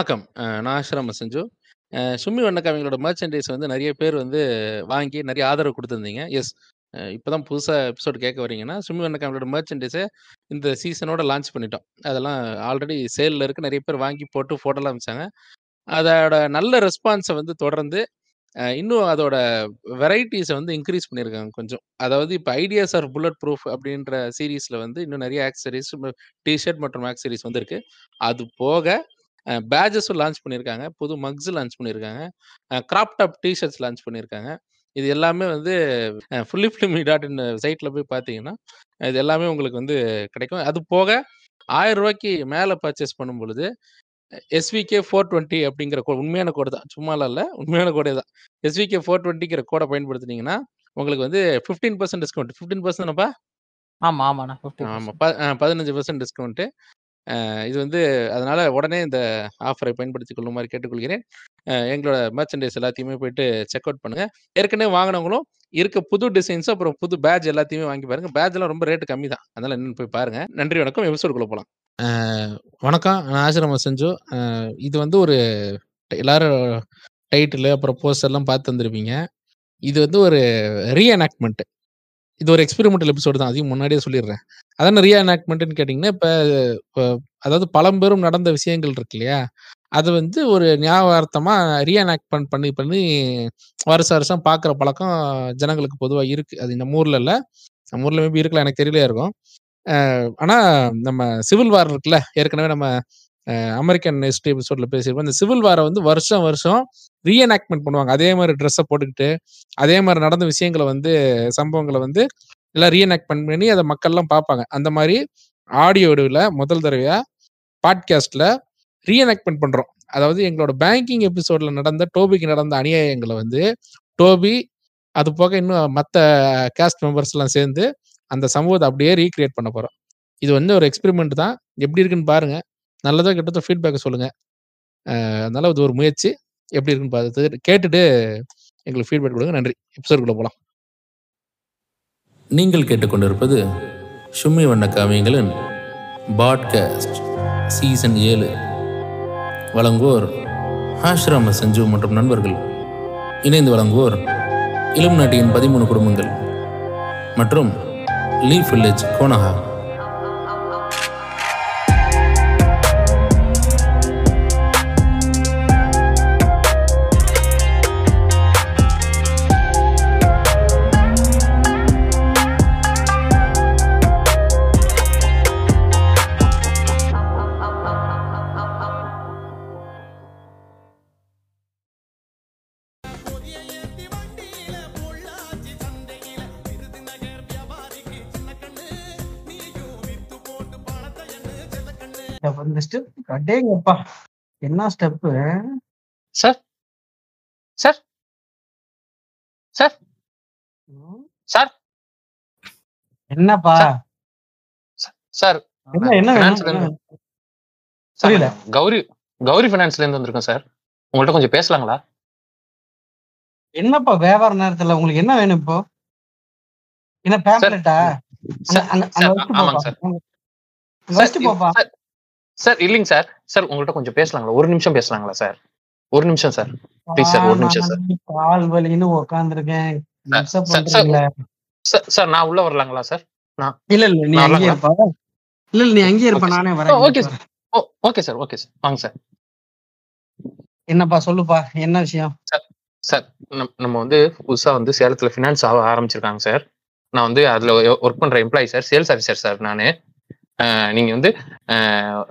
வணக்கம். நான் ஆஷ்ராம செஞ்சு சுமி சும்மி வண்ணக்காவிங்களோட மர்ச்சன்டைஸ் வந்து நிறைய பேர் வந்து வாங்கி நிறைய ஆதரவு கொடுத்துருந்தீங்க எஸ். இப்போதான் புதுசாக தான் எபிசோட் கேட்க வரீங்கன்னா, சும்மி வண்ணக்காவிங்களோட மர்ச்சன்டைஸை இந்த சீசனோட லான்ச் பண்ணிட்டோம். அதெல்லாம் ஆல்ரெடி சேலில் இருக்க நிறைய பேர் வாங்கி போட்டு ஃபோட்டோலாம் அமைச்சாங்க அதோட நல்ல ரெஸ்பான்ஸை வந்து தொடர்ந்து இன்னும் அதோட வெரைட்டிஸை வந்து இன்க்ரீஸ் பண்ணியிருக்காங்க கொஞ்சம். அதாவது இப்போ ஐடியாஸ் ஆர் புல்லட் ப்ரூஃப் அப்படின்ற சீரீஸில் வந்து இன்னும் நிறைய ஆக்சரீஸ் டிஷர்ட் மற்றும் ஆக்சரிஸ் வந்திருக்கு. அது போக அ பேட்ஜஸும் லான்ச் பண்ணியிருக்காங்க. புது மக்ஸ் லான்ச் பண்ணியிருக்காங்க. Crop top T shirts launch பண்ணியிருக்காங்க. இது எல்லாமே வந்து ஃபுல்லி ஃபிலிமி டாட் இன் சைட்ல போய் பார்த்தீங்கன்னா, இது எல்லாமே உங்களுக்கு வந்து கிடைக்கும். அது போக ரூ. 1000க்கு மேல பர்ச்சேஸ் பண்ணும்பொழுது, எஸ்விகே 420 அப்படிங்கிற கோ உண்மையான கோடு தான். சும்மாலாம் இல்ல. உண்மையான கோடே தான். எஸ்விகே 420ங்கிற கோட பயன்படுத்துனீங்கன்னா, உங்களுக்கு வந்து 15% டிஸ்கவுண்ட். 15% தானப்பா? ஆமா, ஆமாண்ணா. ஆமா. 50% ப அ 15% டிஸ்கவுண்ட்டு. இது வந்து அதனால் உடனே இந்த ஆஃபரை பயன்படுத்திக் கொள்ளுமாறு கேட்டுக்கொள்கிறேன். எங்களோட மர்ச்சன்டைஸ் எல்லாத்தையுமே போயிட்டு செக் அவுட் பண்ணுங்கள் ஏற்கனவே வாங்கினவங்களும் இருக்க புது டிசைன்ஸும் அப்புறம் புது பேட்ச் எல்லாத்தையுமே வாங்கி பாருங்கள் பேட்ஜ்லாம் ரொம்ப ரேட்டு கம்மி தான். அதனால் நின்று போய் பாருங்கள் நன்றி வணக்கம். எபிசோடுக்குள்ளே போகலாம் வணக்கம். நான் ஆசிரம சஞ்சு. இது வந்து ஒரு எல்லாரும் டைட்டிலு அப்புறம் போஸ்டர்லாம் பார்த்து வந்திருப்பீங்க. இது வந்து ஒரு ரீஎனாக்மெண்ட்டு இது ஒரு எக்ஸ்பெரிமெண்டல் எபிசோடு தான். அதையும் முன்னாடியே சொல்லிடுறேன். அதான ரீஎனாக்ட்மென்ட்ன்னு கேட்டீங்கன்னா, கேட்டிங்கன்னா இப்போ அதாவது பழம்பெரும் நடந்த விஷயங்கள் இருக்கு இல்லையா? அது வந்து ஒரு ஞாபகார்த்தமா ரீஎனாக்ட்மென்ட் பண்ணி பண்ணி வருஷம் வருஷம் பார்க்குற பழக்கம் ஜனங்களுக்கு பொதுவாக இருக்குது அது நம்ம ஊரில் இல்லை நம்ம ஊரில் மேபி இருக்கலாம். எனக்கு தெரியல இருக்கும். ஆனால் நம்ம சிவில் வார் இருக்குல்ல, ஏற்கனவே நம்ம அமெரிக்கன் ஹிஸ்ட்ரி எபிசோட்ல பேசியிருப்போம். இந்த சிவில் வாரை வந்து வருஷம் வருஷம் ரீஎனாக்ட்மென்ட் பண்ணுவாங்க. அதே மாதிரி ட்ரெஸ்ஸை போட்டுக்கிட்டு, அதே மாதிரி நடந்த விஷயங்களை வந்து சம்பவங்களை வந்து எல்லாம் ரீஎனாக்ட் பண்ணி அதை மக்கள்லாம் பார்ப்பாங்க. அந்த மாதிரி ஆடியோ முதல் தடவையா பாட்காஸ்ட்ல ரீஎனாக்ட்மெண்ட் பண்றோம். அதாவது எங்களோட பேங்கிங் எபிசோட்ல நடந்த டோபிக்கு நடந்த அநியாயங்களை வந்து டோபி, அது போக இன்னும் மத்த காஸ்ட் மெம்பர்ஸ்லாம் சேர்ந்து அந்த சமூகத்தை அப்படியே ரீக்ரியேட் பண்ண போறோம். இது வந்து ஒரு எக்ஸ்பெரிமெண்ட் தான். எப்படி இருக்குன்னு பாருங்க. நல்லதோ கெட்டதோ ஃபீட்பேக் சொல்லுங்க. அதனால இது ஒரு முயற்சி. எப்படி இருக்குன்னு பார்த்து கேட்டுட்டு எங்களுக்கு ஃபீட்பேக் கொடுங்க நன்றி. எபிசோடுக்குள்ள போகலாம் நீங்கள் கேட்டுக்கொண்டிருப்பது சும்மி வண்ண காவியங்களின் பாட்காஸ்ட் சீசன் ஏழு. வழங்குவோர் ஆஷ்ராம செஞ்சு மற்றும் நண்பர்கள். இணைந்து வழங்குவோர் இளம் நாட்டியின் 13 குடும்பங்கள் மற்றும் லீஃப் வில்லேஜ் கோனஹா ஸ்டெப் அடேங்கப்பா! என்ன step? Sir? Sir? Sir? Sir? என்னப்பா? சார். என்ன என்ன புரியல. கௌரி கௌரி ஃபினான்ஸ்ல இருந்து வந்திருக்கேன் சார். உங்கள்ட்ட கொஞ்சம் பேசலாங்களா? என்னப்பா வியாபார நேரத்துல உங்களுக்கு என்ன வேணும் இப்போ? என்ன வச்சுட்டு ஆமாங்க. சார். சார் இல்லைங்க சார். சார் உங்கள்ட்ட கொஞ்சம் பேசலாங்களா? ஒரு நிமிஷம் பேசலாங்களா சார்? ஒரு நிமிஷம் சார். ப்ளீஸ் சார் ஒரு நிமிஷம் சார். கால் வலின்னு உட்கார்ந்திருக்கேன். சார் நான் உள்ள வரலாங்களா சார்? நான் இல்ல இல்ல நீ அங்கேயே? இருப்பா. இல்ல இல்ல நீ அங்கேயே இருப்பா. நானே வரேன் okay. Sir. Oh okay sir. Okay sir. வாங்க சார். என்னப்பா சொல்லுப்பா. என்ன விஷயம்? சார் சார் நம் நம்ம வந்து புதுசா வந்து சேலத்துல ஃபினான்ஸ் ஆ ஆரம்பிச்சிருக்காங்க சார். நான் வந்து அதுல ஒர்க் பண்ற employee sir. Sales officer sir நானு. நீங்க வந்து அ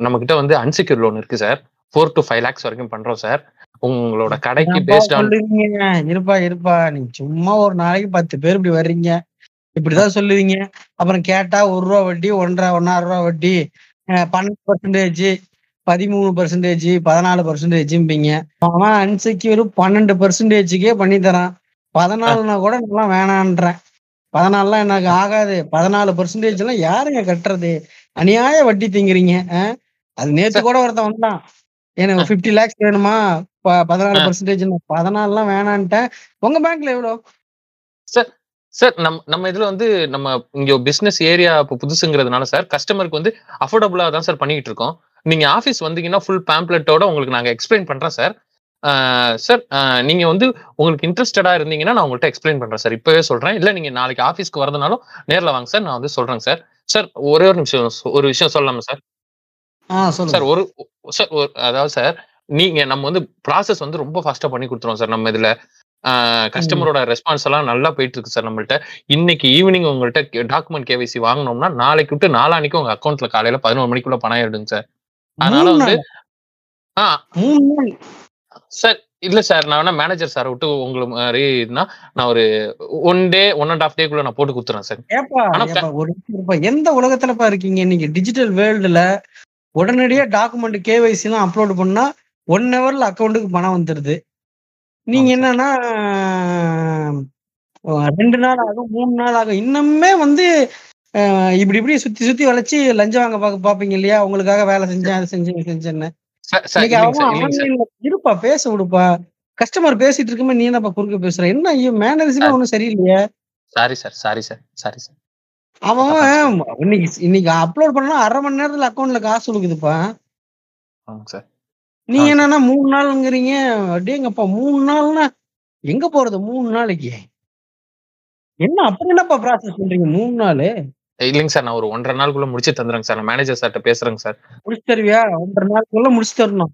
நம்மகிட்ட வந்து அன்செக்யூர்ட் லோன் இருக்கு சார். 4 டூ 5 லேக்ஸ் வரைக்கும் பண்றோம் சார். உங்களோட கடைக்கு பேஸ்ட் ஆன்? இருப்பா இருப்பா. நீங்க சும்மா ஒரு நாளைக்கு 10 பேர் இப்படி வர்றீங்க. இப்படிதான் சொல்லுவீங்க. அப்புறம் கேட்டா ரூ. 1 வட்டி, 1 1/2 ரூ. வட்டி, அ 12% 13% 14%ம்பீங்க. அவன் அன்செக்யூர் 12%க்கே பண்ணி தரான். 14னா கூட நான்லாம் வேணான்றேன். 14லாம் எனக்கு ஆகாது. 14%லாம் யாருங்க கட்டுறது? அநியாய வட்டி திங்கிறீங்க. அது சார் கூட ஒருத்தன் வந்தான். எனக்கு 50 லேக்ஸ் வேணுமா? ப அ 14% 14லாம் வேணான்ட்டேன். உங்க பேங்க்ல எவ்வளோ? சார் சார் நம் நம்ம இதுல வந்து நம்ம இங்க பிசினஸ் ஏரியா இப்ப புதுசுங்கிறதுனால சார் கஸ்டமருக்கு வந்து அஃபோர்டபுளா தான் சார் பண்ணிக்கிட்டு இருக்கோம். நீங்க ஆபீஸ் வந்தீங்கன்னா ஃபுல் பேம்ப்ளெட்டோட உங்களுக்கு நாங்க எக்ஸ்பிளைன் பண்றோம் சார் சார் நீங்க வந்து உங்களுக்கு இன்ட்ரெஸ்டடா இருந்தீங்கன்னா நான் உங்கள்கிட்ட எக்ஸ்பிளைன் பண்றேன் சார் இப்பவே சொல்றேன் இல்ல நீங்க நாளைக்கு ஆபீஸ்க்கு வரதுனாலும் நேர்ல வாங்க சார் நான் வந்து சொல்றேன் சார் சார் ஒரே ஒரு நிமிஷம் ஒரு விஷயம் சொல்லலாமா சார்? சார் ஒரு சார் ஒரு அதாவது சார் நீங்க நம்ம வந்து ப்ராசஸ் வந்து ரொம்ப ஃபாஸ்டா பண்ணி கொடுத்துருவோம் சார் நம்ம இதுல. கஸ்டமரோட ரெஸ்பான்ஸ் எல்லாம் நல்லா போயிட்டு இருக்கு சார் நம்மள்ட்ட. இன்னைக்கு ஈவினிங் உங்கள்கிட்ட டாக்குமெண்ட் கேவைசி வாங்கினோம்னா நாளைக்கு விட்டு நாளானிக்கு உங்க அக்கௌண்ட்ல காலையில பதினோரு மணிக்குள்ள பணம் ஆயிடுங்க சார். அதனால வந்து நாள். ஆ. மூணு நாள். சார் இல்ல சார் நான் வேணா மேனேஜர் சார் விட்டு உங்களுக்கு மாதிரினா நான் ஒரு one day one and half டேக்குள்ள நான் போட்டு கொடுத்துறேன் சார். எந்த உலகத்துலப்பா இருக்கீங்க நீங்க? டிஜிட்டல் வேர்ல்டுல உடனடியா டாக்குமெண்ட் கேவைசி எல்லாம் அப்லோட் பண்ணா ஒன் ஹவர்ல அக்கௌண்ட்டுக்கு பணம் வந்துருது. நீங்க. என்னன்னா ரெண்டு நாள் ஆகும் மூணு நாள் ஆகும். இன்னுமே வந்து இப்படி இப்படி சுத்தி சுத்தி வளைச்சு லஞ்சம் வாங்க பாப்பீங்க இல்லையா? உங்களுக்காக வேலை செஞ்சேன் அது செஞ்சேன் செஞ்சேன்னு. இருப்பா பேச விடுப்பா. கஸ்டமர் பேசிட்டு இருக்குமே நீ என்னப்பா குறுக்க பேசுற? என்ன ஐயோ மேனரிசமே ஒன்றும் சரியில்லையே. Sorry sir. Sorry sir. Sorry sir. அவன் இன்னைக்கு இன்னைக்கு அப்லோட் பண்ணா அரை மணி நேரத்துல அக்கௌண்ட்ல காசு கொடுக்குதுப்பா சார். நீ. என்னன்னா மூணு நாளுங்கிறீங்க. அப்படியேங்கப்பா மூணு நாள்னா எங்க போறது? மூணு நாளைக்கு. என்ன அப்படி என்னப்பா ப்ராசஸ் பண்றீங்க? மூணு நாள்? இல்லைங்க சார் நான் ஒரு ஒன்றரை நாளுக்குள்ள முடிச்சு தந்துடுறேங்க சார். நான் மேனேஜர் சார்கிட்ட பேசுறேங்க சார். முடிச்சு தருவியா ஒன்றரை நாளுக்குள்ள முடிச்சு தரணும்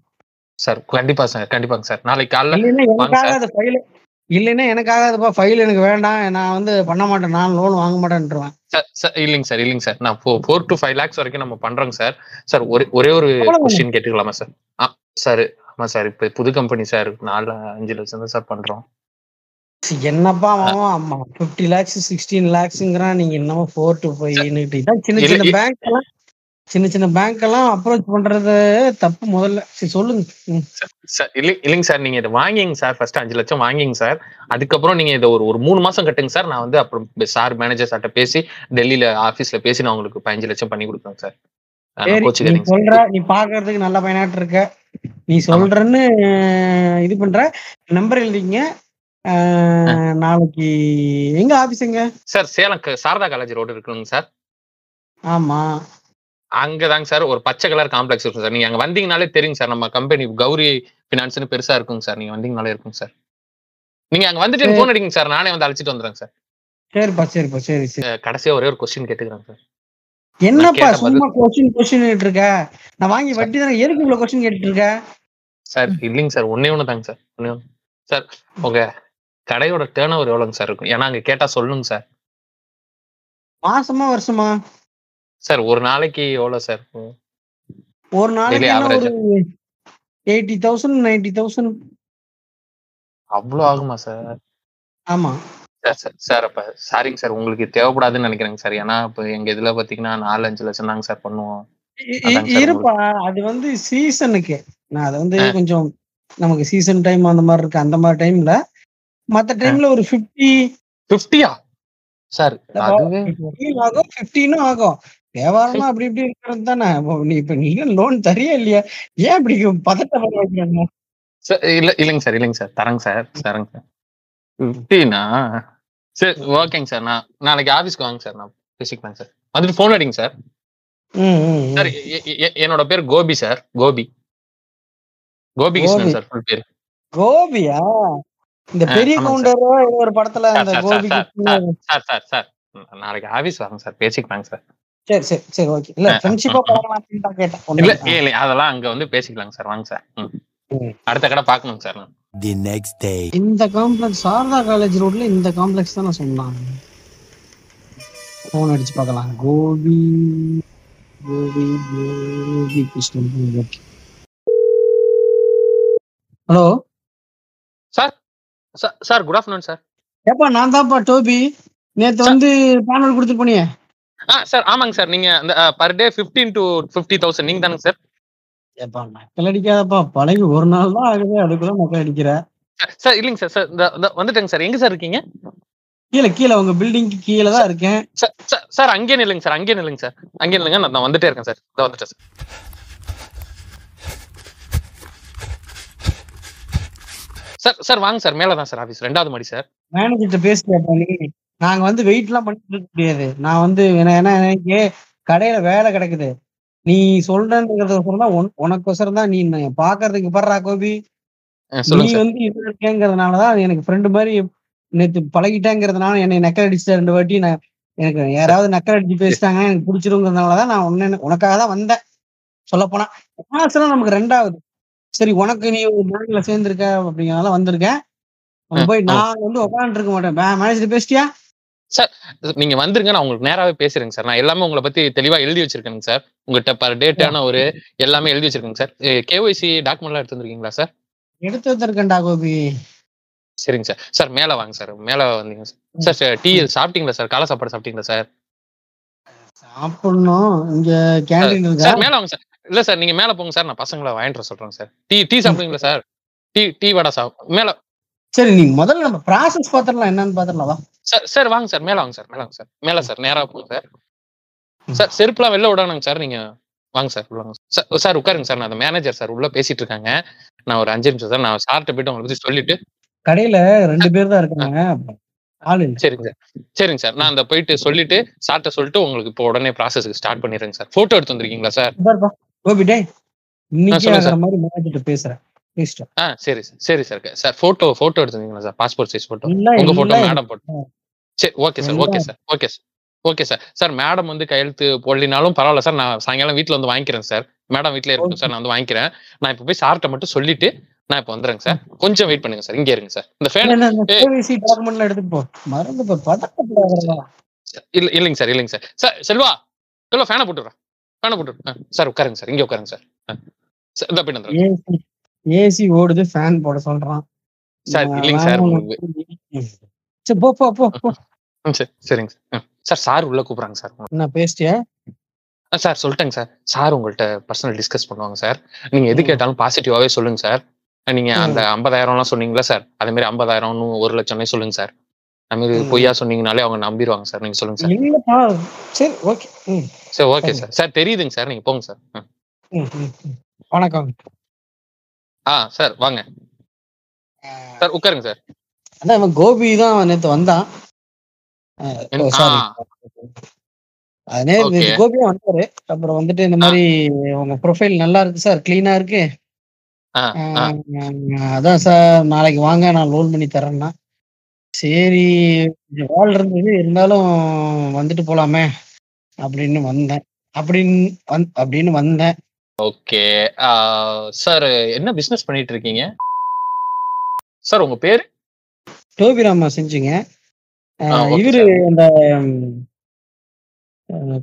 சார் கண்டிப்பா சார் கண்டிப்பாங்க சார். நாளைக்கு காலைல இல்லைன்னா வாங்க எனக்காக சார். அது ஃபைல் இல்லைன்னா ஃபைல் எனக்கு வேண்டாம். நான் வந்து பண்ண மாட்டேன். நான் லோன் வாங்க மாட்டேன்ட்டுருவேன். சார் சார் இல்லைங்க சார் இல்லைங்க சார். நான் ஃபோர் டு ஃபைவ் லேக்ஸ் வரைக்கும் நம்ம பண்றோங்க சார். சார் ஒரே ஒரே ஒரு? கொஸ்டின் கேட்டுக்கலாமா சார்? ஆ சார் ஆமா சார். இப்போ புது கம்பெனி சார் நாலு அஞ்சு லட்சம் தான் சார் பண்றோம். என்னப்பா அவன் லேக்ஸ் சிக்ஸ்டீன் லேக்ஸ்ங்கிறான் நீங்க என்னமோ ஃபோர் டு ஃபைவ் சின்ன சின்ன பேங்க் எல்லாம் சின்ன சின்ன பேங்க் எல்லாம் அப்ரோச் பண்றது தப்பு முதல்ல. சரி சொல்லுங்க. இல்லைங்க சார். நீங்க இதை வாங்கிங்க சார். ஃபர்ஸ்ட் அஞ்சு லட்சம் வாங்கிங்க சார். அதுக்கப்புறம் நீங்க இதை ஒரு ஒரு மூணு மாசம் கட்டுங்க சார். நான் வந்து அப்புறம் சார் மேனேஜர் சார்ட்ட பேசி டெல்லியில ஆபீஸ்ல பேசி நான் உங்களுக்கு பதினஞ்சு லட்சம் பண்ணி கொடுப்பேன் சார். நீ சொல்ற நீ பாக்குறதுக்கு நல்ல பையனாட்டு இருக்க. நீ சொல்றன்னு இது பண்ற. நம்பர் எழுதிங்க நாளைக்கு எங்க ஆபீஸுங்க sir Salem Sarada college road இருக்குங்க சார் ஆமா. அங்கதாங்க சார் ஒரு பச்சை கலர் காம்ப்ளெக்ஸ் இருக்கும் சார் நீங்க அங்க வந்தீங்கனாலே தெரியுங்க சார் நம்ம கம்பெனி கௌரி பினான்ஸ்னு பெருசா இருக்குங்க சார் நீங்க வந்தீங்கனாலே இருக்குங்க சார் நீங்க அங்க வந்துட்டு. ஃபோன் அடிங்க சார் நானே வந்து அழைச்சிட்டு வந்துடுறேன் சார் சரிப்பா சரிப்பா சரி சரி. கடைசியா ஒரே ஒரு கொஸ்டின் கேட்டுக்கிறேன் சார் என்னப்பா சும்மா கொஸ்டின் கொஸ்டின் இருக்க நான் வாங்கி வட்டி தானே எதுக்கு இவ்வளவு கொஸ்டின் கேட்டுட்டு இருக்க சார் இல்லைங்க சார் ஒன்னே ஒன்று தாங்க சார் ஒன்னே ஒன்று சார் உங்க கடையோட டேர்ன் ஓவர் எவ்வளோங்க சார் இருக்கும்? ஏன்னா அங்க கேட்டா சொல்லுங்க சார் மாசமா வருஷமா? சார் ஒரு நாளைக்கு எவ்வளோ சார் ஒரு நாளைக்கு எயிட்டி தௌசண்ட் நைன்டி தௌசண்ட்? அவ்வளோ ஆகுமா சார் ஆமா. சார் சார் அப்ப சாரிங்க சார் உங்களுக்கு தேவைப்படாதுன்னு நினைக்கிறேங்க சார் ஏன்னா இப்போ எங்க இதுல பாத்தீங்கன்னா நாலு அஞ்சு லட்சம் தாங்க சார் பண்ணுவோம். இருப்பா. அது வந்து சீசனுக்கு நான் அது வந்து. கொஞ்சம் நமக்கு சீசன் டைம் அந்த மாதிரி இருக்கு. அந்த மாதிரி டைம்ல மத்த டைம்ல ஒரு ஃபிஃப்டி ஃபிஃப்டியா சார் ஆகும் ஃபிஃப்டினும் ஆகும். வியாபாரமா அப்படி இப்படி இருக்கிறது தானே? இப்போ நீ இப்ப நீங்க லோன் தரியா இல்லையா? ஏன் இப்படி பதட்டப்பட வைக்கிறாங்க சார் இல்ல இல்லைங்க சார் இல்லைங்க சார். தரேங்க சார் தரேங்க சார். ஃபிஃப்டினா சரி ஓகேங்க சார். நான் நாளைக்கு ஆஃபீஸ்க்கு வாங்க சார். நான் பேசிக்கலாம் சார். வந்துட்டு ஃபோன் அடிங்க சார். சார் என்னோட பேர் Gopi sir. Gopi. Gopi Gopi. Krishnan sir full பேர். கோபியா? இந்த பெரிய கவுண்டரோ ஏதோ ஒரு படத்துல அந்த sir Gopi sir sir sir நாளைக்கு ஆஃபீஸ் வாங்க சார். பேசிக்கலாங்க சார். சரி சரி சரி ஓகே. இல்ல ஃப்ரெண்ட்ஷிப்பா தான் கேட்டேன். இல்ல இல்ல. அதெல்லாம் அங்க வந்து பேசிக்கலாங்க சார். வாங்க சார். அடுத்த கடை பார்க்கணுங்க சார். நான் The next day. இந்த காம்ப்ளெக்ஸ் சாரதா காலேஜ் ரோட்ல இந்த காம்ப்ளெக்ஸ் தானே சொன்னாங்க. போன் அடிச்சு பார்க்கலாம். Gopi Gopi Gopi Krishnan. Okay. Hello? Sir sir good afternoon sir ஏப்பா நான் தான்ப்பா டோபி. நேத்து. வந்து பேனல் கொடுத்துட்டு போனியே. ஆ சார் ஆமாங்க சார் நீங்க அந்த per day fifteen to fifty thousand நீங்க தானுங்க சார் ஏப்பா மக்கள் அடிக்காதப்பா. பழகி ஒரு நாள் தான் ஆகுது. அதுக்குள்ள மக்கள் அடிக்கிற. சார் இல்லைங்க சார் சார் வந்துட்டேங்க சார் எங்க சார் இருக்கீங்க? கீழே கீழே உங்க பில்டிங்க்கு கீழே தான் இருக்கேன். சார் அங்கேயே நில்லுங்க சார் அங்கேயே நில்லுங்க சார் அங்கேயே நில்லுங்க. நான் நான் வந்துட்டே இருக்கேன் சார் வந்துட்டேன் சார் சார் சார் வாங்க சார் மேலே தான் சார் ஆஃபீஸ் ரெண்டாவது மாடி சார் மேனேஜர்கிட்ட நீ நாங்க வந்து வெயிட் எல்லாம் பண்ணிட்டு இருக்க முடியாது. நான் வந்து ஏன்னா எனக்கு கடையில வேலை கிடக்குது. நீ சொல்றேன்றதுக்கோசரம் தான் உன் உனக்கோசரம் தான். நீ பாக்குறதுக்கு படுறா கோபி. நீ வந்து இது இருக்கேங்கிறதுனாலதான் எனக்கு ஃப்ரெண்டு மாதிரி நேத்து பழகிட்டேங்கிறதுனால என்னை நக்கல் அடிச்சுட்ட ரெண்டு வாட்டி நான் எனக்கு யாராவது நக்கல் அடிச்சு பேசிட்டாங்கன்னா எனக்கு பிடிச்சிருங்கிறதுனாலதான் நான் உன்ன உனக்காக தான் வந்தேன். சொல்ல போனா நமக்கு ரெண்டாவது. சரி உனக்கு நீ ஒரு பேங்க்ல சேர்ந்திருக்க அப்படிங்கறதால வந்திருக்கேன். போய். நான் வந்து உட்காந்துட்டு இருக்க மாட்டேன் மேனேஜர் பேசிட்டியா? நீங்க வந்துருங்க நான் உங்களுக்கு நேராவே பேசுறேங்க சார். நான் எல்லாமே உங்களை பத்தி தெளிவா எழுதி வச்சிருக்கேங்க சார். உங்ககிட்ட பர் டேட்டான ஒரு எல்லாமே எழுதி வச்சிருக்கேங்க சார். கேஒய்சி டாக்குமெண்ட்லாம் எடுத்து வந்திருக்கீங்களா சார்? எடுத்து வந்திருக்கேன்டா கோபி. சரிங்க சார். சார் மேல வாங்க சார். மேல வந்தீங்க சார். சார் டீ சாப்பிட்டீங்களா சார்? காலை சாப்பாடு சாப்பிட்டீங்களா சார்? சாப்பிடணும். இங்க கேண்டீன் சார் மேல வாங்க சார். இல்ல சார் நீங்க மேல போங்க சார் நான் பசங்களை வாங்கிட்டு வர சொல்றேன் சார். டீ டீ சாப்பிடுவீங்களா சார்? டீ டீ வடை சாப் மேல. சரி நீ முதல்ல நம்ம ப்ராசஸ் பாத்திரலாம் என்னன்னு பாத்திரலாம் வா. சார் சார் வாங்க சார் மேல வாங்க சார் மேல வாங்க சார் மேல சார் நேரா போங்க சார். சார் செருப்புலாம் வெளில விடணுங்க சார் நீங்க வாங்க சார் உள்ள சார். சார் உட்காருங்க சார் நான் அந்த மேனேஜர் சார் உள்ள பேசிட்டு இருக்காங்க. நான் ஒரு அஞ்சு நிமிஷம் சார் நான் சார்கிட்ட போயிட்டு உங்களை பத்தி சொல்லிட்டு. கடையில ரெண்டு பேர் தான் இருக்காங்க. சரிங்க சார் சரிங்க சார் நான் அந்த போயிட்டு சொல்லிட்டு சார்ட்ட சொல்லிட்டு உங்களுக்கு இப்போ உடனே ப்ராசஸ்க்கு ஸ்டார்ட் பண்ணிடுறேங்க சார். போட்டோ எடுத்து வந்திருக்கீங்களா சார்? கோபி டே இன்னைக்கு மாதிரி பேசுறேன். ஆ சரி சார். சரி சார். சார் போட்டோ போட்டோ எடுத்துருந்தீங்களா சார்? பாஸ்போர்ட் சைஸ் போட்டோ உங்க போட்டோ மேடம் போட்டோ சரி okay sir okay sir okay sir okay sir sir madam வந்து கையெழுத்து போடலினாலும் பரவாயில்ல சார் நான் சாயங்காலம் வீட்டில் வந்து வாங்கிக்கிறேன் சார் மேடம் வீட்டில் இருக்கும் சார் நான் வந்து வாங்கிக்கிறேன். நான் இப்போ போய் சார்ட்ட மட்டும் சொல்லிட்டு நான் இப்போ வந்துடுறேங்க சார் கொஞ்சம் வெயிட் பண்ணுங்க சார் இங்கே இருங்க சார் இந்த ஃபேன் எடுத்துட்டு இல்ல இல்லைங்க சார் இல்லைங்க சார் சார் செல்வா செல்வா ஃபேனை போட்டுடுறேன் ஃபேனை போட்டுடுறேன் சார் உட்காருங்க சார். இங்கே உட்காருங்க சார். இந்த பின்ன வந்துடுறேன். ஏசி ஓடுது ஃபேன் போட சொல்றான். சார் இல்லைங்க சார் சரி போ போ போ சரி சரிங்க சார். சார் சார் உள்ள கூப்பிடுறாங்க சார். என்ன பேசிட்டியா? சார் சொல்லிட்டேங்க சார். சார் உங்கள்கிட்ட பர்சனல் டிஸ்கஸ் பண்ணுவாங்க சார். நீங்க எது. கேட்டாலும் பாசிட்டிவாவே சொல்லுங்க சார். நீங்க. அந்த ஐம்பதாயிரம்லாம் சொன்னீங்களா சார். அதே மாதிரி ஐம்பதாயிரம்னு ஒரு லட்சம்னே சொல்லுங்க சார். அது மாதிரி ம். பொய்யா சொன்னீங்கனாலே அவங்க நம்பிடுவாங்க சார். நீங்க சொல்லுங்க சார். இல்லப்பா. சரி ஓகே. சரி ஓகே சரி. சார் தெரியுதுங்க சார். நீங்க போங்க சார். வணக்கம். ஆ சார் வாங்க. சார் உட்காருங்க சார். அதான் இவன் கோபி தான் நேத்து வந்தான். என்- சாரி ஆ. அதே Okay. கோபி தான் வந்தாரு. அப்புறம் வந்துட்டு இந்த மாதிரி உங்க ப்ரொஃபைல் நல்லா இருக்கு சார். கிளீனா இருக்கு. அதான் சார். நாளைக்கு வாங்க. நான் லோன் பண்ணி தரேன்னா. சரி கொஞ்சம் வேலை இருந்தது இருந்தாலும் வந்துட்டு போலாமே அப்படின்னு வந்தேன் அப்படின்னு வந் அப்படின்னு வந்தேன் ஓகே சார் என்ன பிசினஸ் பண்ணிட்டு இருக்கீங்க சார் உங்க பேர் டோபிராமா செஞ்சுங்க ஆ, ஆஹ் okay இவரு. அந்த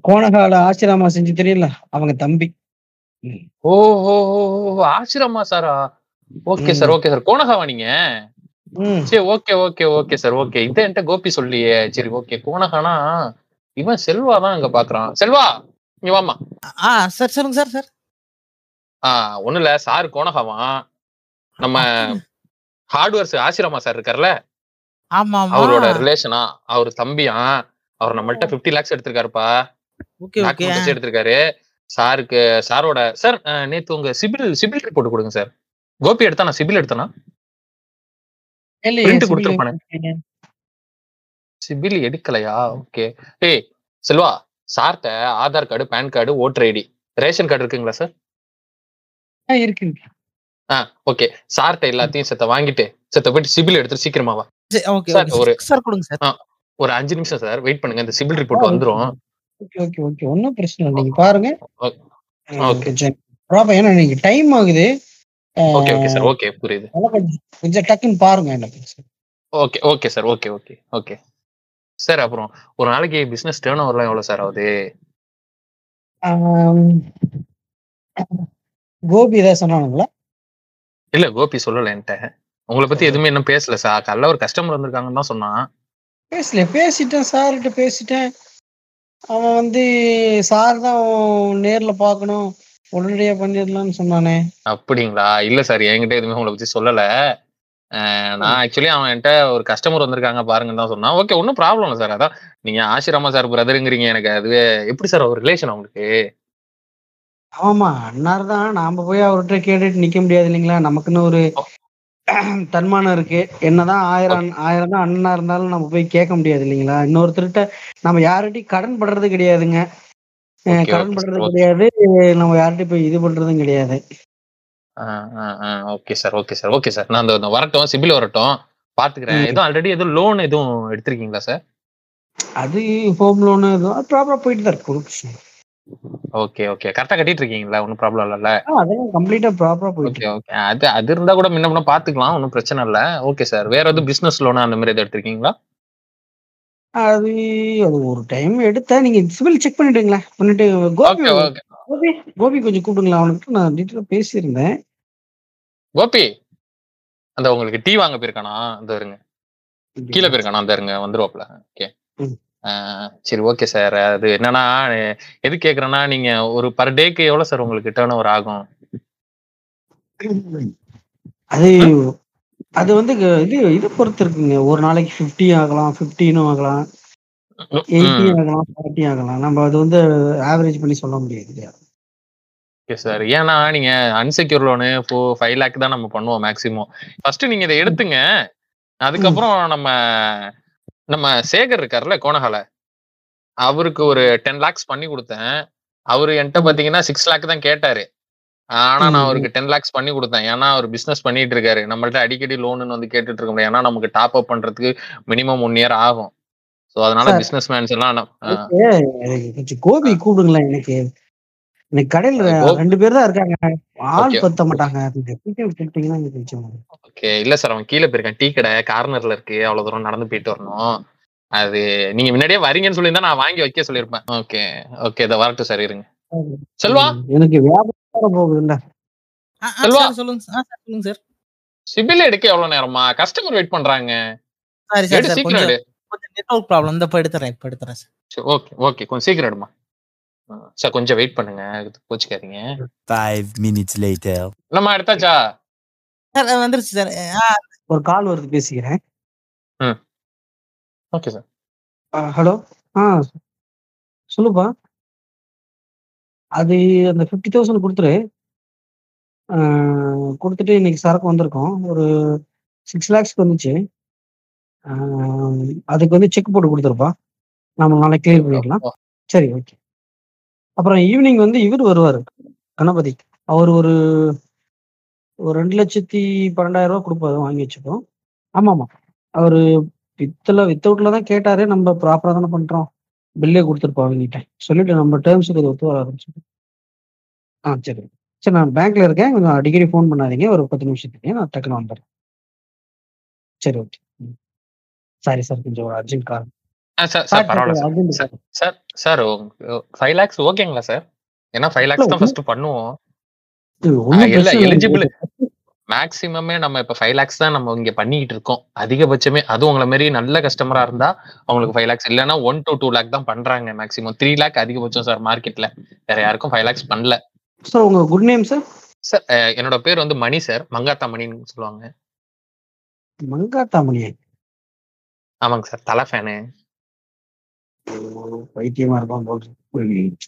கோணகால ஆசிராமா செஞ்சு தெரியல அவங்க தம்பி. ஓ ஓ ஆசிரமா சாரா ஓகே சார். ஓகே சார் கோணகாவா நீங்க. சரி okay okay okay sir. Okay. இதை என்கிட்ட கோபி சொல்லியே. சரி ஓகே. கோணகானா இவன் செல்வா தான் இங்க பாக்குறான். செல்வா இங்க வாமா ஆ சார் சொல்லுங்க சார் சார். ஆஹ் ஒண்ணு இல்ல. சார் கோணகாவான் நம்ம ஹார்ட்வேர்ஸ் ஆசிரமா சார் இருக்கார்ல? ஆமா அவரோட ரிலேஷனா? அவர் தம்பியா? அவர் நம்மள்ட்ட 50 லேக்ஸ் எடுத்திருக்காருப்பா. எடுத்திருக்காரு. சாருக்கு சாரோட சார் நேத்து உங்க சிபில் சிபில் ரிப்போர்ட் கொடுங்க சார். கோபி எடுத்தா நான் சிபில் எடுத்தனா? இல்லையே, print சிபில் கொடுத்திருப்பானே. சிபில் எடுக்கலையா? ஓகே. ஏய் செல்வா சார்ட்ட Aadhaar card pan card voter ID ration card இருக்குங்களா சார் ஆ, இருக்கு இருக்கு. ஆ ஓகே. சார்ட்ட எல்லாத்தையும் செத்த வாங்கிட்டு செத்த போயிட்டு சிபில் எடுத்துட்டு சீக்கிரமா வா. சரி, ஓகே சார், ஓகே. ஒரு- சார் கொடுங்க சார் ஒரு அஞ்சு நிமிஷம் சார் வெயிட் பண்ணுங்க. இந்த சிபில் ரிப்போர்ட் வந்துரும். ஓகே ஓகே ஓகே ஒன்றும் பிரச்சனை இல்லை. நீங்க பாருங்க. ஓகே. ஏன்னா நீங்க டைம் ஆகுது. ஓகே ஓகே சார் ஓகே புரியுது. கொஞ்சம் டக்குன்னு பாருங்க பிரச்சனை. Okay okay sir okay okay okay sir அப்புறம் ஒரு நாளைக்கு பிசினஸ் டேர்ன் ஓவர்லாம் எவ்வளவு சார் ஆகுது? கோபி ஏதாவது சொன்னானுங்களா? இல்ல கோபி சொல்லல என்கிட்ட. உங்களை பத்தி எதுவுமே இன்னும் பேசல சார் காலைல ஒரு கஸ்டமர் வந்திருக்காங்கன்னு தான் சொன்னான். பேசல பேசிட்டேன் சார்கிட்ட பேசிட்டேன். அவன் வந்து சார் தான் நேர்ல பார்க்கணும். உடனடியா பண்ணிடலாம்னு சொன்னானே. அப்படிங்களா? இல்ல சார் என்கிட்ட எதுவுமே உங்களை பத்தி சொல்லல. நான் ஆக்சுவலி அவன் என்கிட்ட ஒரு கஸ்டமர் வந்திருக்காங்க பாருங்கன்னு தான் சொன்னான். ஓகே ஒன்றும் ப்ராப்ளம் இல்லை சார் அதான் நீங்க ஆசிரமா சார் பிரதருங்கிறீங்க எனக்கு. அதுவே எப்படி சார் அவர் ரிலேஷன் உங்களுக்கு ஆமா அண்ணார் தான். நாம போய் அவர்கிட்ட கேட்டுட்டு நிக்க முடியாது இல்லைங்களா? நமக்குன்னு ஒரு தன்மானம் இருக்கு. என்னதான் ஆயிரம் ஆயிரம் தான் அண்ணனா இருந்தாலும் நம்ம போய் கேட்க முடியாது இல்லைங்களா? இன்னொருத்தர்கிட்ட நம்ம யார்கிட்டயும் கடன் படுறது கிடையாதுங்க. கடன் பண்றது கிடையாது நம்ம யார்கிட்டயும் போய் இது பண்றதும் கிடையாது. Okay sir okay sir okay sir. நான் இந்த வரட்டும் சிபில் வரட்டும் பாத்துக்கிறேன். எதுவும் ஆல்ரெடி எதுவும் லோன் எதுவும் எடுத்திருக்கீங்களா சார்? அது ஹோம் லோனு ப்ராப்பரா போயிட்டு தான் இருக்கு இல்ல. Okay okay. கரெக்டா கட்டிட்டு இருக்கீங்களா ஒன்றும் ப்ராப்ளம் இல்லைல்ல ஆ, அதெல்லாம் கம்ப்ளீட்டா ப்ராப்பரா போயிட்டு ஓகே ஓகே. அது அது இருந்தா கூட முன்ன முன்ன பாத்துக்கலாம் ஒன்றும் பிரச்சனை இல்லை. Okay sir. வேற எதுவும் பிசினஸ் லோன் அந்த மாதிரி எதுவும் எடுத்திருக்கீங்களா? அது அது ஒரு டைம் எடுத்தா நீங்க சிவில் செக் பண்ணிட்டுங்களா பண்ணிட்டு கோபி கோபி கோபி கொஞ்சம் கூப்பிடுங்களா அவனுக்கு நான் டீட்டெயிலாக பேசியிருந்தேன். கோபி அந்த உங்களுக்கு டீ வாங்க போயிருக்கானா? இந்த இருங்க கீழே போயிருக்கானா? அந்த இருங்க வந்துருவாப்ல ஓகே. சரி ஓகே சார் அது என்னன்னா எது கேக்குறேன்னா நீங்க ஒரு பர் டேக்கு எவ்வளவு சார் உங்களுக்கு டேர்ன் ஓவர் ஆகும்? அது அது வந்து இது இது பொறுத்து இருக்குங்க. ஒரு நாளைக்கு ஃபிஃப்டி ஆகலாம் ஃபிஃப்டீனும் ஆகலாம் எயிட்டி. ஆகலாம் ஃபார்ட்டி ஆகலாம். நம்ம அது வந்து ஆவரேஜ் பண்ணி சொல்ல முடியாது இல்லையா? ஓகே சார் ஏன்னா நீங்க அன்செக்யூர் லோனு இப்போ ஃபைவ் லேக் தான் நம்ம பண்ணுவோம் மேக்ஸிமம் ஃபர்ஸ்ட் நீங்க இதை எடுத்துங்க. அதுக்கப்புறம் நம்ம நம்ம சேகர் இருக்காருல்ல கோணஹால. அவருக்கு ஒரு டென் லேக்ஸ் பண்ணி கொடுத்தேன். அவரு என்கிட்ட பாத்தீங்கன்னா சிக்ஸ் லேக் தான் கேட்டாரு. ஆனா நான். அவருக்கு டென் லேக்ஸ் பண்ணி கொடுத்தேன். ஏன்னா அவர் பிசினஸ் பண்ணிட்டு இருக்காரு. நம்மள்ட்ட அடிக்கடி லோனுன்னு வந்து கேட்டுட்டு இருக்க முடியாது. ஏன்னா நமக்கு டாப் அப் பண்றதுக்கு மினிமம் ஒன் இயர் ஆகும். ஸோ அதனால. பிசினஸ் மேன்ஸ் எல்லாம் கோபி கூப்பிடுங்களேன் எனக்கு. எனக்கு கடையில ரெண்டு பேர் தான் இருக்காங்க. ஆள். பத்த மாட்டாங்க. ஓகே. இல்ல சார் அவன் கீழே போயிருக்கான். டீ கடை கார்னர்ல இருக்கு. அவ்வளவு தூரம் நடந்து போயிட்டு வரணும். அது நீங்க முன்னாடியே வரீங்கன்னு சொல்லியிருந்தா நான் வாங்கி வைக்க சொல்லியிருப்பேன். ஓகே. ஓகே இதை வரட்டும் சார் இருங்க. செல்வா? எனக்கு போகுதுல்ல? செல்வா. சொல்லுங்க சார். ஆ, சார் சொல்லுங்க சார். சிபில் எடுக்க எவ்வளவு நேரமா? கஸ்டமர் வெயிட் பண்றாங்க. சாரி சார் கொஞ்சம் எடு. கொஞ்சம் நெட்வொர்க் ப்ராப்ளம் இந்த இப்போ எடுத்துறேன் இப்போ எடுத்துறேன் சார். ஓகே ஓகே கொஞ்சம் சீக்கிரம் எடுமா? ஆ, சார் கொஞ்சம் வெயிட் பண்ணுங்க கோச்சிக்காதீங்க Five minutes later. நம்ம எடுத்தாச்சா? சார் வந்துருச்சு சார் ஆ, ஒரு கால் வருது பேசிக்கிறேன். Okay sir. ஹலோ ஆ சொல்லுப்பா. அது அந்த ஃபிஃப்டி தௌசண்ட் கொடுத்துரு. கொடுத்துட்டு இன்னைக்கு சரக்கு வந்திருக்கோம். ஒரு சிக்ஸ் லேக்ஸ்க்கு வந்துச்சு. அதுக்கு வந்து செக் போட்டு கொடுத்துருப்பா. நம்ம நாளைக்கு கிளியர் பண்ணிடலாம் சரி ஓகே அப்புறம் ஈவினிங் வந்து இவர் வருவார் கணபதி. அவர் ஒரு ஒரு ரெண்டு லட்சத்தி பன்னெண்டாயிரம் ரூபா கொடுப்பாரு வாங்கி வச்சுப்போம். ஆமா ஆமா அவரு வித்துல வித்தவுட்ல தான் கேட்டாரு. நம்ம ப்ராப்பரா தானே பண்றோம். பில்லே கொடுத்துருப்போம் அவங்ககிட்ட சொல்லிட்டு நம்ம டேர்ம்ஸுக்கு அது ஒத்து வராதுன்னு சொல்லி ஆ சரி. சரி நான் பேங்க்ல இருக்கேன். கொஞ்சம் அடிக்கடி ஃபோன் பண்ணாதீங்க. ஒரு பத்து நிமிஷத்துக்கு நான் டக்குன்னு வந்துடுறேன். சரி ஓகே சாரி சார் கொஞ்சம் ஒரு அர்ஜென்ட் கால் சார் சார் பரவாயில்ல சார் ஃபைவ் லேக்ஸ் ஓகேங்களா சார் ஏன்னா ஃபைவ் லேக்ஸ் தான் ஃபர்ஸ்ட் பண்ணுவோம். எலிஜிபிள் இல்லை மேக்ஸிமமே நம்ம இப்ப ஃபைவ் லேக்ஸ் தான் நம்ம இங்க பண்ணிட்டு இருக்கோம். அதிகபட்சமே அது உங்களை மாதிரி நல்ல கஸ்டமரா இருந்தா அவங்களுக்கு ஃபைவ் லேக்ஸ் இல்லைன்னா ஒன் டு டூ லேக் தான் பண்றாங்க மேக்ஸிமம் த்ரீ லேக் அதிகபட்சம் சார் மார்க்கெட்ல வேற யாருக்கும் ஃபைவ் லேக்ஸ் பண்ணல. சார் உங்க குட் நேம் சார் சார் என்னோட பேர் வந்து மணி சார் மங்காத்தா மணின்னு சொல்லுவாங்க. மங்காத்தாமணி ஆமாங்க சார் தலை ஃபேனு பைத்தியமா இருப்பான் போல்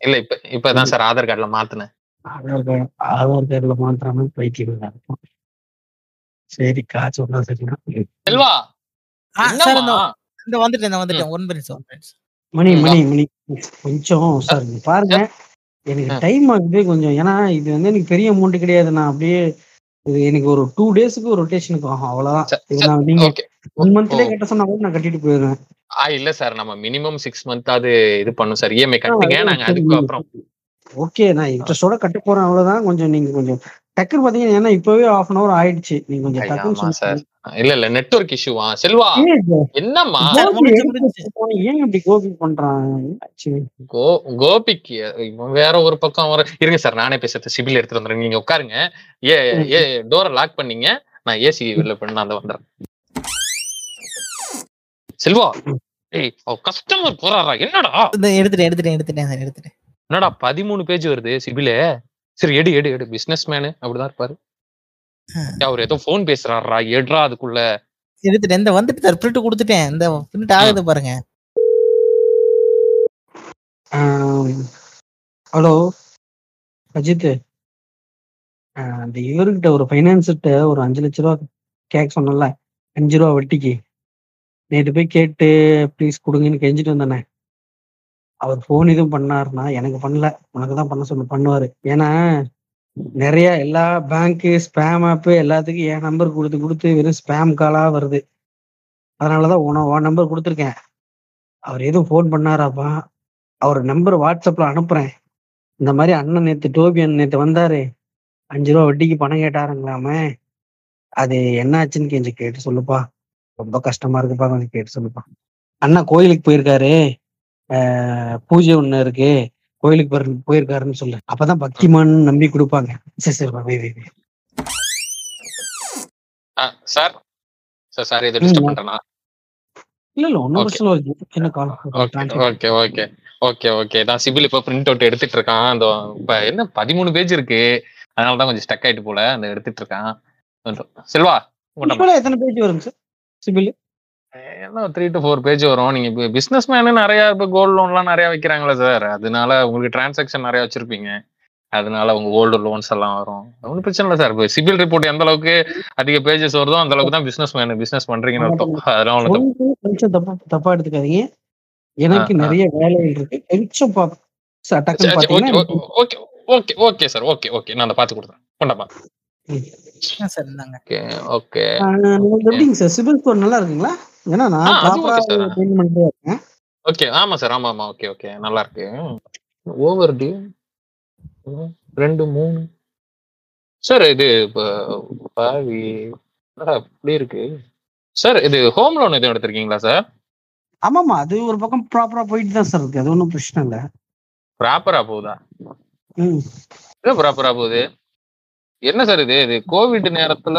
இல்ல இப்ப இப்பதான் சார் ஆதார் கார்டுல மாத்தினேன். ஆதார் கார்டு ஆதார் கார்டுல மாத்திராம பைத்தியம் தான் இருக்கும் சரி காசு ஒன்றா சரிதான் செல்வா சார் இந்த வந்துட்டேன் இந்த வந்துட்டேன். One minutes one minutes Mani Mani Mani. கொஞ்சம் சார் பாருங்க. எனக்கு. டைம் ஆகுது கொஞ்சம். ஏன்னா இது வந்து எனக்கு பெரிய அமௌண்ட் கிடையாது. நான் அப்படியே இது எனக்கு ஒரு டூ டேஸ்க்கு ஒரு ரொட்டேஷனுக்கு ஆகும் அவ்வளவுதான். நீங்க ஒன் மந்த்லயே கட்ட சொன்னா கூட நான் கட்டிட்டு போயிடுவேன். ஆ இல்ல சார். நம்ம மினிமம் சிக்ஸ் மந்த் அது இது பண்ணும் சார். இஎம்ஐ கட்டுங்க நாங்க அதுக்கு அப்புறம். ஓகே நான் இன்ட்ரெஸ்டோட கட்ட போறேன் அவ்வளவுதான். கொஞ்சம் நீங்க கொஞ்சம் டக்குன்னு பாத்தீங்கன்னா ஏன்னா இப்பவே ஆஃப் அன் அவர் ஆயிடுச்சு. நீங்க கொஞ்சம் ஆமா சார். சொல்லுங்க. இல்ல இல்ல நெட்வொர்க் இஷ்யூவா செல்வா? என்னம்மா? ஏன் இப்படி கோபி பண்றான்? கோ கோபிக்கு வேற ஒரு பக்கம் வர இருங்க சார் நானே பேசுறது சிபில் எடுத்துட்டு வந்துடுறேன். நீங்க உட்காருங்க. ஏ ஏ டோரை லாக் பண்ணீங்க. நான் ஏசி வெளில பண்ண அந்த வந்துடுறேன். செல்வா ஏய் கஸ்டமர் போறாரா? என்னடா? எடுத்துட்டேன் எடுத்துட்டேன் எடுத்துட்டேன் எடுத்துட்டேன். என்னடா பதிமூணு பேஜ் வருது சிபிலே? சரி எடு எடு எடு. பிசினஸ் மேனு அப்படிதான் இருப்பாரு. அவர் ஏதோ போன் பேசுறாரா எடுறா அதுக்குள்ள. எடுத்துட்டேன். இந்த வந்துட்டு பிரிண்ட் கொடுத்துட்டேன். இந்த பிரிண்ட் ஆகுது பாருங்க. ஹலோ? அஜித் அந்த இவர்கிட்ட ஒரு ஃபைனான்ஸ்கிட்ட ஒரு அஞ்சு லட்ச ரூபா கேட்க சொன்னல அஞ்சு ரூபா வட்டிக்கு. நேற்று போய் கேட்டு ப்ளீஸ் கொடுங்கன்னு கெஞ்சிட்டு வந்தானே. அவர் ஃபோன் எதுவும் பண்ணாருன்னா எனக்கு பண்ணல. உனக்கு தான் பண்ண சொல்லு பண்ணுவாரு. ஏன்னா நிறைய எல்லா பேங்க்கு ஸ்பேம் ஆப்பு எல்லாத்துக்கும் என் நம்பர் கொடுத்து கொடுத்து வெறும் ஸ்பேம் காலா வருது. அதனாலதான் உன உன் நம்பர் கொடுத்துருக்கேன். அவர் எதுவும் ஃபோன் பண்ணாராப்பா? அவர் நம்பர் வாட்ஸ்அப்ல அனுப்புறேன். இந்த மாதிரி அண்ணன் நேத்து டோபி அண்ணன் நேற்று வந்தாரு. அஞ்சு ரூபா வட்டிக்கு பணம் கேட்டாருங்களாமே? அது என்னாச்சுன்னு கொஞ்சம் கேட்டு சொல்லுப்பா. ரொம்ப கஷ்டமா இருக்குப்பா கொஞ்சம் கேட்டு சொல்லுப்பா. அண்ணா கோயிலுக்கு போயிருக்காரு. பூஜை ஒண்ணு இருக்கு கோயிலுக்கு போயிரு- போயிருக்காருன்னு சொல்லு. அப்பதான் பக்திமான் நம்பி கொடுப்பாங்க. சரி சரி. சார்? சார் சார் இதை டிஸ்டர்ப் பண்றேனா? இல்ல இல்ல ஒன்னும். பிரச்சனை இல்லை. என்ன call okay okay okay okay நான் சிபில் இப்போ பிரிண்ட் அவுட் எடுத்துட்டு இருக்கான். அந்த இப்ப என்ன பதிமூணு பேஜ் இருக்கு. அதனால தான் கொஞ்சம் ஸ்டக் ஆயிட்டு போல. அந்த எடுத்துட்டு இருக்கான். செல்வா எத்தனை பேஜ் வருங்க சார் சிபில் என்ன த்ரீ டு ஃபோர் பேஜ் வரும். நீங்க பிசினஸ் மேனு நிறைய இப்போ கோல்டு லோன்லாம் நிறைய வைக்கிறாங்களே சார் அதனால உங்களுக்கு டிரான்சாக்ஷன் நிறைய வச்சிருப்பீங்க. அதனால உங்க கோல்டு லோன்ஸ் எல்லாம் வரும். ஒன்றும் பிரச்சனை இல்லை சார் இப்போ சிபில் ரிப்போர்ட் எந்த அளவுக்கு அதிக பேஜஸ் வருதோ அந்த அளவுக்கு தான் பிசினஸ் மேனு பிசினஸ் பண்றீங்கன்னு அர்த்தம். அதெல்லாம். கொஞ்சம் தப்பா தப்பா எடுத்துக்காதீங்க. எனக்கு. நிறைய வேலைகள் இருக்கு. கொஞ்சம் okay okay okay okay sir okay okay. நான் அதை பார்த்து கொடுத்துறேன் கொண்டாப்பா sir okay okay. Sir CIBIL score நல்லா இருக்குங்களா? ஏன்னா நான் ஓகே ஆமா சார் ஆமா ஆமா. ஓகே ஓகே நல்லா இருக்கு. ஓவர் டியூ ரெண்டு மூணு. சார் இது பாவி இப்படி இருக்கு? சார் இது ஹோம் லோன் எதுவும் எடுத்திருக்கீங்களா சார் ஆமாமா அது ஒரு பக்கம் ப்ராப்பரா போயிட்டு தான் சார் இருக்கு. அது ஒன்றும் பிரச்சனை இல்லை. ப்ராப்பரா போகுதா? ப்ராப்பரா போகுது? என்ன சார் இது? இது கோவிட் நேரத்துல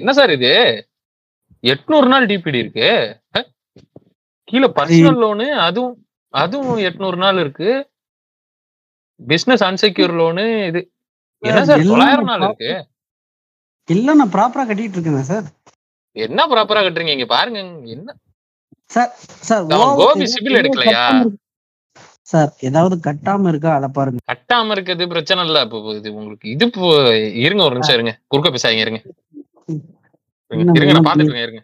என்ன சார் இது? எட்நூறு நாள் டிபிடி இருக்கு? கீழே பர்சனல் லோனு அதுவும் அதுவும் எட்நூறு நாள் இருக்கு. பிசினஸ் அன்செக்யூர் லோனு இது என்ன சார் தொள்ளாயிரம் நாள் இருக்கு? இல்ல நான் ப்ராப்பரா கட்டிட்டு இருக்கேன் சார். என்ன ப்ராப்பரா கட்டுறீங்க? இங்க பாருங்க என்ன? சார் சார் கோபி சிபில் எடுக்கலையா? சார் ஏதாவது கட்டாம இருக்கா? அதை பாருங்க. கட்டாம இருக்கிறது பிரச்சனை இல்ல. இப்போ இது உங்களுக்கு இது இருங்க ஒரு நிமிஷம் இருங்க. குறுக்க பேசாதீங்க இருங்க. இருங்க, பாத்துட்டு இருக்கேன் இருங்க.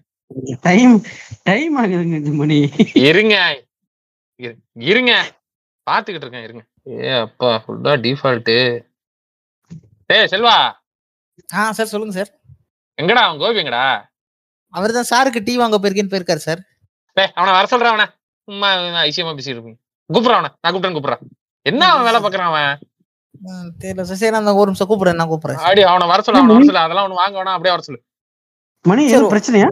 டைம் டைம் ஆகுதுங்க அஞ்சு மணி இருங்க. இரு- இருங்க. பாத்துக்கிட்டு இருக்கேன் இருங்க. ஏ அப்பா ஃபுல்லா டிஃபால்ட்டு டேய் செல்வா. ஆ சார் சொல்லுங்க சார். எங்கடா அவன் கோபி எங்கடா? அவர் தான் சாருக்கு டீ வாங்க போயிருக்கேன்னு போயிருக்காரு சார். டேய் அவனை வர சொல்றான் அவனை. சும்மா ஐசியமா பேசிட்டு இருப்பீங்க கூப்பிடுறான் அவனை. நான் கூப்பிட்டேன் கூப்பிடுறான் என்ன அவன் வேலை பாக்குறான் அவன்? தெரியல சார். சரி நான் ஒரு நிமிஷம் கூப்பிடுறேன் நான் கூப்பிடுறேன். ஆடி அவனை வர சொல்ல அவனை வர சொல்ல. அதெல்லாம் ஒண்ணு வாங்க வேணாம் அப்படியே வர சொல்லு. மணி. எதுவும் பிரச்சனையா?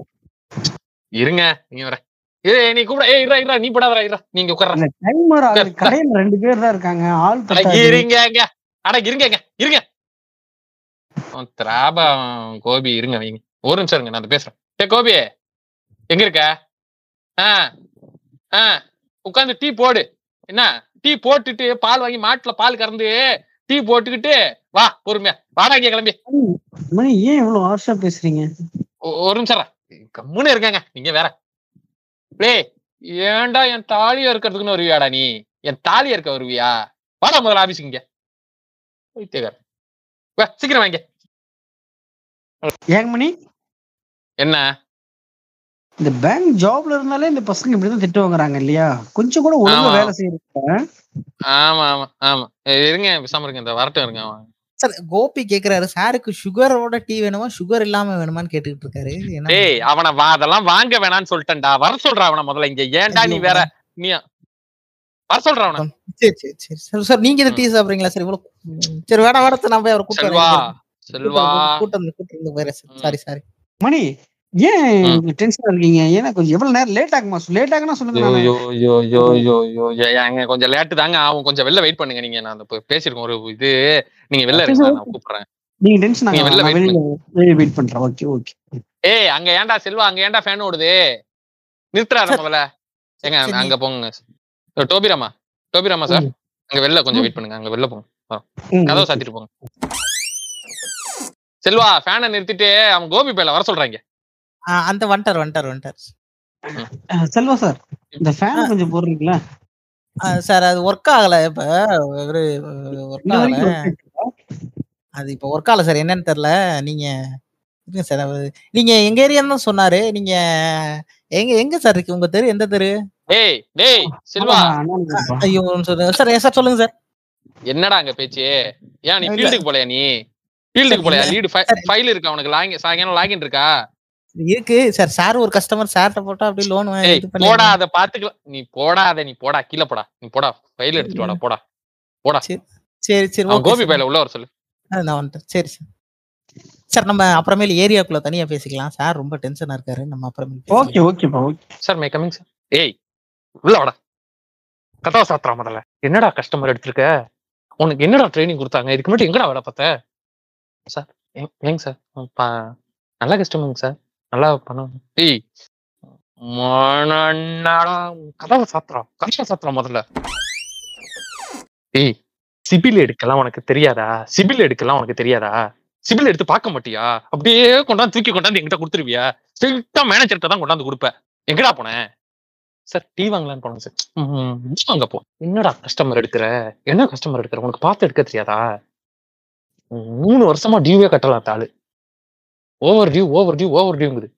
இருங்க நீங்க வர ஏய் நீ கூப்பிட ஏய் இருடா இருடா நீ போடாதடா இருடா நீங்க உட்கார்ற. இல்ல டைமர் கடையில ரெண்டு பேர் தான் இருக்காங்க ஆள் அட பத்தாது. இருங்க இங்க. அட இருங்க இங்க, இருங்க. திராபா கோபி இருங்க வைங்க. ஒரு நிமிஷம் இருங்க நான் பேசுறேன். ஏ கோபி எங்க இருக்க? ஆ ஆ உட்காந்து டீ போடு. என்ன? டீ போட்டுட்டு பால் வாங்கி மாட்டுல பால் கறந்து டீ போட்டுக்கிட்டு வா பொறுமையா. வாடா இங்க கிளம்பி. மணி ஏன் இவ்வளவு ஹார்ஷா பேசுறீங்க? ஒரு நிமிஷம். கம்முன்னு இருக்காங்க. நீங்க வேற. டேய் ஏன்டா என் தாலியா இருக்கிறதுக்குன்னு வருவியாடா நீ? என் தாலியா இருக்க வருவியா? வாடா முதல்ல ஆபீஸுக்கு இங்க. வா சீக்கிரம் வாங்க. ஏங்க மணி? என்ன? இந்த பேங்க் ஜாப்ல இருந்தாலே இந்த பசங்க இப்படிதான் திட்டு வாங்குறாங்க இல்லையா? கொஞ்சம் கூட ஒழுங்கா. வேலை செய்யறாங்க ஆமா ஆமா ஆமா. இருங்க பேசாம இருங்க. இந்த வரட்டும் இருங்க. சார் கோபி கேக்குறாரு சாருக்கு சுகரோட டீ வேணுமா சுகர் இல்லாம வேணுமான்னு கேட்டுக்கிட்டு இருக்காரு டேய் அவனை வா அதெல்லாம் வாங்க வேணாம்னு சொல்லிட்டேன்டா வர சொல்றா அவனை முதல்ல இங்க ஏன்டா நீ வேற நீ வர சொல்றா அவனை சரி சரி சரி சார் சார் நீங்க இந்த டீ சாப்பிடுறீங்களா சார் இவ்வளவு சரி வேணா வேணா நான் போய் அவரை கூட்டம் கூட்டம் போயிடுறேன் சார் சாரி சாரி மணி ஏன் டென்ஷனா இருக்கீங்க? ஏன்னா கொஞ்சம் எவ்வளவு நேரம் லேட் ஆகுமா? லேட் ஆகுனா சொல்லுங்க ஏங்க கொஞ்சம் தாங்க ஆகும். கொஞ்சம் வெளில வெயிட் பண்ணுங்க நீங்க. நான் அந்த பே- பேசியிருக்கோம் ஒரு இது. நீங்க வெளில இருங்க நான் கூப்பிடுறேன். நீங்க டென்ஷன் வெளில வெயிட் பண்றேன். ஓகே ஓகே ஏய் அங்க ஏன்டா செல்வா? அங்க ஏன்டா ஃபேன் ஓடுது? நிறுத்துறாரு சார். முதல்ல. ஏங்க அங்க போங்க. டோபிராமா டோபிராமா சார். அங்க வெளில கொஞ்சம் வெயிட் பண்ணுங்க. அங்க வெளில போங்க. கதவை. சாத்திட்டு போங்க. செல்வா ஃபேனை நிறுத்திட்டு அவன் கோபி பேல வர சொல்றாங்க அந்த வந்துட்டார் வந்துட்டார் வந்துட்டார் அஹ், செல்வா சார் இந்த ஃபேன். கொஞ்சம் போடுறீங்களா? சார் அது ஒர்க் ஆகல இப்ப. ஒரு ஒர்க் ஆகல? அது இப்ப ஒர்க் ஆகல சார். என்னன்னு தெரியல. நீங்க இருங்க சார் அவரு- நீங்க எங்க ஏரியான்னு தான் சொன்னாரு. நீங்க எங்க எங்க சார் இருக்கு? உங்க தெரு? எந்த தெரு? டேய் டேய் செல்வா. ஆமா, அண்ணனுக்கு கொடுப்பா. ஐயோ சார் சார் சொல்லுங்க சார். என்னடா அங்க பேச்சு? ஏன் நீ. ஃபீல்டுக்கு போலையா நீ? ஃபீல்டுக்கு சரி, போலையா. லீடு சரி. ஃபைல் இருக்கா உனக்கு லாகின் சாயங்காலம் லாகின் இருக்கா? இருக்கு. சார் சார் ஒரு கஸ்டமர் சார்ட்ட போட்டா அப்படியே லோன் போடா அத பாத்துக்கலாம் நீ போடாத நீ போடா கீழ போடா. நீ போடா ஃபைல் எடுத்துட்டு வாடா போடா. சரி சரி ஓகே கோபி பையில உள்ள வர சொல்லு. நான் வந்துட்டேன். சரி சார் சார் நம்ம அப்புறமேல் ஏரியாக்குள்ள தனியா பேசிக்கலாம். சார் ரொம்ப டென்ஷனா இருக்காரு. நம்ம அப்புறமேல் ஓகே. ஓகேப்பா okay sir may coming sir ஏய் உள்ள வாடா. கதவை சாத்துறா முதல்ல. என்னடா கஸ்டமர் எடுத்திருக்க? உனக்கு என்னடா ட்ரைனிங் கொடுத்தாங்க? இதுக்கு முன்னாடி எங்கடா வேலை பார்த்த? சார் ஏங்க- சார் பா நல்ல கஸ்டமருங்க சார் நல்லா ஏய் மனநடா கதவை சாத்துறா. கதவை சாத்துறா முதல்ல. ஏய் சிபில் எடுக்கலாம் உனக்கு தெரியாதா? சிபில் எடுக்கலாம் உனக்கு தெரியாதா? சிபில் எடுத்து பார்க்க மாட்டியா? அப்படியே கொண்டாந்து தூக்கி கொண்டாந்து என்கிட்ட கொடுத்துருவியா? ஸ்ட்ரெயிட்டா மேனேஜர்கிட்ட தான் கொண்டாந்து கொடுப்ப. எங்கடா போனேன் சார் டீ வாங்கலான்னு போனேன் சார் வாங்க போ. என்னடா கஸ்டமர் எடுக்கிற? என்ன கஸ்டமர் எடுக்கிற? உனக்கு பார்த்து எடுக்க தெரியாதா? மூணு வருஷமா டியூவே கட்டலாம் தாளு over due over due over டியூங்குது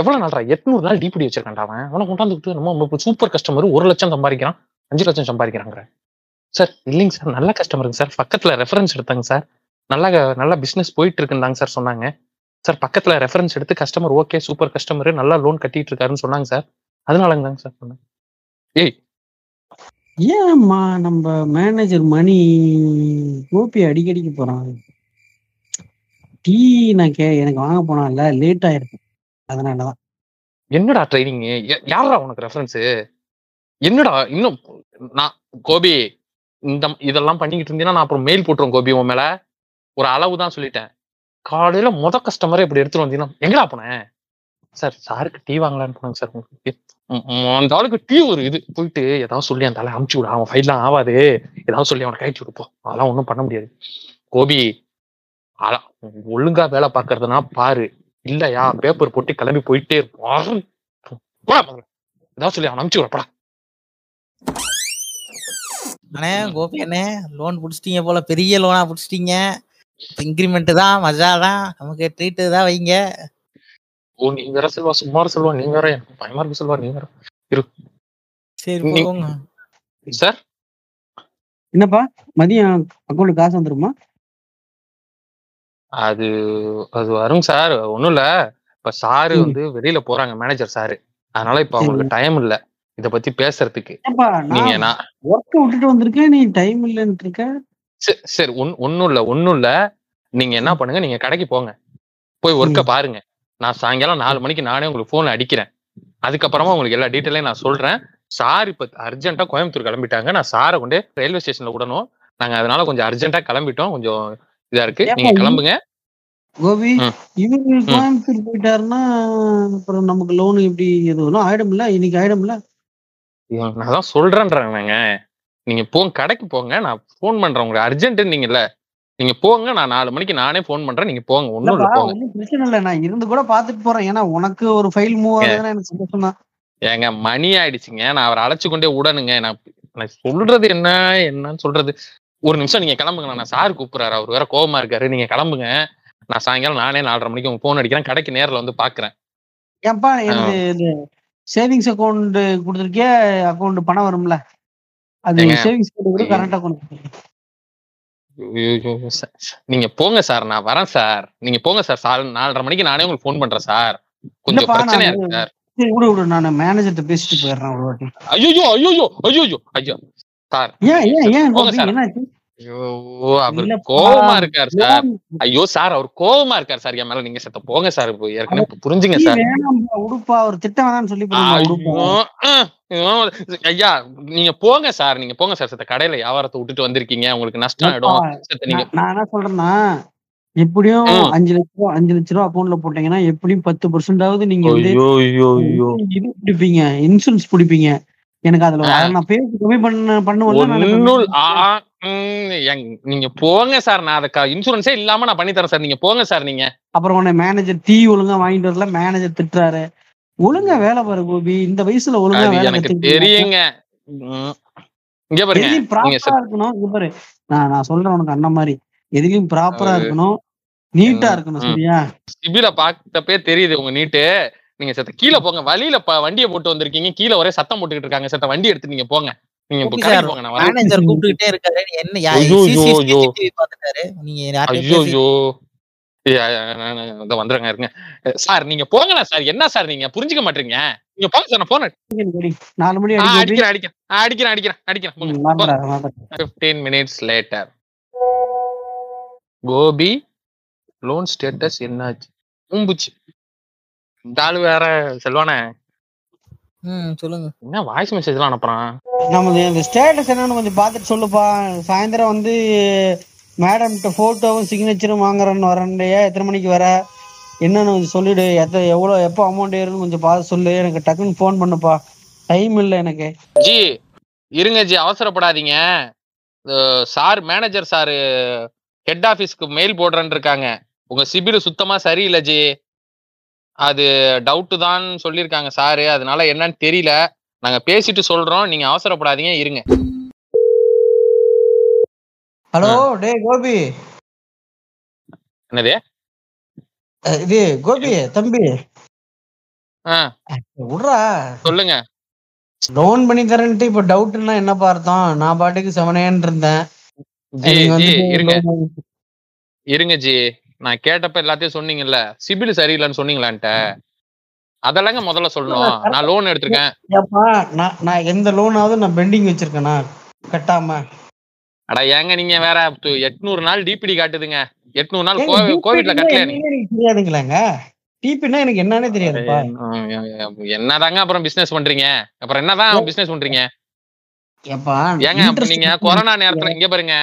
எவ்வளவு நாள்ரா எட்நூறு நாள் டிபிடி வச்சிருக்கான்டா அவன். அவனை கொண்டாந்து நம்ம சூப்பர் கஸ்டமர் ஒரு லட்சம் சம்பாதிக்கிறான். அஞ்சு லட்சம் சம்பாதிக்கிறாங்க சார் இல்லைங்க சார் நல்ல கஸ்டமருங்க சார் பக்கத்துல ரெஃபரன்ஸ் எடுத்தாங்க சார் நல்லா நல்லா பிசினஸ் போயிட்டு இருக்குன்னு சார் சொன்னாங்க. சார் பக்கத்துல ரெஃபரன்ஸ் எடுத்து கஸ்டமர் ஓகே சூப்பர் கஸ்டமர் நல்லா லோன் கட்டிட்டு இருக்காருன்னு சொன்னாங்க சார் அதனாலங்க தாங்க சார் சொன்னேன். ஏய்! ஏன்மா நம்ம மேனேஜர் மணி கோபி அடிக்கடிக்கு போறான். டீ நான் கே எனக்கு வாங்க போனால லேட் ஆயிருக்கு அதனாலதான். என்னடா ட்ரைனிங் யாரா உனக்கு ரெஃபரன்ஸ் என்னடா இன்னும் நான் கோபி இந்த இதெல்லாம் பண்ணிக்கிட்டு இருந்தீங்கன்னா நான் அப்புறம் மெயில் போட்டுருவோம் கோபி உன் மேல. ஒரு அளவு தான் சொல்லிட்டேன். காலையில முத கஸ்டமரே இப்படி எடுத்துட்டு வந்தீங்கன்னா எங்கடா போனேன் சார் சாருக்கு டீ வாங்கலான்னு போனாங்க சார் உங்களுக்கு. அந்த ஆளுக்கு டீ ஒரு இது. போயிட்டு ஏதாவது சொல்லி அந்த ஆளை அமுச்சு விடு. அவன் ஃபைல்லாம் ஆகாது ஏதாவது சொல்லி அவனை கழிச்சு விடுப்போம் அதெல்லாம் ஒன்றும் பண்ண முடியாது. கோபி ஒழுங்கா வேலை பார்க்கறதுனா பாரு. இல்லையா? பேப்பர் போட்டு கிளம்பி போயிட்டே முதல்ல. ஏதாவது சொல்லி அவன் அமுச்சு விடப்படா அண்ணே கோபி அண்ணே லோன் புடிச்சிட்டீங்க போல. பெரிய லோனா புடிச்சிட்டீங்க. இன்க்ரிமெண்ட் தான் மஜா தான். நமக்கு ட்ரீட் தான் வைங்க. ஓ நீ வேற செல்வா சும்மா இரு செல்வா நீ வேற. எனக்கு பயமா இருக்கு செல்வா நீ வேற. சரி நீ- போங்க சார்? என்னப்பா? மதியம் அக்கௌண்ட் காசு வந்துருமா அது அது வரும் சார். ஒண்ணும் இல்ல. இப்ப சாரு. வந்து வெளியில போறாங்க மேனேஜர் சாரு. அதனால இப்ப அவங்களுக்கு டைம் இல்ல. இத பத்தி பேசுறதுக்கு. நீங்க நான் ஒர்க் விட்டுட்டு வந்திருக்கேன் நீ டைம் இல்லைன்னு இருக்க? சரி, சரி ஒன் ஒண்ணும் இல்ல ஒண்ணும் இல்ல. நீங்க என்ன பண்ணுங்க நீங்க கடைக்கு போங்க. போய் ஒர்க்க பாருங்க. நான் சாயங்காலம் நாலு மணிக்கு நானே உங்களுக்கு போன் அடிக்கிறேன். அதுக்கப்புறமா உங்களுக்கு எல்லா டீட்டெயிலையும் நான் சொல்றேன். சார் இப்ப அர்ஜென்ட்டா கோயம்புத்தூர் கிளம்பிட்டாங்க. நான் சாரை கொண்டு ரயில்வே ஸ்டேஷன்ல விடணும். நாங்க அதனால கொஞ்சம் அர்ஜென்ட்டா கிளம்பிட்டோம். கொஞ்சம் இதா இருக்கு. நீங்க கிளம்புங்க. கோபி. இவரு கோயம்புத்தூர் போயிட்டாருன்னா அப்புறம் நமக்கு லோன் எப்படி எதுவும் ஆயிடும்ல? இன்னைக்கு ஆயிடும்ல? நான் தான் சொல்றேன்றாங்க நீங்க போங்க கடைக்கு போங்க. நான் ஃபோன் பண்றேன். உங்களுக்கு அர்ஜென்ட் நீங்கல்ல. நீங்க போங்க. நான் நாலு மணிக்கு நானே ஃபோன் பண்றேன். நீங்க போங்க. ஒண்ணும் இல்ல போங்க. பிரச்சனை இல்லை. நான் இருந்து கூட பாத்துட்டு போறேன். ஏன்னா உனக்கு ஒரு ஃபைல் மூவ் ஆகுதுன்னா எனக்கு சந்தோஷம் தான். ஏங்க மணி ஆயிடுச்சுங்க. நான் அவரை அழைச்சு கொண்டே விடணுங்க. நான் நான் சொல்றது என்ன என்னன்னு சொல்றது. ஒரு நிமிஷம் நீங்க கிளம்புங்க. நான் சார் கூப்பிடுறாரு. அவர் வேற கோவமா இருக்காரு. நீங்க கிளம்புங்க. நான் சாயங்காலம் நானே நாலரை மணிக்கு உங்க போன் அடிக்கிறேன். கடைக்கு நேர்ல வந்து பாக்குறேன். ஏன்பா சேவிங்ஸ் அக்கௌண்ட் கொடுத்துருக்கே அக்கௌண்ட் பணம் வரும்ல? அது சேவிங்ஸ் அக்கௌண்ட் ஐயோ. கரண்ட் அக்கௌண்ட் ஐயோ, நீங்க போங்க சார். நான் வரேன் சார். நீங்க போங்க சார். சார் நாலரை மணிக்கு நானே உங்களுக்கு ஃபோன் பண்றேன் சார். கொஞ்சம் பிரச்சனையா இருக்கு சார். விடு விடு. நான் மேனேஜர்கிட்ட பேசிட்டு போயிடுறேன் ஒரு வாட்டி. ஐயோ ஐயோ ஐயோ ஐயோ சார் சார். ஐயோ அவர். கோவமா இருக்காரு சார். ஐயோ சார் அவர் கோவமா இருக்காரு சார். என் மேல நீங்க செத்த போங்க சார். ஏற்கனவே புரிஞ்சுங்க சார். உடுப்பா. ஒரு திட்டம் வேணாம்னு சொல்லி ஐயோ, நீங்க போங்க சார். நீங்க போங்க சார். செத்த கடையில வியாபாரத்தை விட்டுட்டு வந்திருக்கீங்க. உங்களுக்கு நஷ்டம் ஆயிடும். நீங்க நான் என்ன சொல்றேன்னா எப்படியும். அஞ்சு லட்ச ரூபா அஞ்சு லட்ச ரூபா அக்கௌண்ட்ல போட்டீங்கன்னா எப்படியும் பத்து பர்சன்டாவது நீங்க இது பிடிப்பீங்க. இன்சூரன்ஸ் பிடிப்பீங்க. எனக்கு அதுல நான் பேசி கம்மி பண்ண எங்க- நீங்க போங்க சார். நான் அதை இன்சூரன்ஸே இல்லாம நான் பண்ணி தரேன் சார். நீங்க போங்க சார் நீங்க. அப்புறம் உன்னை மேனேஜர் டீ ஒழுங்கா வாங்கிட்டு வரல. மேனேஜர் திட்டுறாரு. ஒழுங்கா வேலை பாரு கோபி. இந்த வயசுல ஒழுங்கா எனக்கு. தெரியுங்க. இங்க பாருங்க. நீங்க ப்ராப்பரா இருக்கணும். இங்க பாரு. நான் நான் சொல்றேன் உனக்கு அண்ணன் மாதிரி. எதுலயும் ப்ராப்பரா இருக்கணும். நீட்டா இருக்கணும். சரியா? சிபில பார்த்தப்பே தெரியுது உங்க நீட்டு. நீங்க செத்த கீழே போங்க வழியில வண்டியை போட்டு வந்திருக்கீங்க கீழே ஒரே சத்தம் போட்டுக்கிட்டு இருக்காங்க செத்த வண்டி எடுத்து நீங்க போங்க சார் போங்க நீங்க இருங்க சார் நீங்க போங்கண்ணா சார் என்ன சார் நீங்க புரிஞ்சுக்க மாட்டீங்க நீங்க போங்க சார் நான் போன நாலு மணி அடிக்கிறேன் அடிக்கிறேன் அடிக்கிறேன் அடிக்கிறேன் அடிக்கிறேன் போங்க. போ. மறந்துடாத, மறந்துடாத. 15 minutes later Gopi loan status என்னாச்சு பூம்புச்சு இந்த ஆளு வேற செல்வானே. ம் சொல்லுங்க. என்ன வாய்ஸ் மெசேஜ் எல்லாம் அனுப்புறான்? நமது இந்த ஸ்டேட்டஸ் என்னன்னு கொஞ்சம் பார்த்துட்டு சொல்லுப்பா. சாயந்தரம் வந்து மேடம்கிட்ட போட்டோவும் சிக்னேச்சரும் வாங்குறேன்னு வரேன்டையா எத்தனை மணிக்கு வர? என்னன்னு கொஞ்சம் சொல்லிடு. எத்த எவ்வளோ எப்போ அமௌண்ட் ஏறுன்னு கொஞ்சம் பார்த்து சொல்லு. எனக்கு டக்குன்னு ஃபோன் பண்ணுப்பா. டைம் இல்லை எனக்கு. ஜி இருங்க ஜி. அவசரப்படாதீங்க. சார் மேனேஜர் சார் ஹெட் ஆபீஸ்க்கு மெயில் போடுறேன்னு இருக்காங்க. உங்க சிபில் சுத்தமா சரியில்லை ஜி. அது டவுட்டு தான் சொல்லியிருக்காங்க சாரு அதனால என்னன்னு தெரியல. நாங்க பேசிட்டு சொல்றோம். நீங்க அவசரப்படாதீங்க. இருங்க. ஹலோ டேய் கோபி. என்னது? இது கோபி தம்பி. ஆ. விட்றா. சொல்லுங்க. லோன் பண்ணி தரேன்ட்டு இப்போ டவுட்னா என்ன பார்த்தோம் நான் பாட்டுக்கு செவனேன்னு இருந்தேன். இருங்க. இருங்க ஜி. நான் கேட்டப்ப எல்லாத்தையும் சொன்னீங்கல்ல சிபில் சரியில்லைன்னு சொன்னீங்களான்ட்ட? அதெல்லாங்க முதல்ல சொல்லணும். நான் லோன் எடுத்திருக்கேன். நான் நான் எந்த லோனாவது நான் பெண்டிங் வச்சிருக்கேனா? கட்டாம. அட ஏங்க நீங்க வேற எட்நூறு நாள் டிபிடி காட்டுதுங்க. எட்நூறு நாள் கோவிட்ல தெரியாதுங்களாங்க? டிபின்னா எனக்கு என்னன்னே தெரியாதுப்பா. என்னதாங்க அப்புறம் பிசினஸ் பண்றீங்க? அப்புறம் என்னதான் பிசினஸ் பண்றீங்க? ஏப்பா ஏங்க நீங்க கொரோனா நேரத்துல இங்க பாருங்க.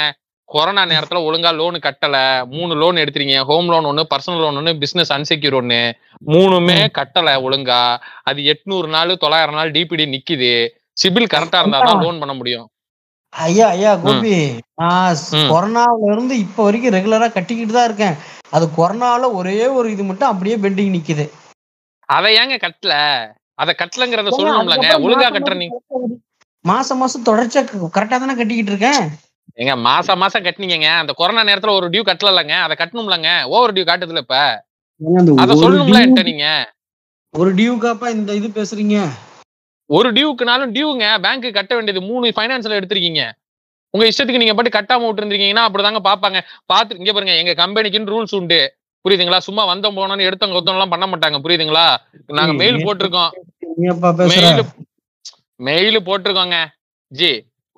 கொரோனா நேரத்துல ஒழுங்கா லோன் கட்டல. மூணு லோன் எடுத்துறீங்க ஹோம் லோன் ஒண்ணு பர்சனல் லோன் ஒண்ணு பிசினஸ் அன்செக்யூர் ஒண்ணு. மூணுமே கட்டல ஒழுங்கா. அது எட்நூறு நாள் தொள்ளாயிரம் நாள் டிபிடி நிக்குது. சிபில் கரெக்டா இருந்தா தான் லோன் பண்ண முடியும். ஐயா ஐயா கோபி நான். கொரோனாவுல இருந்து இப்ப வரைக்கும் ரெகுலரா கட்டிக்கிட்டு தான் இருக்கேன். அது கொரோனால ஒரே ஒரு இது மட்டும் அப்படியே பெண்டிங் நிக்குது. அதை ஏங்க கட்டல? அத கட்டலங்கிறத சொல்லணும்லங்க. ஒழுங்கா கட்டுற நீங்க மாசம் மாசம் தொடர்ச்சியா கரெக்டா தானே கட்டிக்கிட்டு இருக்கேன்? ஏங்க மாசம் மாசம் கட்டினீங்க அந்த கொரோனா நேரத்துல ஒரு டியூ கட்டலங்க அதை கட்டணும்லங்க. ஓவர் டியூ காட்டுதுல இப்ப. அத சொல்லணும்ல என்கிட்ட நீங்க? ஒரு டியூக்காப்பா இந்த இது பேசுறீங்க? ஒரு டியூக்குனாலும் டியூங்க. பேங்க் கட்ட வேண்டியது மூணு ஃபைனான்ஸ்ல எடுத்திருக்கீங்க. உங்க இஷ்டத்துக்கு நீங்க பாட்டு கட்டாம விட்டுருந்தீங்கன்னா அப்படிதாங்க பாப்பாங்க. பாத்து இங்க பாருங்க எங்க கம்பெனிக்குன்னு ரூல்ஸ் உண்டு. புரியுதுங்களா? சும்மா வந்தோம் போனோம்னு எடுத்தவங்க கொத்தவங்க எல்லாம் பண்ண மாட்டாங்க. புரியுதுங்களா? நாங்க மெயில் போட்டிருக்கோம். மெயில் மெயில் போட்டிருக்கோங்க. ஜி.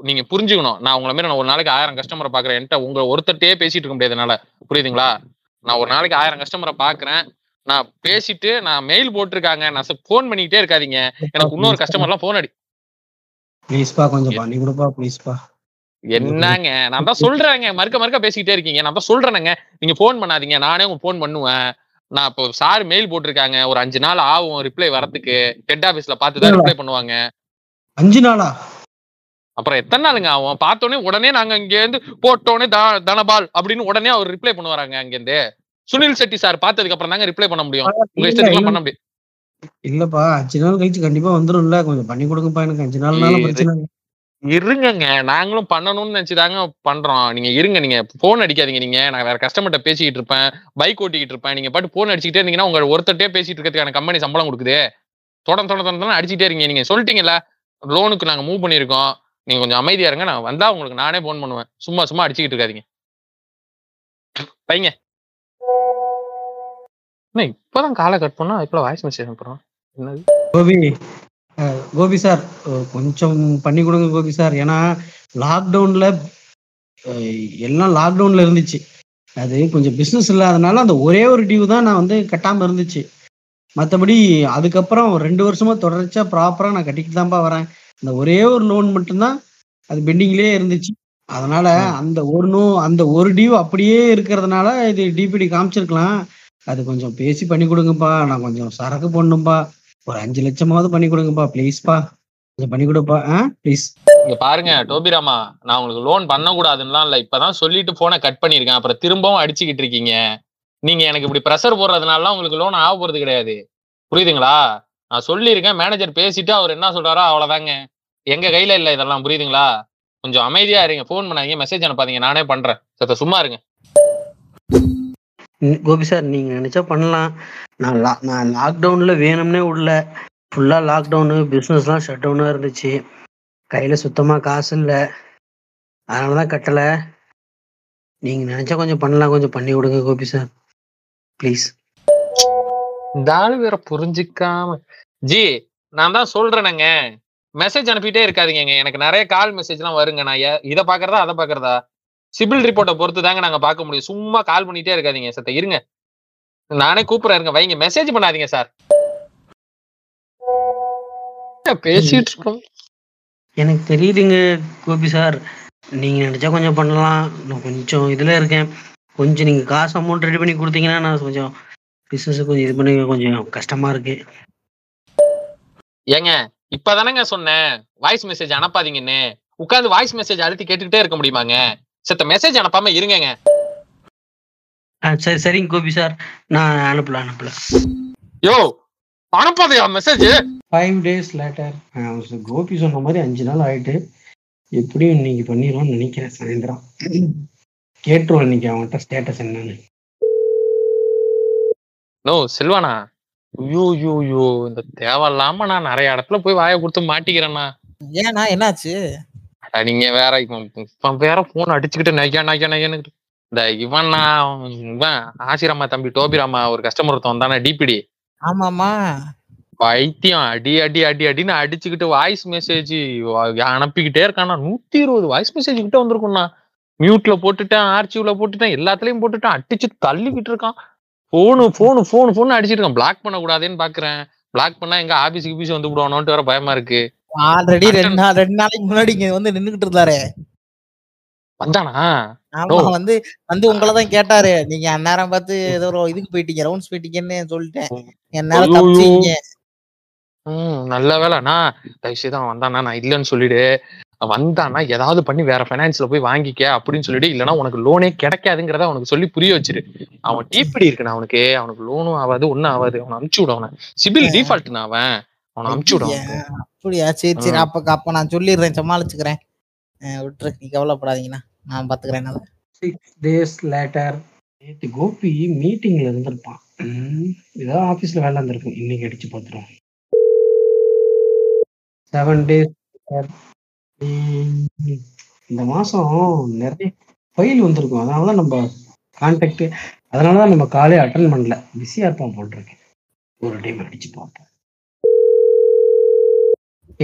நீங்க புரிஞ்சுக்கணும். நான் உங்களை மாதிரி நான் ஒரு நாளைக்கு ஆயிரம் கஸ்டமரை பாக்குறேன். என்கிட்ட உங்க ஒருத்தட்டே பேசிட்டு இருக்க முடியாது என்னால. புரியுதுங்களா? நான் ஒரு நாளைக்கு ஆயிரம் கஸ்டமரை பாக்குறேன். நான் பேசிட்டு நான் மெயில் போட்டிருக்காங்க. நான் ஃபோன் பண்ணிக்கிட்டே இருக்காதீங்க. எனக்கு இன்னொரு கஸ்டமர்லாம் ஃபோன் அடி ப்ளீஸ்ப்பா கொஞ்சம் பண்ணி கொடுப்பா ப்ளீஸ்ப்பா என்னங்க? நான் தான் சொல்றேங்க. மறுக்க மறுக்க பேசிக்கிட்டே இருக்கீங்க. நான் தான் சொல்றேனுங்க. நீங்க ஃபோன் பண்ணாதீங்க. நானே உங்க ஃபோன் பண்ணுவேன். நான் இப்போ சார் மெயில் போட்டிருக்காங்க. ஒரு அஞ்சு நாள் ஆகும் ரிப்ளை வரதுக்கு ஹெட் ஆபீஸ்ல பார்த்து தான் ரிப்ளை பண்ணுவாங்க. அஞ்சு நாளா? அப்புறம் எத்தனை நாளுங்க ஆகும்? பார்த்தோன்னே உடனே நாங்க இங்க இருந்து போட்டோன்னே த- தனபால் அப்படின்னு உடனே அவர் ரிப்ளை பண்ணுவாராங்க அங்க இருந்து சுனில் செட்டி சார் பார்த்ததுக்கு அப்புறம் தாங்க ரிப்ளை பண்ண முடியும். உங்க இல்ல. பண்ண முடியும். இல்லப்பா அஞ்சு நாள் கழிச்சு கண்டிப்பா வந்துரும்ல. கொஞ்சம் பண்ணி கொடுங்கப்பா எனக்கு அஞ்சு இது- பிரச்சனை. இருங்கங்க. நாங்களும் பண்ணணும்னு நினைச்சுதாங்க பண்றோம். நீங்க இருங்க நீங்க போன் அடிக்காதீங்க நீங்க. நான் வேற கஸ்டமர்கிட்ட பேசிக்கிட்டு இருப்பேன். பைக் ஓட்டிக்கிட்டு இருப்பேன். நீங்க பாட்டு போன் அடிச்சுக்கிட்டே இருந்தீங்கன்னா உங்க ஒருத்தட்டே பேசிட்டு இருக்கிறதுக்கான கம்பெனி சம்பளம் கொடுக்குது. தொடர்ந்து தொடர்ந்து தொடர்ந்து அடிச்சுட்டே இருக்கீங்க. நீங்க சொல்லிட்டீங்கல்ல லோனுக்கு நாங்க மூவ் பண்ணிருக்கோம் நீங்க கொஞ்சம் அமைதியா இருங்க. நான் வந்தா உங்களுக்கு நானே போன் பண்ணுவேன். சும்மா சும்மா அடிச்சுக்கிட்டு இருக்காதீங்க. வைங்க. என்ன இப்பதான் காலை கட் பண்ணா இப்ப வாய்ஸ் மெசேஜ் அனுப்புறோம் என்னது? கோபி கோபி சார் கொஞ்சம் பண்ணி கொடுங்க கோபி சார். ஏன்னா லாக்டவுன்ல எல்லாம் லாக்டவுன்ல இருந்துச்சு. அது கொஞ்சம் பிஸ்னஸ் இல்லாதனால அந்த ஒரே ஒரு டியூ தான் நான் வந்து கட்டாம இருந்துச்சு. மற்றபடி அதுக்கப்புறம் ரெண்டு வருஷமா தொடர்ச்சியா ப்ராப்பரா நான் கட்டிக்கிட்டு தான்ப்பா வரேன். அந்த ஒரே ஒரு லோன் மட்டும்தான் அது பெண்டிங்லயே இருந்துச்சு. அதனால அந்த ஒரு நோ அந்த ஒரு டியூ அப்படியே இருக்கிறதுனால இது டிபிடி காமிச்சிருக்கலாம். அது கொஞ்சம் பேசி பண்ணி கொடுங்கப்பா. நான் கொஞ்சம் சரக்கு போடணும்பா. ஒரு அஞ்சு லட்சமாவது பண்ணி கொடுங்கப்பா. ப்ளீஸ்ப்பா. கொஞ்சம் பண்ணி கொடுப்பா. ஆ ப்ளீஸ். இங்க பாருங்க டோபிராமா நான் உங்களுக்கு லோன் பண்ண கூடாதுன்னுலாம் இல்ல. இப்பதான் சொல்லிட்டு போனை கட் பண்ணிருக்கேன் அப்புறம் திரும்பவும் அடிச்சுக்கிட்டு இருக்கீங்க. நீங்க எனக்கு இப்படி ப்ரெஷர் போடுறதுனால உங்களுக்கு லோன் ஆக போறது கிடையாது. புரியுதுங்களா? நான் சொல்லியிருக்கேன். மேனேஜர் பேசிட்டு அவர் என்ன சொல்றாரோ அவ்வளவுதாங்க. எங்க கையில இல்ல இதெல்லாம் புரியுதுங்களா? கொஞ்சம் அமைதியா இருங்க. ஃபோன் பண்ணாதீங்க. மெசேஜ் அனுப்பாதீங்க. நானே பண்றேன். சத்த சும்மா இருங்க. கோபி சார் நீங்க நினைச்சா பண்ணலாம். நான் லா நான் லாக்டவுன்ல வேணும்னே உள்ள ஃபுல்லா லாக்டவுனு பிஸ்னஸ்லாம் ஷட் டவுனா இருந்துச்சு. கையில சுத்தமா காசு இல்ல. அதனால தான் கட்டல. நீங்க நினைச்சா கொஞ்சம் பண்ணலாம். கொஞ்சம் பண்ணி விடுங்க கோபி சார் ப்ளீஸ் இந்த ஆளு வேற புரிஞ்சுக்காம. ஜி நான் தான் சொல்றேனுங்க. மெசேஜ் அனுப்பிட்டே இருக்காதீங்க எனக்கு நிறைய கால் மெசேஜ்லாம் வருங்க. நான் இதை பாக்குறதா அதை பாக்குறதா சிபில் ரிப்போர்ட்டை பொறுத்து தாங்க நாங்க பார்க்க முடியும். சும்மா கால் பண்ணிட்டே இருக்காதீங்க சத்த இருங்க. நானே கூப்பிடுறேன் இருங்க. வைங்க. மெசேஜ் பண்ணாதீங்க சார் பேசிட்டு இருக்கோம்? எனக்கு தெரியுதுங்க கோபி சார் நீங்க நினைச்சா கொஞ்சம் பண்ணலாம். நான் கொஞ்சம் இதுல இருக்கேன். கொஞ்சம் நீங்க காசு அமௌண்ட் ரெடி பண்ணி கொடுத்தீங்கன்னா நான் கொஞ்சம் பிசினஸ் கொஞ்சம் இது பண்ணி கொஞ்சம் கஷ்டமா இருக்கு. ஏங்க இப்பதானங்க சொன்னேன். வாய்ஸ் மெசேஜ் அனுப்பாதீங்கன்னு. உட்கார்ந்து வாய்ஸ் மெசேஜ் அழுத்தி கேட்டுக்கிட்டே இருக்க முடியுமாங்க? செத்த மெசேஜ் அனுப்பாம இருங்கங்க. சரி சரிங்க கோபி சார் நான் அனுப்பல அனுப்பல யோ அனுப்பாதையா message five days later Gopi சொன்ன மாதிரி அஞ்சு நாள் ஆயிட்டு எப்படியும் இன்னைக்கு பண்ணிடுவோம்னு நினைக்கிறேன் சாயந்தரம். கேட்டுருவோம் இன்னைக்கு அவன்கிட்ட ஸ்டேட்டஸ் என்னன்னு. நோ செல்வானா? ஐயோ ஐயோ ஐயோ இந்த தேவையில்லாம நான் நிறைய இடத்துல போய் வாயை கொடுத்து மாட்டிக்கிறேன்னா ஏன்னா என்னாச்சு? நீங்க வேற இவன் வேற போன் அடிச்சுக்கிட்டு நையா நையா நையான்னு இந்த இவன் நான் இவன் ஆசிரமா தம்பி டோபிராமா ஒரு கஸ்டமர் ஒருத்தன் வந்தானே டிபிடி ஆமாமா வைத்தியம் அடி அடி அடி அடின்னு அடிச்சுக்கிட்டு வாய்ஸ் மெசேஜ் அனுப்பிக்கிட்டே இருக்கானா நூத்தி இருபது வாய்ஸ் மெசேஜ் கிட்ட வந்திருக்கும்ண்ணா மியூட்ல போட்டுட்டேன் ஆர்ச்சிவ்ல போட்டுட்டேன் எல்லாத்துலயும் போட்டுட்டேன் அடிச்சு தள்ளிக்கிட்டு இருக்கான். போனு போனு போனு போனு அடிச்சிட்டு இருக்கான் பிளாக் பண்ண கூடாதுன்னு பாக்குறேன். பிளாக் பண்ணா எங்க ஆபீஸ் கீபீஸ் வந்து விடுவானோன்ட்டு வேற பயமா இருக்கு. ஆல்ரெடி ரெண்டு நாள் ரெண்டு நாளைக்கு முன்னாடி இங்க வந்து நின்னுகிட்டு இருந்தாரு. வந்தானா? ஆமா. வந்து வந்து உங்களை தான் கேட்டாரு. நீங்க அந்நேரம் பார்த்து ஏதோ ஒரு இதுக்கு போயிட்டீங்க ரவுண்ட்ஸ் போயிட்டீங்கன்னு சொல்லிட்டேன். என்னால. தப்பிச்சீங்க ம் நல்ல வேலை நான் தயவுசெய்து அவன் வந்தானா நான் இல்லைன்னு சொல்லிடு. அவன் வந்தானா ஏதாவது பண்ணி வேற ஃபைனான்ஸ்ல போய் வாங்கிக்க அப்படின்னு சொல்லிட்டு இல்லைன்னா உனக்கு லோனே கிடைக்காதுங்கிறத அவனுக்கு சொல்லி புரிய வச்சிரு அவன் டீப்படி இருக்குண்ணா அவனுக்கு. அவனுக்கு லோனும் ஆகாது ஒன்னும் ஆகாது அவனை அமுச்சு விட அவனை. சிபில் டிஃபால்ட்னா அவன். அவனை அமுச்சு விட அப்படியா? சரி சரி. அப்ப அப்ப நான் சொல்லிடுறேன். சமாளிச்சுக்கிறேன். விட்டுரு. நீ கவலைப்படாதீங்கண்ணா. நான் பாத்துக்கிறேன் சிக்ஸ் டேஸ் லேட்டர் நேற்று கோபி மீட்டிங்ல இருந்திருப்பான் ம், ஏதோ ஆஃபீஸில் வேலை இருந்திருக்கும் இன்னைக்கு அடிச்சு பார்த்துருவோம் செவன் டேஸ் இந்த மாசம் நிறைய ஃபைல் வந்திருக்கும். அதனால தான் நம்ம கான்டாக்ட் அதனால தான் நம்ம காலே அட்டன் பண்ணல. பிஸியாக இருப்பான் போட்டிருக்கேன் ஒரு டைம் அடிச்சு பார்ப்போம்.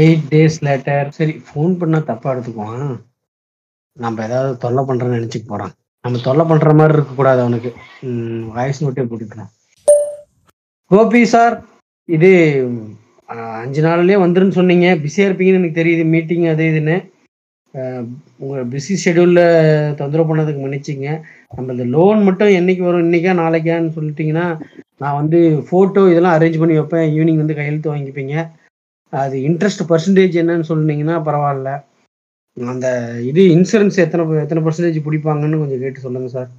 எயிட் டேஸ் லேட்டர் சரி ஃபோன் பண்ணால் தப்பாக எடுத்துக்குவான். நம்ம ஏதாவது தொல்லை பண்ணுறேன்னு நினச்சிக்க போறான். நம்ம தொல்லை பண்ற மாதிரி இருக்க கூடாது அவனுக்கு வாய்ஸ் நோட்டே போட்டுக்கலாம். கோபி சார் இது அஞ்சு நாள்லேயே வந்துருன்னு சொன்னீங்க. பிஸியாக இருப்பீங்கன்னு எனக்கு தெரியுது. மீட்டிங் அது இதுன்னு. உங்கள் பிஸி ஷெடியூலில் தொந்தரவு பண்ணதுக்கு மன்னிச்சிங்க. நம்ம இந்த லோன் மட்டும் என்னைக்கு வரும் இன்னைக்கா நாளைக்கான்னு சொல்லிட்டிங்கன்னா நான் வந்து ஃபோட்டோ இதெல்லாம் அரேஞ்ச் பண்ணி வைப்பேன். ஈவினிங் வந்து கையெழுத்து வாங்கிப்பீங்க. அது இன்ட்ரெஸ்ட் பர்சன்டேஜ் என்னன்னு சொன்னீங்கன்னா பரவாயில்ல. அந்த இது இன்சூரன்ஸ் எத்தனை எத்தனை பர்சன்டேஜ் பிடிப்பாங்கன்னு கொஞ்சம் கேட்டு சொல்லுங்கள் சார்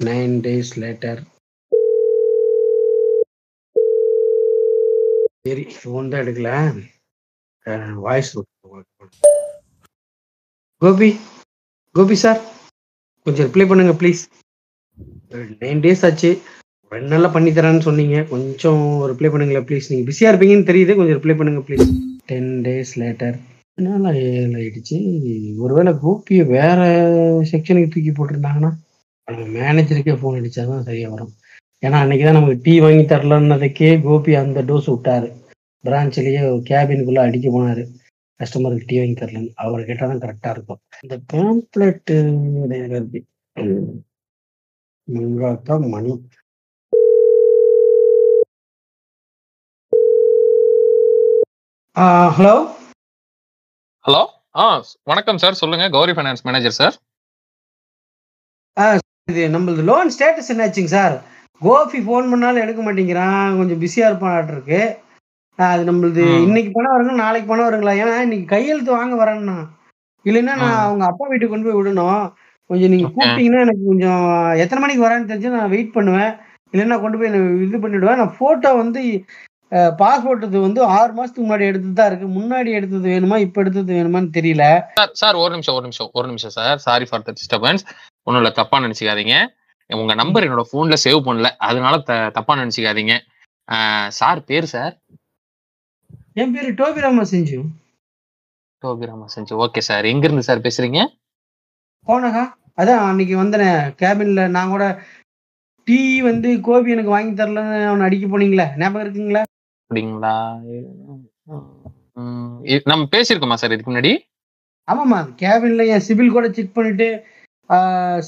நைன் டேஸ் லேட்டர் சரி ஃபோன் தான் எடுக்கல. வாய்ஸ் கோபி கோபி சார் கொஞ்சம் ரிப்ளை பண்ணுங்க ப்ளீஸ் நைன் டேஸ் ஆச்சு. ரெண்டு நாளில் பண்ணி தரேன்னு சொன்னீங்க. கொஞ்சம் ரிப்ளை பண்ணுங்களேன் ப்ளீஸ் நீங்கள் பிஸியாக இருப்பீங்கன்னு தெரியுது. கொஞ்சம் ரிப்ளை பண்ணுங்க ப்ளீஸ் டென் டேஸ் லேட்டர் என்னால் ஏழு ஆயிடுச்சு. ஒருவேளை கோபியை வேற செக்ஷனுக்கு தூக்கி போட்டிருந்தாங்கன்னா மேனேஜருக்கே ஃபோன் அடிச்சா தான் சரியாக வரும். ஏன்னா அன்னைக்கு தான் நமக்கு டீ வாங்கி தரலன்னதுக்கே கோபி அந்த டோஸ் விட்டாரு. பிரான்ச்லேயே கேபினுக்குள்ளே அடிக்க போனார். கஸ்டமருக்கு டீ வாங்கி தரலன்னு. அவர் கேட்டால் தான் கரெக்டாக இருக்கும். இந்த பேம்ப்ளெட்டு இருக்கு மங்காத்தா மணி. ஹலோ? ஹலோ? ஆ வணக்கம் சார். சொல்லுங்க. Gowri finance manager sir. இது நம்மளது லோன் ஸ்டேட்டஸ் என்னாச்சுங்க சார்? கோபி ஃபோன் பண்ணாலும் எடுக்க மாட்டேங்கிறான். கொஞ்சம் பிஸியாக இருப்பான் இருக்கு. அது நம்மளது. இன்னைக்கு பணம் வருங்க நாளைக்கு பணம் வருங்களா? ஏன்னா இன்னைக்கு கையெழுத்து வாங்க வரேன்னா. இல்லைன்னா நான். அவங்க அப்பா வீட்டுக்கு கொண்டு போய் விடணும். கொஞ்சம் நீங்க Okay. கூப்பிட்டீங்கன்னா எனக்கு கொஞ்சம் எத்தனை மணிக்கு வரேன்னு தெரிஞ்சு நான் வெயிட் பண்ணுவேன். இல்லைன்னா கொண்டு போய் இது பண்ணிடுவேன். நான் போட்டோ வந்து பாஸ்போர்ட் இது வந்து ஆறு மாசத்துக்கு முன்னாடி எடுத்தது தான் இருக்கு. முன்னாடி எடுத்தது வேணுமா இப்ப எடுத்தது வேணுமான்னு தெரியல. சார் சார் ஒரு நிமிஷம் ஒரு நிமிஷம் ஒரு நிமிஷம் sir. Sorry for the disturbance ஒன்றும் இல்லை தப்பா நினைச்சுக்காதீங்க. உங்க நம்பர் என்னோட போன்ல சேவ் பண்ணல. அதனால த- தப்பா நினைச்சுக்காதீங்க. சார் பேர் சார் என் பேரு டோபி ராமா செஞ்சு டோபிராமா செஞ்சு ஓகே சார் எங்க இருந்து சார் பேசுறீங்க? போனகா அதான் அன்னைக்கு வந்தனே கேபின்ல நான் கூட டீ வந்து கோபி எனக்கு வாங்கி தரலன்னு அவனை அடிக்க போனீங்களே. ஞாபகம் இருக்குங்களா? அப்படிங்களா? நம்ம பேசியிருக்கோமா சார் இதுக்கு முன்னாடி? ஆமாமா கேபின்ல என் சிபில் கூட செக் பண்ணிட்டு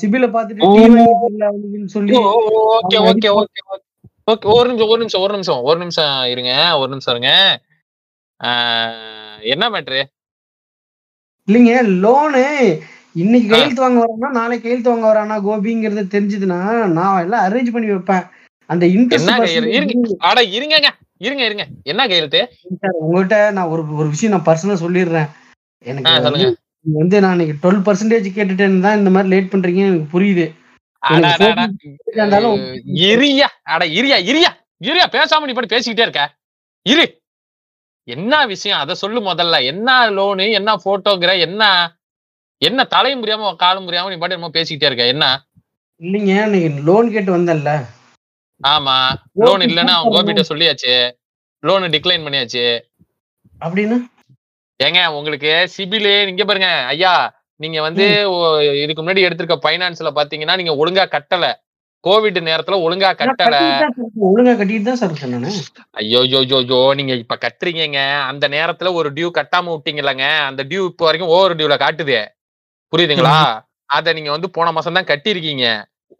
சிபில பார்த்துட்டு ஓ. டீ வாங்கி தரல அவனுக்குன்னு சொல்லி ஓகே ஓகே ஓகே ஓகே. ஒரு நிமிஷம் ஒரு நிமிஷம் ஒரு நிமிஷம் ஒரு நிமிஷம் இருங்க ஒரு நிமிஷம் இருங்க. என்ன மேட்ரு இல்லைங்க லோனு இன்னைக்கு. கையெழுத்து வாங்க வரானா நாளைக்கு கையெழுத்து வாங்க வரானா கோபிங்கிறது தெரிஞ்சதுன்னா நான் எல்லாம் அரேஞ்ச் பண்ணி வைப்பேன். அந்த இருங்க இன்ட்ரெஸ்ட் அட இருங்கங்க இருங்க இருங்க. என்ன கையெழுத்து? உங்ககிட்ட நான் ஒரு ஒரு விஷயம் நான் பர்சனலா சொல்லிடுறேன். எனக்கு சொல்லுங்க. வந்து நான் இன்னைக்கு டுவெல் பர்சன்டேஜ் கேட்டுட்டேன்னு தான் இந்த மாதிரி லேட் பண்றீங்க எனக்கு புரியுது. இரியா. அட இரியா இரியா. இரியா பேசாம நீ பாட்டு பேசிக்கிட்டே இருக்க. இரு. என்ன விஷயம்? அத சொல்லு முதல்ல. என்ன லோனு என்ன போட்டோங்கிற என்ன என்ன தலையும் புரியாம காலும் புரியாம நீ பாட்டு என்னமோ பேசிக்கிட்டே இருக்க. என்ன? இல்லைங்க நீங்க லோன் கேட்டு வந்தேன்ல. ஆமா. லோன் இல்லைன்னா அவன் கோபிட்ட சொல்லியாச்சு. லோனு டிக்ளைன் பண்ணியாச்சு. அப்படின்னு? ஏங்க உங்களுக்கு சிபிலு இங்க பாருங்க. ஐயா நீங்க வந்து இதுக்கு முன்னாடி எடுத்திருக்க பைனான்ஸ்ல பாத்தீங்கன்னா நீங்க ஒழுங்கா கட்டல. கோவிட் நேரத்துல ஒழுங்கா கட்டல. ஒழுங்கா கட்டிட்டு தான் சார் ஐயோ யோ யோ நீங்க இப்ப கட்டுறீங்கங்க. அந்த நேரத்துல ஒரு டியூ கட்டாம விட்டீங்கல்லங்க. அந்த டியூ இப்போ வரைக்கும் ஓவர் டியூல காட்டுது. புரியுதுங்களா? அத நீங்க வந்து போன மாசம் தான் கட்டியிருக்கீங்க.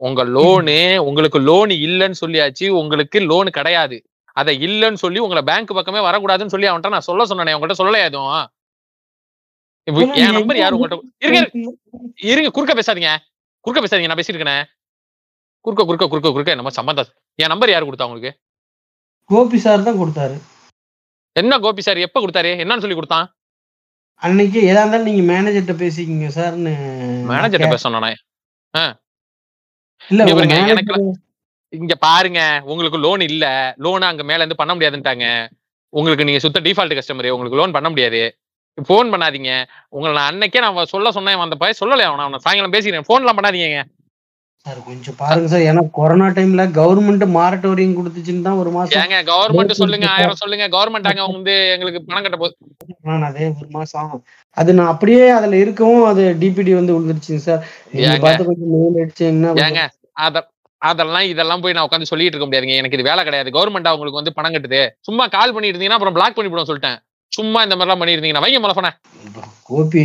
உங்க லோனு உங்களுக்கு லோன் இல்லைன்னு சொல்லியாச்சு. உங்களுக்கு லோன் கிடையாது. அத இல்லைன்னு சொல்லி உங்களை பேங்க் பக்கமே வரக்கூடாதுன்னு சொல்லி அவன்கிட்ட நான் சொல்ல சொன்னேனே. உங்கள்கிட்ட சொல்லலையா எதுவும்? என் நம்பர் யாரு உங்கள்கிட்ட இருங்க இருங்க. குறுக்க பேசாதீங்க. குறுக்க பேசாதீங்க நான் பேசியிருக்கேனே குறுக்க குறுக்க குறுக்க குறுக்க. நம்ம சம்பந்தம். என் நம்பர் யாரு கொடுத்தா உங்களுக்கு? கோபி சார் தான் கொடுத்தாரு. என்ன கோபி சார் எப்ப கொடுத்தாரு? என்னன்னு சொல்லி கொடுத்தான்? அன்னைக்கு எதா இருந்தாலும் நீங்க மேனேஜர்கிட்ட பேசிக்கிங்க சார்னு மேனேஜர்ட்ட பேச சொன்னானே இல்ல இங்க இங்க பாருங்க உங்களுக்கு லோன் இல்ல. லோன் அங்க மேல இருந்து பண்ண முடியாதுன்ட்டாங்க. உங்களுக்கு நீங்க சுத்த டிஃபால்ட் கஸ்டமர் உங்களுக்கு லோன் பண்ண முடியாது. ஃபோன் பண்ணாதீங்க. உங்களை நான் அன்னைக்கே நான் சொல்ல சொன்னேன் அந்த பையன் சொல்லலையா அவன அவனை சாயங்காலம் பேசிக்கிறேன். ஃபோன்லாம் பண்ணாதீங்க. சார் கொஞ்சம் பாருங்க சார். ஏன்னா கொரோனா டைம்ல கவர்மெண்ட் மாரட்டோரியம் கொடுத்துச்சுன்னு தான் ஒரு மாசம் ஏங்க கவர்மெண்ட் சொல்லுங்க ஆயிரம் சொல்லுங்க. கவர்மெண்ட் அங்க வந்து எங்களுக்கு பணம் கட்ட போகுது நான் அதே ஒரு மாசம் அது நான் அப்படியே அதுல இருக்கவும் அது டிபிடி வந்து விழுந்துருச்சுங்க சார். நீங்க? பார்த்து கொஞ்சம் மெயில் அடிச்சு என்ன ஏங்க அத அதெல்லாம் இதெல்லாம் போய் நான் உட்காந்து சொல்லிட்டு இருக்க முடியாதுங்க. எனக்கு இது வேலை கிடையாது. கவர்மெண்ட் உங்களுக்கு வந்து பணம் கட்டுது. சும்மா கால் பண்ணிட்டு இருந்தீங்கன்னா அப்புறம் பிளாக் பண்ணிவிடும் சொல்லிட்டேன். சும்மா இந்த மாதிரிலாம் பண்ணியிருந்தீங்கன்னா. வைங்க மலஃபனை கோபி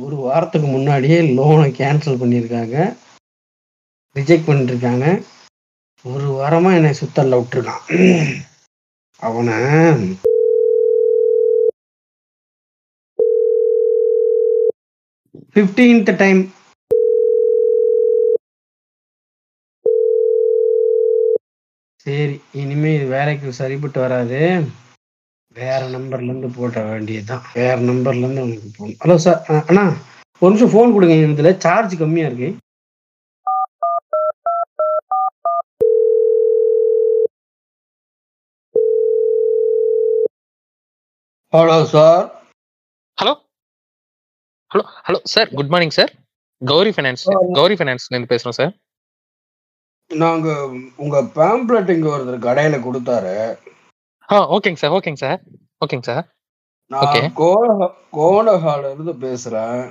ஒரு வாரத்துக்கு முன்னாடியே லோனை கேன்சல் பண்ணியிருக்காங்க. ரிஜெக்ட் பண்ணிருக்காங்க. ஒரு வாரமா என்னை சுத்தல்ல விட்டுருக்கான். அவனை ஃபிஃப்டீன்த் டைம் சரி இனிமே இது வேலைக்கு சரிப்பட்டு வராது. வேற நம்பர்ல இருந்து போட்ட வேண்டியதுதான். வேற நம்பர்ல இருந்து உனக்கு போகணும் ஹலோ சார் அண்ணா ஒரு நிமிஷம் ஃபோன் கொடுங்க. இதுல சார்ஜ் கம்மியா இருக்கு. Hello sir hello hello hello sir good morning sir Gowri finance Gowri ஃபைனான்ஸ்ல இருந்து பேசுறோம் சார் நாங்க உங்க பேம்ப்ளெட் இங்க ஒருத்தர் கடையில கொடுத்தாரு. ஆ ஓகேங்க சார் ஓகேங்க சார் ஓகேங்க சார். நான் கோல கோலஹால இருந்து பேசுறேன்.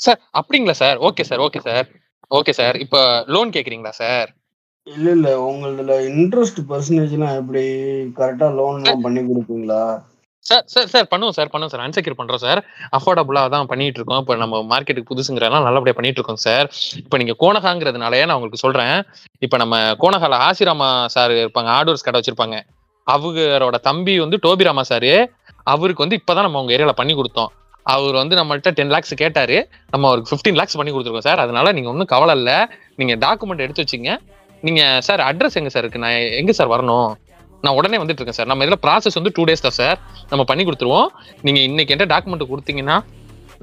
சார் அப்படிங்களா sir okay sir okay sir okay sir இப்போ லோன் கேக்குறீங்களா சார் இல்ல இல்ல. உங்களதுல இன்ட்ரெஸ்ட் பர்சன்டேஜ்லாம் எப்படி? கரெக்டா லோன் எல்லாம் பண்ணி கொடுப்பீங்களா? சார் சார் சார் பண்ணுவோம் சார் பண்ணுவோம் சார் அன்செக்யூர் பண்றோம் சார் அஃபோர்டபுளாக தான் பண்ணிட்டு இருக்கோம். இப்போ நம்ம மார்க்கெட்டுக்கு புதுசுங்கிறனால நல்லபடியாக பண்ணிட்டு இருக்கோம் சார் இப்போ நீங்க கோணகாங்கிறதுனாலே நான் உங்களுக்கு சொல்றேன். இப்போ நம்ம கோணகால ஆசிராமா சார் இருப்பாங்க ஆடோர்ஸ் கடை வச்சிருப்பாங்க. அவரோட தம்பி வந்து டோபிராமா சார் அவருக்கு வந்து இப்போதான் நம்ம உங்க ஏரியால பண்ணி கொடுத்தோம். அவர் வந்து நம்மள்ட்ட டென் லேக்ஸ் கேட்டாரு. நம்ம அவருக்கு ஃபிஃப்டீன் லேக்ஸ் பண்ணி கொடுத்துருக்கோம் சார் அதனால நீங்க ஒன்றும் கவலை இல்லை. நீங்க டாக்குமெண்ட் எடுத்து வச்சிங்க. நீங்க சார் அட்ரஸ் எங்க சார் இருக்கு? நான் எங்க சார் வரணும்? நான் உடனே வந்துட்டு இருக்கேன் சார். நம்ம இதில் ப்ராசஸ் வந்து டூ டேஸ் தான் சார். நம்ம பண்ணி கொடுத்துருவோம். நீங்கள் இன்னைக்கு என்கிட்ட டாக்குமெண்ட் கொடுத்தீங்கன்னா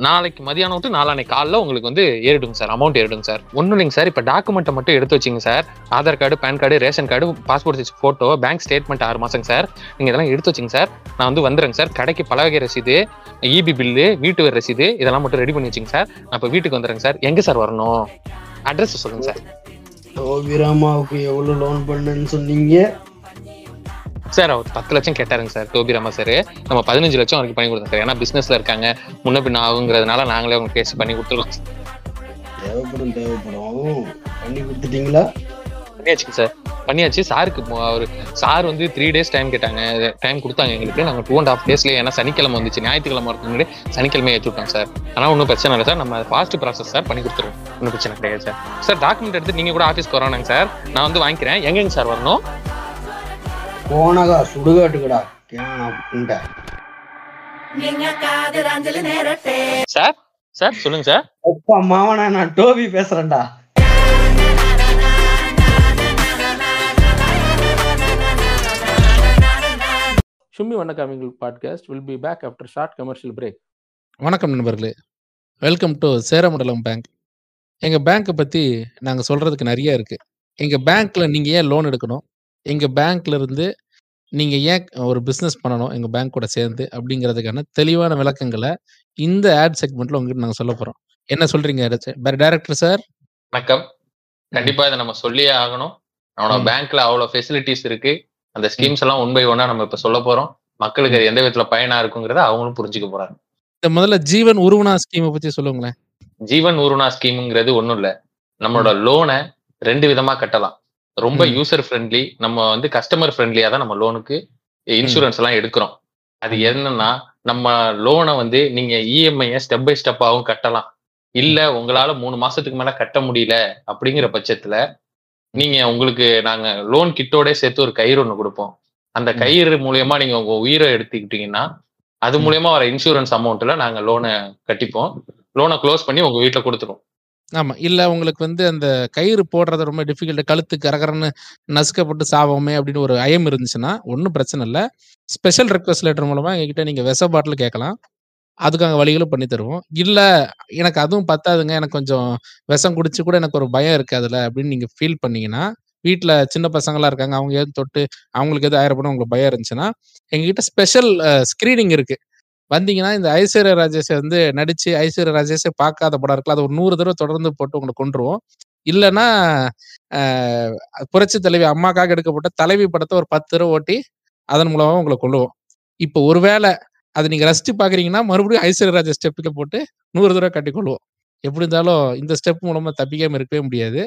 நாளைக்கு மதியானம் விட்டு நாளானைக்கு காலைல உங்களுக்கு வந்து ஏறிடுங்க சார். அமௌண்ட் ஏறிடுங்க சார். ஒன்றும் இல்லைங்க சார். இப்போ டாக்குமெண்ட்டை மட்டும் எடுத்து வச்சிங்க sir. Aadhaar card PAN card ration card passport size photo bank statement ஆறு மாதங்க சார். நீங்கள் இதெல்லாம் எடுத்து வச்சிங்க சார். நான் வந்து வந்துடுறேங்க சார். கடைக்கு பலவகை ரசீது இபி பில்லு வீட்டு வரி ரசீது இதெல்லாம் மட்டும் ரெடி பண்ணி வச்சிங்க சார். நான் இப்போ வீட்டுக்கு வந்துடுறேங்க சார். எங்கே சார் வரணும்? அட்ரஸ் சொல்லுங்கள் சார். கோபிராமாவுக்கு எவ்வளவு லோன் பண்ணுன்னு சொன்னீங்க? சார் அவர் பத்து லட்சம் கேட்டாருங்க சார் டோபிராமா சார். நம்ம பதினஞ்சு லட்சம் வரைக்கும் பண்ணி கொடுத்தோம் சார். ஏன்னா பிசினஸ்ல இருக்காங்க. முன்ன பின்ன ஆகுங்கிறதுனால நாங்களே உங்களுக்கு பேசி பண்ணி கொடுத்துருக்கோம். தேவைப்படும் தேவைப்படும். பண்ணி கொடுத்துட்டீங்களா? பண்ணியாச்சுங்க சார். பண்ணியாச்சு. சாருக்கு அவர் சார் வந்து த்ரீ டேஸ் டைம் கேட்டாங்க. டைம் கொடுத்தாங்க எங்களுக்கு. நாங்கள் டூ அண்ட் ஹாஃப் டேஸ்ல ஏன்னா சனிக்கிழமை வந்துச்சு. ஞாயிற்றுக்கிழமை வரதுக்கு முன்னாடி சனிக்கிழமை ஏற்றி விட்டோம் சார். ஆனால் ஒன்றும் பிரச்சனை இல்லை சார். நம்ம ஃபாஸ்ட் ப்ராசஸ் சார் பண்ணி கொடுத்துருவோம். ஒன்றும் பிரச்சனை கிடையாது சார். சார் டாக்குமெண்ட் எடுத்து நீங்க கூட ஆஃபீஸ்க்கு வரணுங்க சார். நான் வந்து வாங்கிக்கிறேன். எங்கேங்க சார் வரணும்? போனகா சுடுகாட்டுக்கடா. சார் சார் சொல்லுங்க சார். அப்பா மாவனா நான் டோபி பேசுறேன்டா. ஷும்மி வண்ணக்காமிகள் podcast will be back after short commercial break வணக்கம் நண்பர்களே. வெல்கம் டு சேரமண்டலம் பேங்க் எங்கள் பேங்க்கை பற்றி நாங்கள் சொல்கிறதுக்கு நிறைய இருக்குது எங்கள் பேங்க்கில் நீங்கள் ஏன் லோன் எடுக்கணும்? எங்கள் பேங்க்ல இருந்து நீங்கள் ஏன் ஒரு பிஸ்னஸ் பண்ணணும் எங்கள் பேங்க் கூட சேர்ந்து அப்படிங்கிறதுக்கான தெளிவான விளக்கங்களை இந்த ஆட் செக்மெண்ட்டில் உங்ககிட்ட நாங்கள் சொல்ல போகிறோம் என்ன சொல்கிறீங்க டைரக்டர் சார் வணக்கம். கண்டிப்பா இதை நம்ம சொல்லியே ஆகணும். நம்மளோட. பேங்க்ல அவ்வளவு ஃபெசிலிட்டிஸ் இருக்கு. அந்த ஸ்கீம்ஸ் எல்லாம் ஒன் பை ஒன்னா நம்ம இப்ப சொல்ல போறோம். மக்களுக்கு அது எந்த விதத்துல பயனா இருக்குங்கிறத அவங்களும் புரிஞ்சுக்க போறாங்க. இந்த முதல்ல ஜீவன் உருவனா ஸ்கீமை பற்றி சொல்லுங்களேன். ஜீவன் உருணா ஸ்கீம்ங்கிறது ஒண்ணும் இல்ல. நம்மளோட லோனை ரெண்டு விதமா கட்டலாம். ரொம்ப. யூசர் ஃப்ரெண்ட்லி நம்ம வந்து கஸ்டமர் ஃப்ரெண்ட்லியா தான் நம்ம லோனுக்கு இன்சூரன்ஸ் எல்லாம் எடுக்கிறோம். அது என்னன்னா நம்ம லோனை வந்து நீங்க இஎம்ஐ ஸ்டெப் பை ஸ்டெப்பாவும் கட்டலாம். இல்ல உங்களால மூணு மாசத்துக்கு மேல கட்ட முடியல அப்படிங்கிற பட்சத்துல நீங்க உங்களுக்கு நாங்க லோன் கிட்டோட சேர்த்து ஒரு கயிறு ஒண்ணு கொடுப்போம். அந்த. கயிறு மூலியமா நீங்க உங்க உயிரை எடுத்துக்கிட்டீங்கன்னா அது. மூலியமா வர இன்சூரன்ஸ் அமௌண்ட்ல நாங்க லோனை கட்டிப்போம். லோனை க்ளோஸ் பண்ணி உங்க வீட்டுல கொடுத்துருவோம். ஆமா. இல்ல உங்களுக்கு வந்து அந்த கயிறு போடுறது ரொம்ப டிஃபிகல்ட். கழுத்து கரகரன்னு நசுக்கப்பட்டு சாவோமே அப்படின்னு ஒரு ஐயம் இருந்துச்சுன்னா, ஒன்றும் பிரச்சனை இல்லை ஸ்பெஷல் ரெக்வஸ்ட் லெட்டர் மூலமா எங்ககிட்ட நீங்க விஷ பாட்டில் கேட்கலாம். அதுக்காக வழிகளும் பண்ணி தருவோம். இல்ல எனக்கு அதுவும் பத்தாதுங்க. எனக்கு கொஞ்சம் விஷம் குடிச்சு கூட எனக்கு ஒரு பயம் இருக்கு அதுல அப்படின்னு நீங்க ஃபீல் பண்ணீங்கன்னா, வீட்டில் சின்ன பசங்கலாம் இருக்காங்க. அவங்க ஏதும் தொட்டு அவங்களுக்கு எதுவும் ஆயிரப்படும் உங்களுக்கு பயம் இருந்துச்சுன்னா, எங்ககிட்ட ஸ்பெஷல் ஸ்க்ரீனிங் ஸ்கிரீனிங் இருக்கு. வந்தீங்கன்னா, இந்த ஐஸ்வர்யா ராஜேஷை வந்து நடிச்சு ஐஸ்வர்யா ராஜேஷே பார்க்காத படம் இருக்குல்ல, அதை ஒரு நூறு தடவை தொடர்ந்து போட்டு உங்களை கொண்டுருவோம் இல்லைன்னா புரட்சி தலைவி அம்மாக்காக எடுக்கப்பட்ட தலைவி படத்தை ஒரு பத்து தடவை ஓட்டி, அதன் மூலமாக உங்களை கொல்லுவோம். இப்போ ஒருவேளை அதை நீங்கள் ரசித்து பார்க்குறீங்கன்னா, மறுபடியும் ஐஸ்வர்யா ராஜேஷ் ஸ்டெப்பில் போட்டு 100 தடவ காட்டி கொல்லுவோம். எப்படி இருந்தாலும் இந்த ஸ்டெப் மூலமாக தப்பிக்காமல் இருக்கவே முடியாது.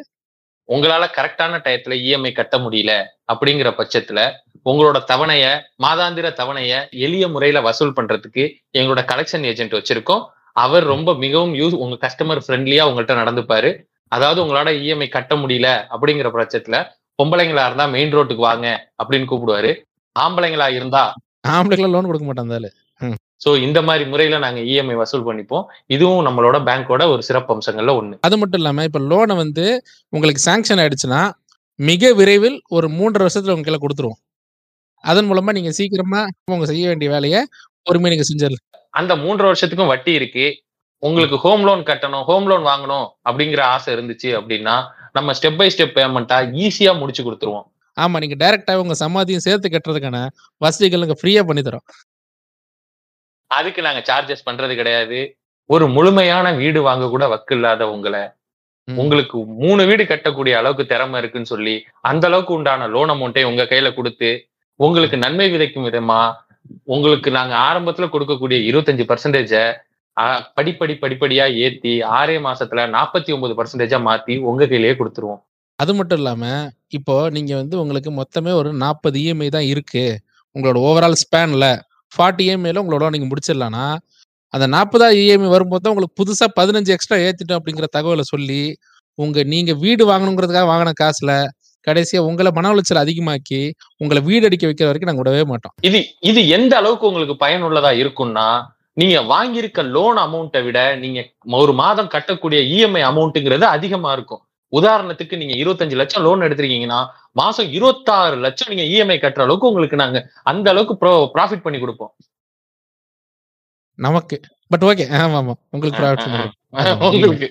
உங்களால கரெக்டான டயத்துல இஎம்ஐ கட்ட முடியல அப்படிங்கிற பட்சத்துல உங்களோட தவணைய மாதாந்திர தவணைய எளிய முறையில வசூல் பண்றதுக்கு எங்களோட கலெக்ஷன் ஏஜென்ட் வச்சிருக்கோம். அவர் ரொம்ப மிகவும் யூஸ் உங்க கஸ்டமர் ஃப்ரெண்ட்லியா உங்கள்கிட்ட நடந்துப்பாரு. அதாவது உங்களால இஎம்ஐ கட்ட முடியல அப்படிங்கிற பட்சத்துல பொம்பளைங்களா இருந்தா மெயின் ரோட்டுக்கு வாங்க அப்படின்னு கூப்பிடுவாரு. ஆம்பளைங்களா இருந்தா ஆம்பளைங்களா லோன் கொடுக்க மாட்டான் சோ இந்த மாதிரி முறையில நாங்க இஎம்ஐ வசூல் பண்ணிப்போம் இதுவும் நம்மளோட பேங்கோட ஒரு சிறப்பு அம்சங்கள்ல ஒண்ணு அது மட்டும் இல்லாம, இப்ப லோன வந்து உங்களுக்கு சாங்ஷன் ஆயிடுச்சுன்னா, மிக விரைவில் ஒரு 3 1/2 வருஷத்துல உங்க கையில குடுத்துருவோம். அதன் மூலமா நீங்க சீக்கிரமா உங்க செய்ய வேண்டிய வேலைய பொறுமையா நீங்க செஞ்சிரலாம். அந்த மூன்றரை வருஷத்துக்கும் வட்டி இருக்கு உங்களுக்கு ஹோம் லோன் கட்டணும் ஹோம் லோன் வாங்கணும் அப்படிங்கிற ஆசை இருந்துச்சு அப்படின்னா நம்ம ஸ்டெப் பை ஸ்டெப் பேமெண்ட்டா ஈஸியா முடிச்சு கொடுத்துருவோம் ஆமா. நீங்க டைரக்ட்டாவே உங்க சம்பாத்தியம் சேர்த்து கட்டுறதுக்கான வசதிகள் நாங்க ஃப்ரீயா பண்ணி தர்றோம். அதுக்கு நாங்க சார்ஜஸ் பண்றது கிடையாது ஒரு முழுமையான வீடு வாங்க கூட வக்கு இல்லாத உங்களை. உங்களுக்கு மூணு வீடு கட்டக்கூடிய அளவுக்கு திறமை இருக்குன்னு சொல்லி அந்த அளவுக்கு உண்டான லோன் அமௌண்ட்டை உங்க கையில கொடுத்து உங்களுக்கு நன்மை விதைக்கும் விதமா உங்களுக்கு நாங்க ஆரம்பத்துல கொடுக்கக்கூடிய இருபத்தஞ்சு பர்சன்டேஜ படிப்படி படிப்படியா ஏத்தி ஆறே மாசத்துல நாற்பத்தி ஒன்பது பர்சன்டேஜா மாத்தி உங்க கையிலேயே கொடுத்துருவோம் அது மட்டும் இல்லாம, இப்போ நீங்க வந்து உங்களுக்கு மொத்தமே ஒரு 40 இஎம்ஐ தான் இருக்கு. உங்களோட ஓவரால் ஸ்பேன்ல 40 இஎம்ஐல உங்களோட நீங்க முடிச்சிடலாம்னா, அந்த 40வது இஎம்ஐ வரும்போது தான் உங்களுக்கு புதுசா 15 எக்ஸ்ட்ரா ஏத்திட்டோம் அப்படிங்கிற தகவலை சொல்லி, உங்க நீங்க வீடு வாங்கணுங்கிறதுக்காக வாங்கின காசுல, கடைசியா உங்களை மன உளைச்சல் அதிகமாக்கி, உங்களை வீடு அடிக்க வைக்கிற வரைக்கும் நாங்க விடவே மாட்டோம். இது இது எந்த அளவுக்கு உங்களுக்கு பயனுள்ளதா இருக்கும்னா நீங்க வாங்கியிருக்க லோன் அமௌண்ட்டை விட நீங்க ஒரு மாதம் கட்டக்கூடிய இஎம்ஐ அமௌண்ட்டுங்கிறது அதிகமா இருக்கும் உதாரணத்துக்கு நீங்க இருபத்தஞ்சு லட்சம் லோன் எடுத்திருக்கீங்கன்னா மாசம் இருபத்தாறு லட்சம் நீங்க இஎம்ஐ கட்டுற அளவுக்கு உங்களுக்கு நாங்க அந்த அளவுக்கு ப்ராஃபிட் பண்ணி கொடுப்போம் நமக்கு. But okay. கொடுப்போம். ஆமா. உங்களுக்கு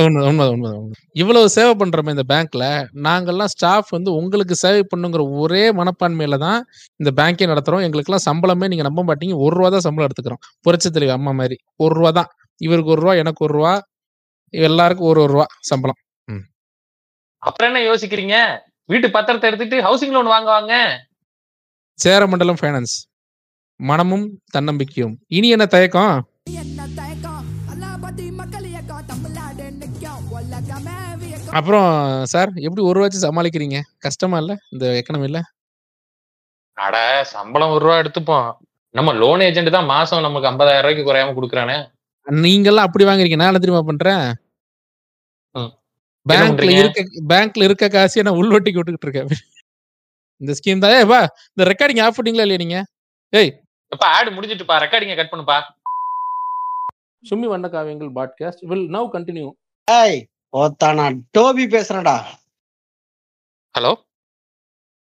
உண்ம. இவ்வளவு சேவை பண்றோமே இந்த பேங்க்ல, நாங்கலாம் ஸ்டாஃப் வந்து உங்களுக்கு சேவை பண்ணுங்கிற ஒரே மனப்பான்மையில தான் இந்த பேங்கே நடத்துறோம். எங்களுக்கெல்லாம் சம்பளமே நீங்க நம்ப மாட்டீங்க. ரூ. 1 தான் சம்பளம் எடுத்துக்கிறோம். புரட்சி தலைவி அம்மா மாரி. ரூ. 1 தான். இவருக்கு ரூ. 1 எனக்கு ரூ. 1 எல்லாருக்கும் ரூ. 1 சம்பளம். அப்புறம் என்ன யோசிக்கிறீங்க? வீட்டு பத்திரத்தை எடுத்துட்டு ஹவுசிங் லோன் வாங்க வாங்க சேரமண்டலம் ஃபைனான்ஸ் மனமும் தன்னம்பிக்கையும். இனி என்ன தயக்கம்? அப்புறம் சார் எப்படி ஒரு வச்சு சமாளிக்கிறீங்க? கஷ்டமா இல்ல? இந்த எக்கனமில அட சம்பளம் ஒரு ரூபா எடுத்துப்போம் நம்ம லோன் ஏஜென்ட் தான் மாசம் நமக்கு ஐம்பதாயிரம் ரூபாய்க்கு குறையாம கொடுக்குறானே. நீங்கெல்லாம் அப்படி வாங்குறீங்க நான் என்ன தெரியுமா பண்றேன்? பேங்க்ல? இருக்க பேங்க்ல இருக்க காசையே நான் உள்வட்டிக்கு விட்டுக்கிட்டு இருக்கேன். இந்த ஸ்கீம் தான். ஏய் வா இந்த ரெக்கார்டிங் ஆஃப் பண்ணீங்களா இல்லையா நீங்க? ஏய். இப்ப ஆடு முடிஞ்சிட்டுப்பா. ரெக்கார்டிங்க கட் பண்ணுப்பா. சும்மி வண்ண காவியங்கள் பாட்காஸ்ட் வில் நவ் கண்டினியூ ஏய் ஓத்தா நான் டோபி பேசுறேன்டா. ஹலோ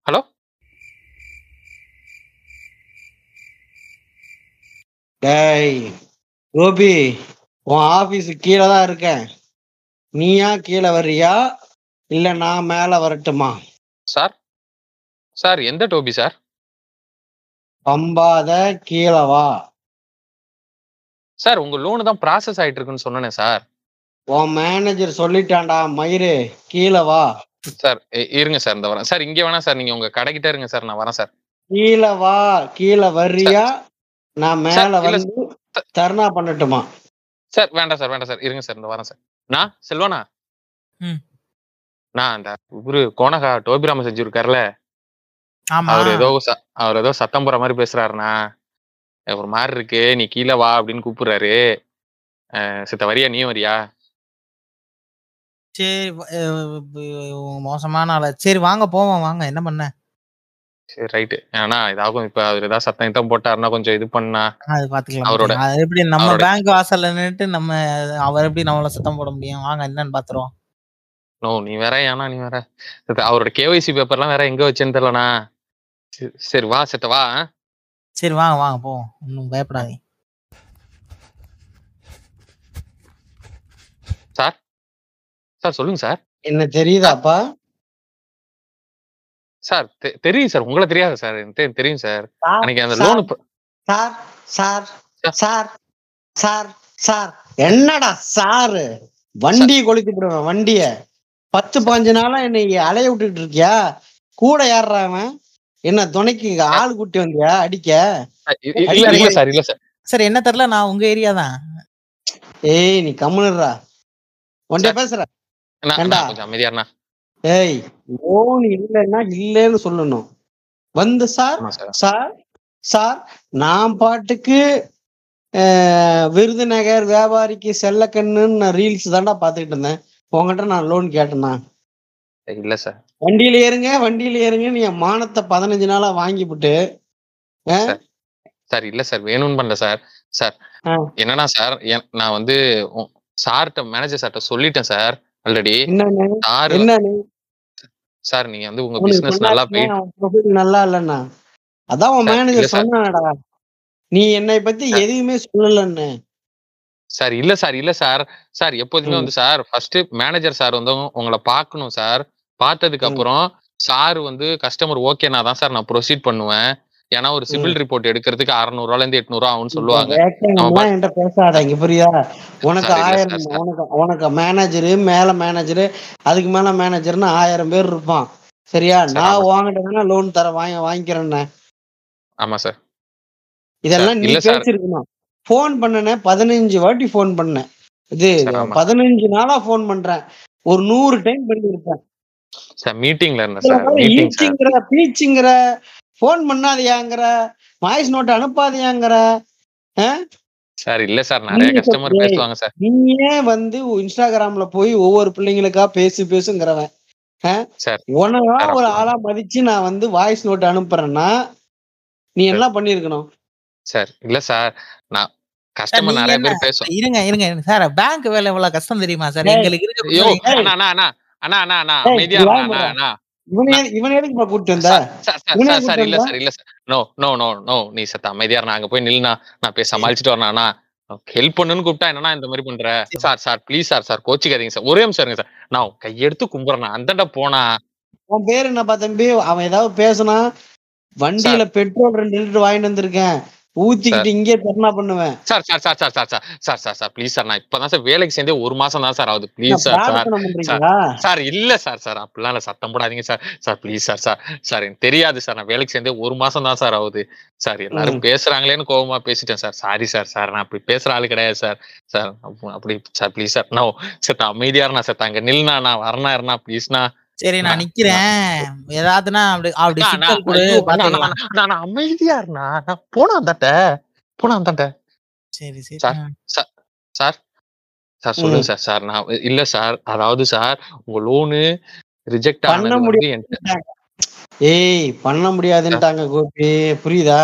ஹலோ டேய் கோபி உன் ஆபீஸ் கீழே தான் இருக்கேன். நீயா கீழே வர்றியா? இல்ல நான் மேல வரட்டுமா? சார். சார் எந்த டோபி சார்? பம்பாத கீழே வா. சார் உங்க லோனு தான் ப்ராசஸ் ஆயிட்டு இருக்குன்னு சொன்னேனே சார். உன் மேனேஜர் சொல்லிட்டான்டா மயிறு கீழே வா. சார் இ- இருங்க சார் இந்த வரேன். சார் இங்க வேணா சார் நீங்க உங்க கடைக்கிட்ட இருங்க சார் நான் வரேன் சார். கீழே வா கீழே வர்றியா? நான் மேல இல்ல வந்து தர்ணா பண்ணட்டுமா? சார் வேண்டாம் சார் வேண்டாம் சார் இருங்க சார் இந்த வரேன் சார். நான் செல்வனா. நான் அந்த இவரு கோனகா டோபிராம செஞ்சு இருக்காருல்ல அவர் ஏதோ அவர் ஏதோ சத்தம் போற மாதிரி பேசுறாருண்ணா. ஒரு மாதிரி இருக்கு நீ கீழே வா அப்படின்னு கூப்பிடுறாரு. சித்த வரியா நீ வரியா? சரி மோசமான ஆளு? சரி வாங்க போவோம் வாங்க என்ன பண்ண? சரி ரைட்டு ஆனா இதாகும். இப்ப அவர் ஏதாவது சத்தம் கித்தம் போட்டாருன்னா கொஞ்சம் இது பண்ணா அது பாத்துக்கலாம். அவரோட- எப்படி நம்ம பேங்க் வாசல்ல நின்னுட்டு நம்ம அவர் எப்படி நம்மள சத்தம் போட முடியும்? வாங்க என்னன்னு பாத்துருவோம். நோ நீ வேற ஏன்னா நீ வேற. அவரோட கேஒய்சி பேப்பர்லாம் வேற எங்க வச்சேன்னு தெரியலண்ணா. சரி, சரி வா சித்த வா? சரி வாங்க வாங்க போவோம். ஒன்னும் பயப்படாதீங்க. சார்? சார் சொல்லுங்க சார். என்ன தெரியுதாப்பா? சார் தெ- தெரியும் சார். உங்களை தெரியாது சார். தெரியும் சார். அன்னைக்கு அந்த sir, loan sir sir sir sir sir. என்னடா சாரு? வண்டியை கொளுத்தி விடுவேன் வண்டிய. பத்து பாஞ்சு நாளா என்னை அலைய விட்டுட்டு இருக்கியா? கூட யாருடா அவன். என்ன துணைக்கு ஆள் கூட்டி வந்தியா? அடிக்க? இல்ல சார் இல்ல சார். சரி என்ன தெரியல நான் உங்க ஏரியா தான். ஏய் நீ கம்முனுடுறா ஒன்றைய. பேசுற அமைதியாண்ணா ஏய் லோன் இல்லைன்னா இல்லைன்னு சொல்லணும். வந்து சார் சார். சார் நான் பாட்டுக்கு விருதுநகர் வியாபாரிக்கு செல்லக்கண்ணுன்னு நான் ரீல்ஸ் தான்டா பார்த்துக்கிட்டு இருந்தேன். உங்ககிட்ட நான் லோன் கேட்டேனா? இல்ல சார். வண்டியில ஏறுங்க வண்டியில ஏறுங்க நீ என் மானத்தை பதினஞ்சு நாளா வாங்கிவிட்டு சார் இல்ல சார் வேணும்னு பண்ணல சார். சார். என்னன்னா சார் நான் வந்து சார்கிட்ட மேனேஜர் சார்கிட்ட சொல்லிட்டேன் சார். ஆல்ரெடி சார் சார் நீங்க வந்து உங்க பிசினஸ் நல்லா போயிட்டு நல்லா இல்லைன்னா அதான் உன் மேனேஜர். சொன்னாடா நீ என்னை பத்தி சார். எதுவுமே சொல்லலன்னு சார் இல்ல சார் இல்ல சார். சார் எப்போதுமே. வந்து சார் ஃபர்ஸ்ட் மேனேஜர் சார் வந்து உங்களை பார்க்கணும் சார். பார்த்ததுக்கு. அப்புறம் சார் வந்து கஸ்டமர் ஓகேனா தான் சார் நான் ப்ரொசீட் பண்ணுவேன். ஏன்னா ஒரு சிவில் ரிப்போர்ட் எடுக்கிறதுக்கு 600 ரூபால இருந்து எட்நூறு ஆகும்னு சொல்லுவாங்க வேக்கம்லாம் என்கிட்ட பேசாத இங்க புரியுதா? உனக்கு ஆயிரம். உனக்கு உனக்கு மேனேஜரு மேல மேனேஜரு அதுக்கு மேல மேனேஜர்னு ஆயிரம் பேர் இருப்பான். சரியா? சார், நான் ஆமா. வாங்கிட்ட வேணா லோன் தர வாங்கி வாங்கிக்கிறேன்னு. ஆமா சார். இதெல்லாம் நீ. பேசிருக்கணும் போன் பண்ணனே பதினஞ்சு வாட்டி போன் பண்ணேன் இது. பதினஞ்சு நாளா போன் பண்றேன். ஒரு நூறு டைம் பண்ணிருப்பேன் சார் மீட்டிங்ல இருந்தேன் சார். Meeting sir. ஈச்சிங்கிற பீச்சிங்கிற போன் பண்ணாதயாங்கிற. வாய்ஸ் நோட் அனுப்பாதயாங்கிற. சார் இல்ல சார் நிறைய நீங்க கஸ்டமர் சார், பேசுவாங்க சார். நீயே வந்து இன்ஸ்டாகிராம்ல போய் ஒவ்வொரு பிள்ளைங்களுக்கா பேசு பேசுங்கிறவன். சார் உனவா ஒரு ஆளா மதிச்சு நான் வந்து வாய்ஸ் நோட் அனுப்புறேன்னா நீ என்ன பண்ணிருக்கணும் சார் இல்ல சார் நான் கஸ்டமர் நிறைய பேர் பேசுவோம் இருங்க இருங்க. சார் பேங்க் வேலை எவ்வளவு கஷ்டம் தெரியுமா சார்? எங்களுக்கு இருக்க அண்ணா அண்ணா அண்ணா அண்ணா அண்ணா அமைதியா அண்ணா அண்ணா. சார் இல்ல சார் இல்ல sir. No no no no நீ சத்த அமைதியா நான் அங்க போய் நில்லுனா நான் போய் சமாளிச்சுட்டு வரேனா ஹெல்ப் பண்ணுன்னு கூப்பிட்டா என்னன்னா இந்த மாதிரி பண்ற? Sir sir please sir sir கோச்சிக்காதீங்க சார். ஒரே நிமிஷம் இருங்க சார். நான் கையெடுத்து கும்புறேன் அந்தண்ட போனா. உன் பேரு என்னப்பா தம்பி? அவன் ஏதாவது பேசுனா வண்டியில பெட்ரோல் ரெண்டு லிட்டர் வாங்கிட்டு வந்திருக்கேன். ஊத்திக்கிட்டு இங்கே தர்ணா பண்ணுவேன் sir sir sir sir sir sir sir sir sir please sir நான் இப்பதான் சார் வேலைக்கு சேர்ந்தே ஒரு மாசம் தான் சார் ஆகுது ப்ளீஸ் சார் சார் சார் இல்ல சார் சார் அப்படிலாம் இல்ல சத்தம் போடாதீங்க sir sir please sir sir sir எனக்கு தெரியாது சார் நான் வேலைக்கு சேர்ந்தே ஒரு மாசம் தான் சார் ஆகுது சார் எல்லாரும். பேசுறாங்களேன்னு கோவமா பேசிட்டேன் சார் சாரி சார் சார் நான் அப்படி பேசுற ஆளு கிடையாது சார் சார் அப்ப- அப்படி சார் ப்ளீஸ் சார் நான் சார் நான் அமைதியா இருந்தா சார் அங்க நில்னா நான் வரனா இருந்தா ப்ளீஸ்னா சரி நான் நிக்கிறேன். ஏதாவதுன்னா அப்படி அப்படி அமைதியா இருந்தா நான் போனா அந்தாட்ட போனா அந்தாட்ட சரி சரி. சார். சார் சார் சொல்லுங்க சார். சார் நான் இல்ல சார். அதாவது சார் உங்க லோனு ரிஜெக்ட் பண்ண என்கிட்ட ஏய் பண்ண முடியாதுன்ட்டாங்க கோபி. புரியுதா?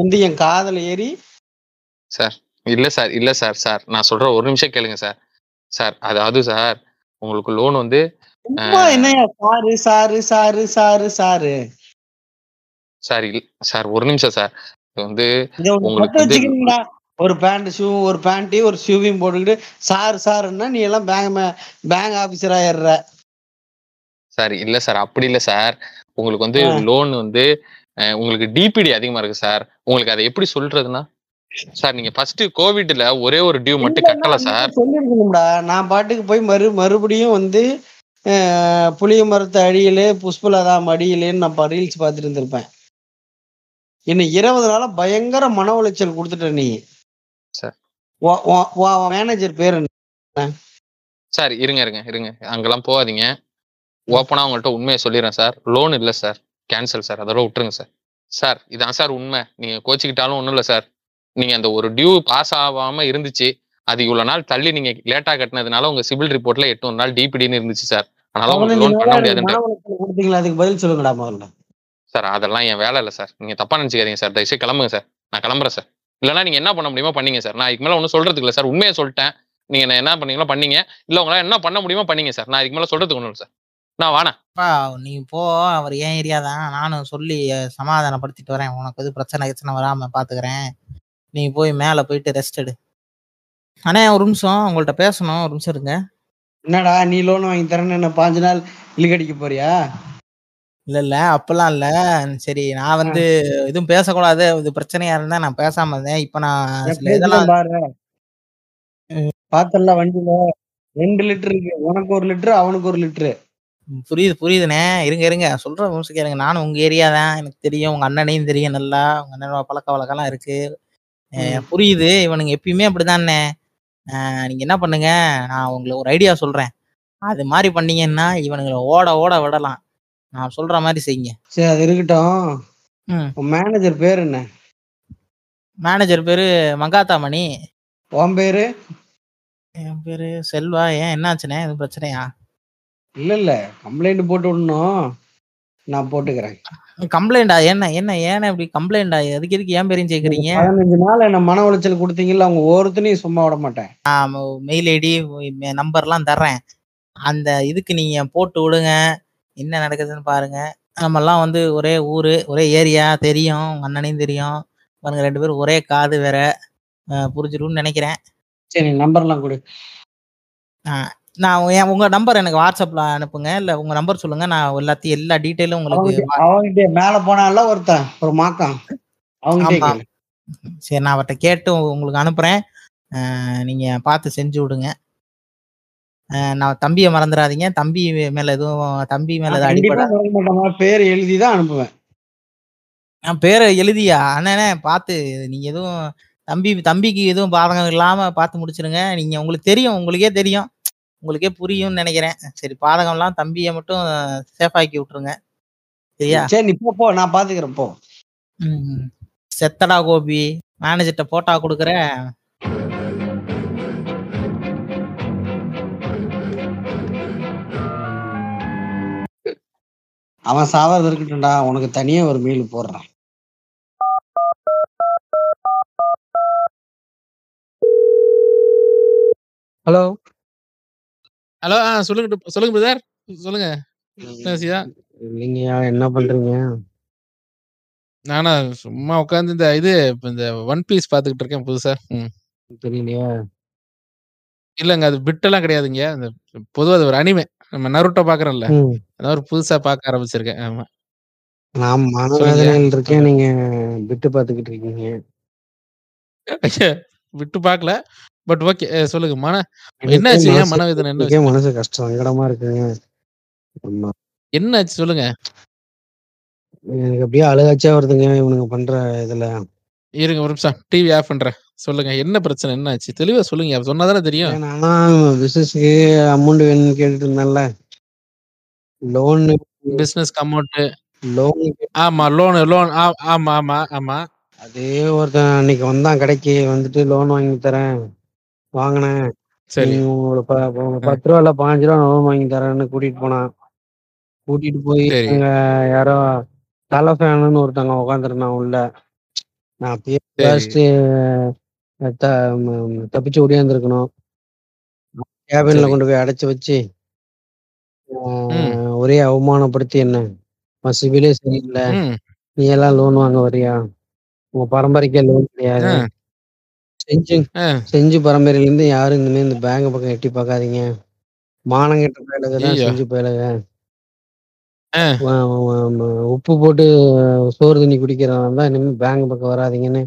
வந்து என் காதல ஏறி சார் இல்ல சார் இல்ல சார் சார். நான் சொல்ற ஒரு நிமிஷம் கேளுங்க சார். சார் அதாவது சார் உங்களுக்கு லோன் வந்து என்னையா sir sir sir sir sir. Sir sir ஒரு நிமிஷம் சார். இது வந்து உங்களுக்கு ஒரு பேண்ட் ஷூ ஒரு பேண்ட்டு ஒரு ஷூவையும் போட்டுக்கிட்டு சார் சாருன்னா நீ எல்லாம் பேங்க் பேங்க் ஆபீசர் ஆயிடுற சார் இல்ல சார். அப்படி இல்ல சார். உங்களுக்கு வந்து. லோன் வந்து உங்களுக்கு டிபிடி அதிகமா இருக்கு சார். உங்களுக்கு அதை எப்படி சொல்றதுன்னா சார் நீங்க ஃபர்ஸ்ட் கோவிட்ல ஒரே ஒரு டியூ மட்டும் கட்டல சார் சொல்லிருக்கணும்டா நான் பாட்டுக்கு போய் மறு மறுபடியும் வந்து புளிய மரத்து அடியிலே புஷ்பலதா மடியிலேன்னு நான் ரீல்ஸ் பார்த்துட்டு இருந்திருப்பேன் இன்னும் இருபது நாளா பயங்கர மன உளைச்சல் கொடுத்துட்ட நீ. சார் மேனேஜர் பேர் என்ன? சார் இருங்க இருங்க இருங்க. அங்கெல்லாம் போகாதீங்க. ஓப்பனா உங்கள்ட்ட உண்மையை சொல்லிடுறேன் சார் லோன் இல்ல சார் கேன்சல் சார் அதோட விட்டுருங்க சார் சார் இதான் சார் உண்மை. நீங்க கோச்சிக்கிட்டாலும் ஒண்ணும் இல்ல சார் நீங்க அந்த ஒரு டியூ பாஸ் ஆகாம இருந்துச்சு அது இவ்வளவு நாள் தள்ளி நீங்க லேட்டா கட்டினதுனால உங்க சிபில் ரிப்போர்ட்ல எட்டு ஒரு நாள் டிபிடின்னு இருந்துச்சு சார். அதனால உங்களுக்கு லோன் பண்ண அதுக்கு பதில் சொல்லுங்கடா முதல்ல. சார் அதெல்லாம் என் வேலை இல்ல சார். நீங்க தப்பா நினைச்சுக்காதீங்க சார். தயவுசெய்து கிளம்புங்க சார். நான் கிளம்புறேன் சார். இல்லைன்னா நீங்க என்ன பண்ண முடியுமோ பண்ணீங்க சார். நான் இதுக்கு மேல ஒன்றும் சொல்றதுக்கு இல்லை சார். உண்மையை சொல்லிட்டேன். நீங்க என்ன- என்ன பண்ணீங்களோ பண்ணீங்க. இல்ல உங்களால என்ன பண்ண முடியுமோ பண்ணீங்க சார். நான் இதுக்கு மேல சொல்றதுக்கு ஒன்றும் சார். நான் அப்பா நீ போ. அவர் ஏன் ஏரியா தான். நானும் சொல்லி சமாதானப்படுத்திட்டு வரேன். உனக்கு எது பிரச்சனை கிச்சனை வராம பாத்துக்கிறேன். நீ போய் மேல போயிட்டு ரெஸ்ட் எடு. அண்ணே ஒரு நிமிஷம். உங்கள்ட்ட பேசணும். ஒரு நிமிஷம் இருங்க. என்னடா நீ லோன் வாங்கி தரேன்னு என்ன பாஞ்சு நாள் இழுக்கடிக்க போறியா? இல்ல இல்ல. அப்பெல்லாம் இல்ல. சரி நான் வந்து எதுவும் பேசக்கூடாது. இது பிரச்சனையா இருந்தா நான் பேசாம இருந்தேன். இப்ப நான் இதெல்லாம் பாத்தல வண்டியில. ரெண்டு லிட்டர் இருக்கு. உனக்கு ஒரு லிட்டர் அவனுக்கு ஒரு லிட்டரு. புரியுது புரியுதுண்ணே. இருங்க இருங்க. சொல்ற கேளுங்க. நானும் உங்க ஏரியா தான். எனக்கு தெரியும். உங்க அண்ணனையும் தெரியும் நல்லா. உங்க அண்ணனோட பழக்க வழக்கம்லாம் இருக்கு. புரியுது. இவனுங்க எப்பயுமே அப்படிதானே. நீங்க என்ன பண்ணுங்க? நான் உங்களுக்கு ஒரு ஐடியா சொல்றேன். அது மாதிரி பண்ணீங்கன்னா இவனுங்களை ஓட ஓட விடலாம். நான் சொல்ற மாதிரி செய்யுங்க. சரி அது இருக்கட்டும். மேனேஜர் பேர் என்ன? மேனேஜர் பேரு மங்காத்தா மணி உன் பேரு? என் பேரு செல்வா. ஏன் என்னாச்சுண்ணே எதுவும் பிரச்சனையா? இல்ல இல்ல. கம்ப்ளைண்ட் போட்டு விடணும். நான் போட்டுக்கிறேன். கம்ப்ளைண்டா? என்ன என்ன ஏன்னா இப்படி கம்ப்ளைண்டா? அதுக்கு எதுக்கு ஏன் பேரையும் சேர்க்குறீங்க? பதினஞ்சு நாள் என்ன மன உளைச்சல் கொடுத்தீங்கல்ல அவங்க ஒருத்தனையும் சும்மா விட மாட்டேன். மெயில் ஐடி நம்பர்லாம் தர்றேன். அந்த இதுக்கு நீங்க போட்டு விடுங்க. என்ன நடக்குதுன்னு பாருங்க. நம்மெல்லாம் வந்து ஒரே ஊரு ஒரே ஏரியா தெரியும். உங்க அண்ணனையும் தெரியும். பாருங்க ரெண்டு பேரும் ஒரே காது வேற. அஹ் புரிஞ்சிரும்னு நினைக்கிறேன். சரி நம்பர்லாம் கொடு. நான் என் உங்க நம்பர் எனக்கு வாட்ஸ்அப்ல அனுப்புங்க. இல்ல உங்க நம்பர் சொல்லுங்க. நான் எல்லாத்தையும் எல்லா டீட்டெயிலும் உங்களுக்கு அவங்கிட்ட மேல போனால ஒருத்தன் ஒரு மாக்கம். சரி நான் அவர்கிட்ட கேட்டு உங்க- உங்களுக்கு அனுப்புறேன். நீங்க பார்த்து செஞ்சு விடுங்க. நான் தம்பியை மறந்துடாதீங்க. தம்பி மேல எதுவும் தம்பி மேல அடிப்பட. பேர் எழுதி தான் அனுப்புவேன். நான் பேரை எழுதியா? அண்ணனே பார்த்து. நீங்க எதுவும் தம்பி தம்பிக்கு எதுவும் பாதகம் இல்லாம பார்த்து முடிச்சிருங்க. நீங்க உங்களுக்கு தெரியும் உங்களுக்கே தெரியும். உங்களுக்கே புரியும்னு நினைக்கிறேன். சரி பாதகம்லாம் தம்பியை மட்டும் சேஃப் ஆக்கி விட்டுருங்க. சரியா? சரி நீ போ போ நான் பாத்துக்கிறேன் போ. செத்தடா கோபி. மேனேஜர்கிட்ட போட்டா கொடுக்குற. அவன் சாவது இருக்கட்டும்டா. உனக்கு தனியா ஒரு மீல் போடுறான். ஹலோ ஹலோ ஆ சொல்லுங்க சொல்லுங்க பிரதர் சொல்லுங்க இல்லைங்கய்யா என்ன பண்றீங்க நானா சும்மா உட்காந்து இந்த இது இந்த ஒன் பீஸ் பாத்துக்கிட்டு இருக்கேன் புதுசா ம். தெரியலையா இல்லங்க அது பிட்டெல்லாம் கிடையாதுங்க அந்த பொதுவா அது ஒரு அனிமே நம்ம நருட்டோ பாக்குறோம்ல. அதான் ஒரு புதுசா பார்க்க ஆரம்பிச்சிருக்கேன் ஆமா நான். மனவேதனையில் இருக்கேன். நீங்க பிட்டு பார்த்துக்கிட்டு இருக்கீங்க. விட்டு பார்க்கல. But okay. அ சொல்லுங்க. மன என்னாச்சு? ஏன் மனவேதனை? என்ன? மனசு கஷ்டம் சங்கடமா இருக்குங்க. என்னாச்சு சொல்லுங்க? எனக்கு அப்படியே அழுகாச்சியா வருதுங்க இவனுங்க பண்ற இதுல. இருங்க ஒரு நிமிஷம். டிவி ஆஃப் பண்றேன். சொல்லுங்க. என்ன பிரச்சனை? என்னாச்சு? தெளிவா சொல்லுங்க. சொன்னா தானே தெரியும். நான்லாம் பிசினஸ்க்கு அமௌண்ட் வேணும்னு கேட்டுட்டு இருந்தேன்ல. லோனு பிசினஸ்க்கு அமௌண்ட் லோன் ஆமா. லோன் லோன் ஆமா, ஆமா, ஆமா. அதே ஒருத்தன் அன்னைக்கு வந்தான் கடைக்கு வந்துட்டு லோன் வாங்கி தரேன். வாங்கினேன். சரி. உங்களுக்கு ப ப அ. 10 ரூவா இல்ல 15 ரூவா லோன் வாங்கி தரேன்னு கூட்டிட்டு போனான். கூட்டிட்டு போய் சரி. அங்க யாரோ தல ஃபேனுன்னு ஒருத்தவங்க உட்காந்துருந்தான் உள்ள. நான் அப்பயே சரி. த ம் தப்பிச்சு ஓடியாந்துருக்கணும். கேபின்ல சரி. கொண்டு போய் அடைச்சு வச்சு ஆ ம். ஒரே அவமானப்படுத்தி என்ன? உன் சிபிலே சரியில்ல. ம். நீ எல்லாம் லோன் வாங்க வர்றியா? உங்க பரம்பரைக்கே லோன் ஆ. செஞ்சு ஆ. செஞ்சு பரம்பரையிலேருந்து யாரும் இனிமே இந்த பேங்க் பக்கம் எட்டி பார்க்காதீங்க. மானங்கெட்ட பயலுக தான் ஐயய்யோ! செஞ்சு பயலுக. ஆ. வ வ ம உப்பு போட்டு சோறு தண்ணி குடிக்கிறவன் தான் இனிமே பேங்க் பக்கம் வராதீங்கன்னு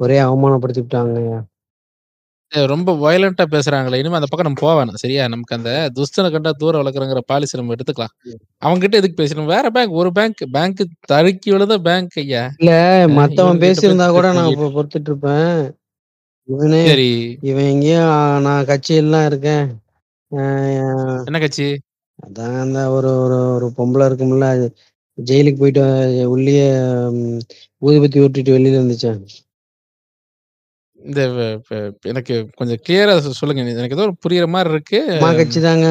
ஒரே அவமானப்படுத்தி விட்டாங்கய்யா. ஏ ரொம்ப வயலன்ட்டா பேசுறாங்களே! இனிமே அந்த பக்கம் நம்ம போ வேணாம். சரியா? நமக்கு அந்த துஷ்டன கண்டா தூர வளர்க்குறங்கிற பாலிசி நம்ம எடுத்துக்கலாம். ம். அவன்கிட்ட எதுக்கு பேசணும்? வேற பேங்க் ஒரு பேங்க் பேங்க் தடுக்கி விழுந்த பேங்க் ஐயா. இல்ல அ மத்தவன் இவன்கிட்ட போய் பேசியிருந்தா கூட நான் பொ பொறுத்துட்டு இருப்பேன். இவனே சரி. இவன் எங்கேயோ நான் கட்சியிலலாம் இருக்கேன். அ என்ன கட்சி? அதான் அந்த ஒரு ஒரு ஒரு பொம்பள இருக்கும்ல. அது ஜெயிலுக்கு போயிட்டு உள்ளயே ம் ஊதுபத்தி ஊட்டிட்டு வெளில வந்துச்சே. இந்த வ ப எனக்கு கொஞ்சம் கிளியரா சொ சொல்லுங்க. எனக்கு ஏதோ புரியிற மாரி இருக்கு. அம்மா கட்சி தாங்க.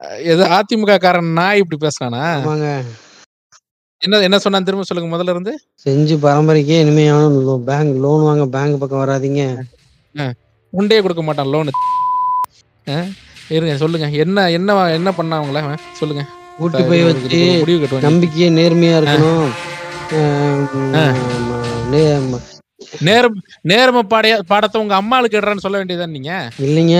அ எது அதிமுக காரன் நாய் இப்படி பேசுனானா? ஆமாங்க. என்ன என்ன சொன்னான் திரும்ப சொல்லுங்க முதல்ல இருந்து? செஞ்சு பரம்பரைக்கே இனிமே எவனும் லோ பேங்க் லோன் வாங்க பேங்க் பக்கம் வராதீங்க. உண்டே குடுக்க மாட்டான் லோனு. இருங்க சொல்லுங்க. என்ன என்ன என்ன பண்ணான் அவங்கள? சொல்லுங்க. கூட்டி போய் வச்சு முடிவு. நம்பிக்கையா நேர்மையா. இருக்கணும். நேரம் நேர்ம பாடைய பாடத்த உங்க அம்மாளுக்கு எடுறான்னு சொல்ல வேண்டியது தானே நீங்க? இல்லைங்க.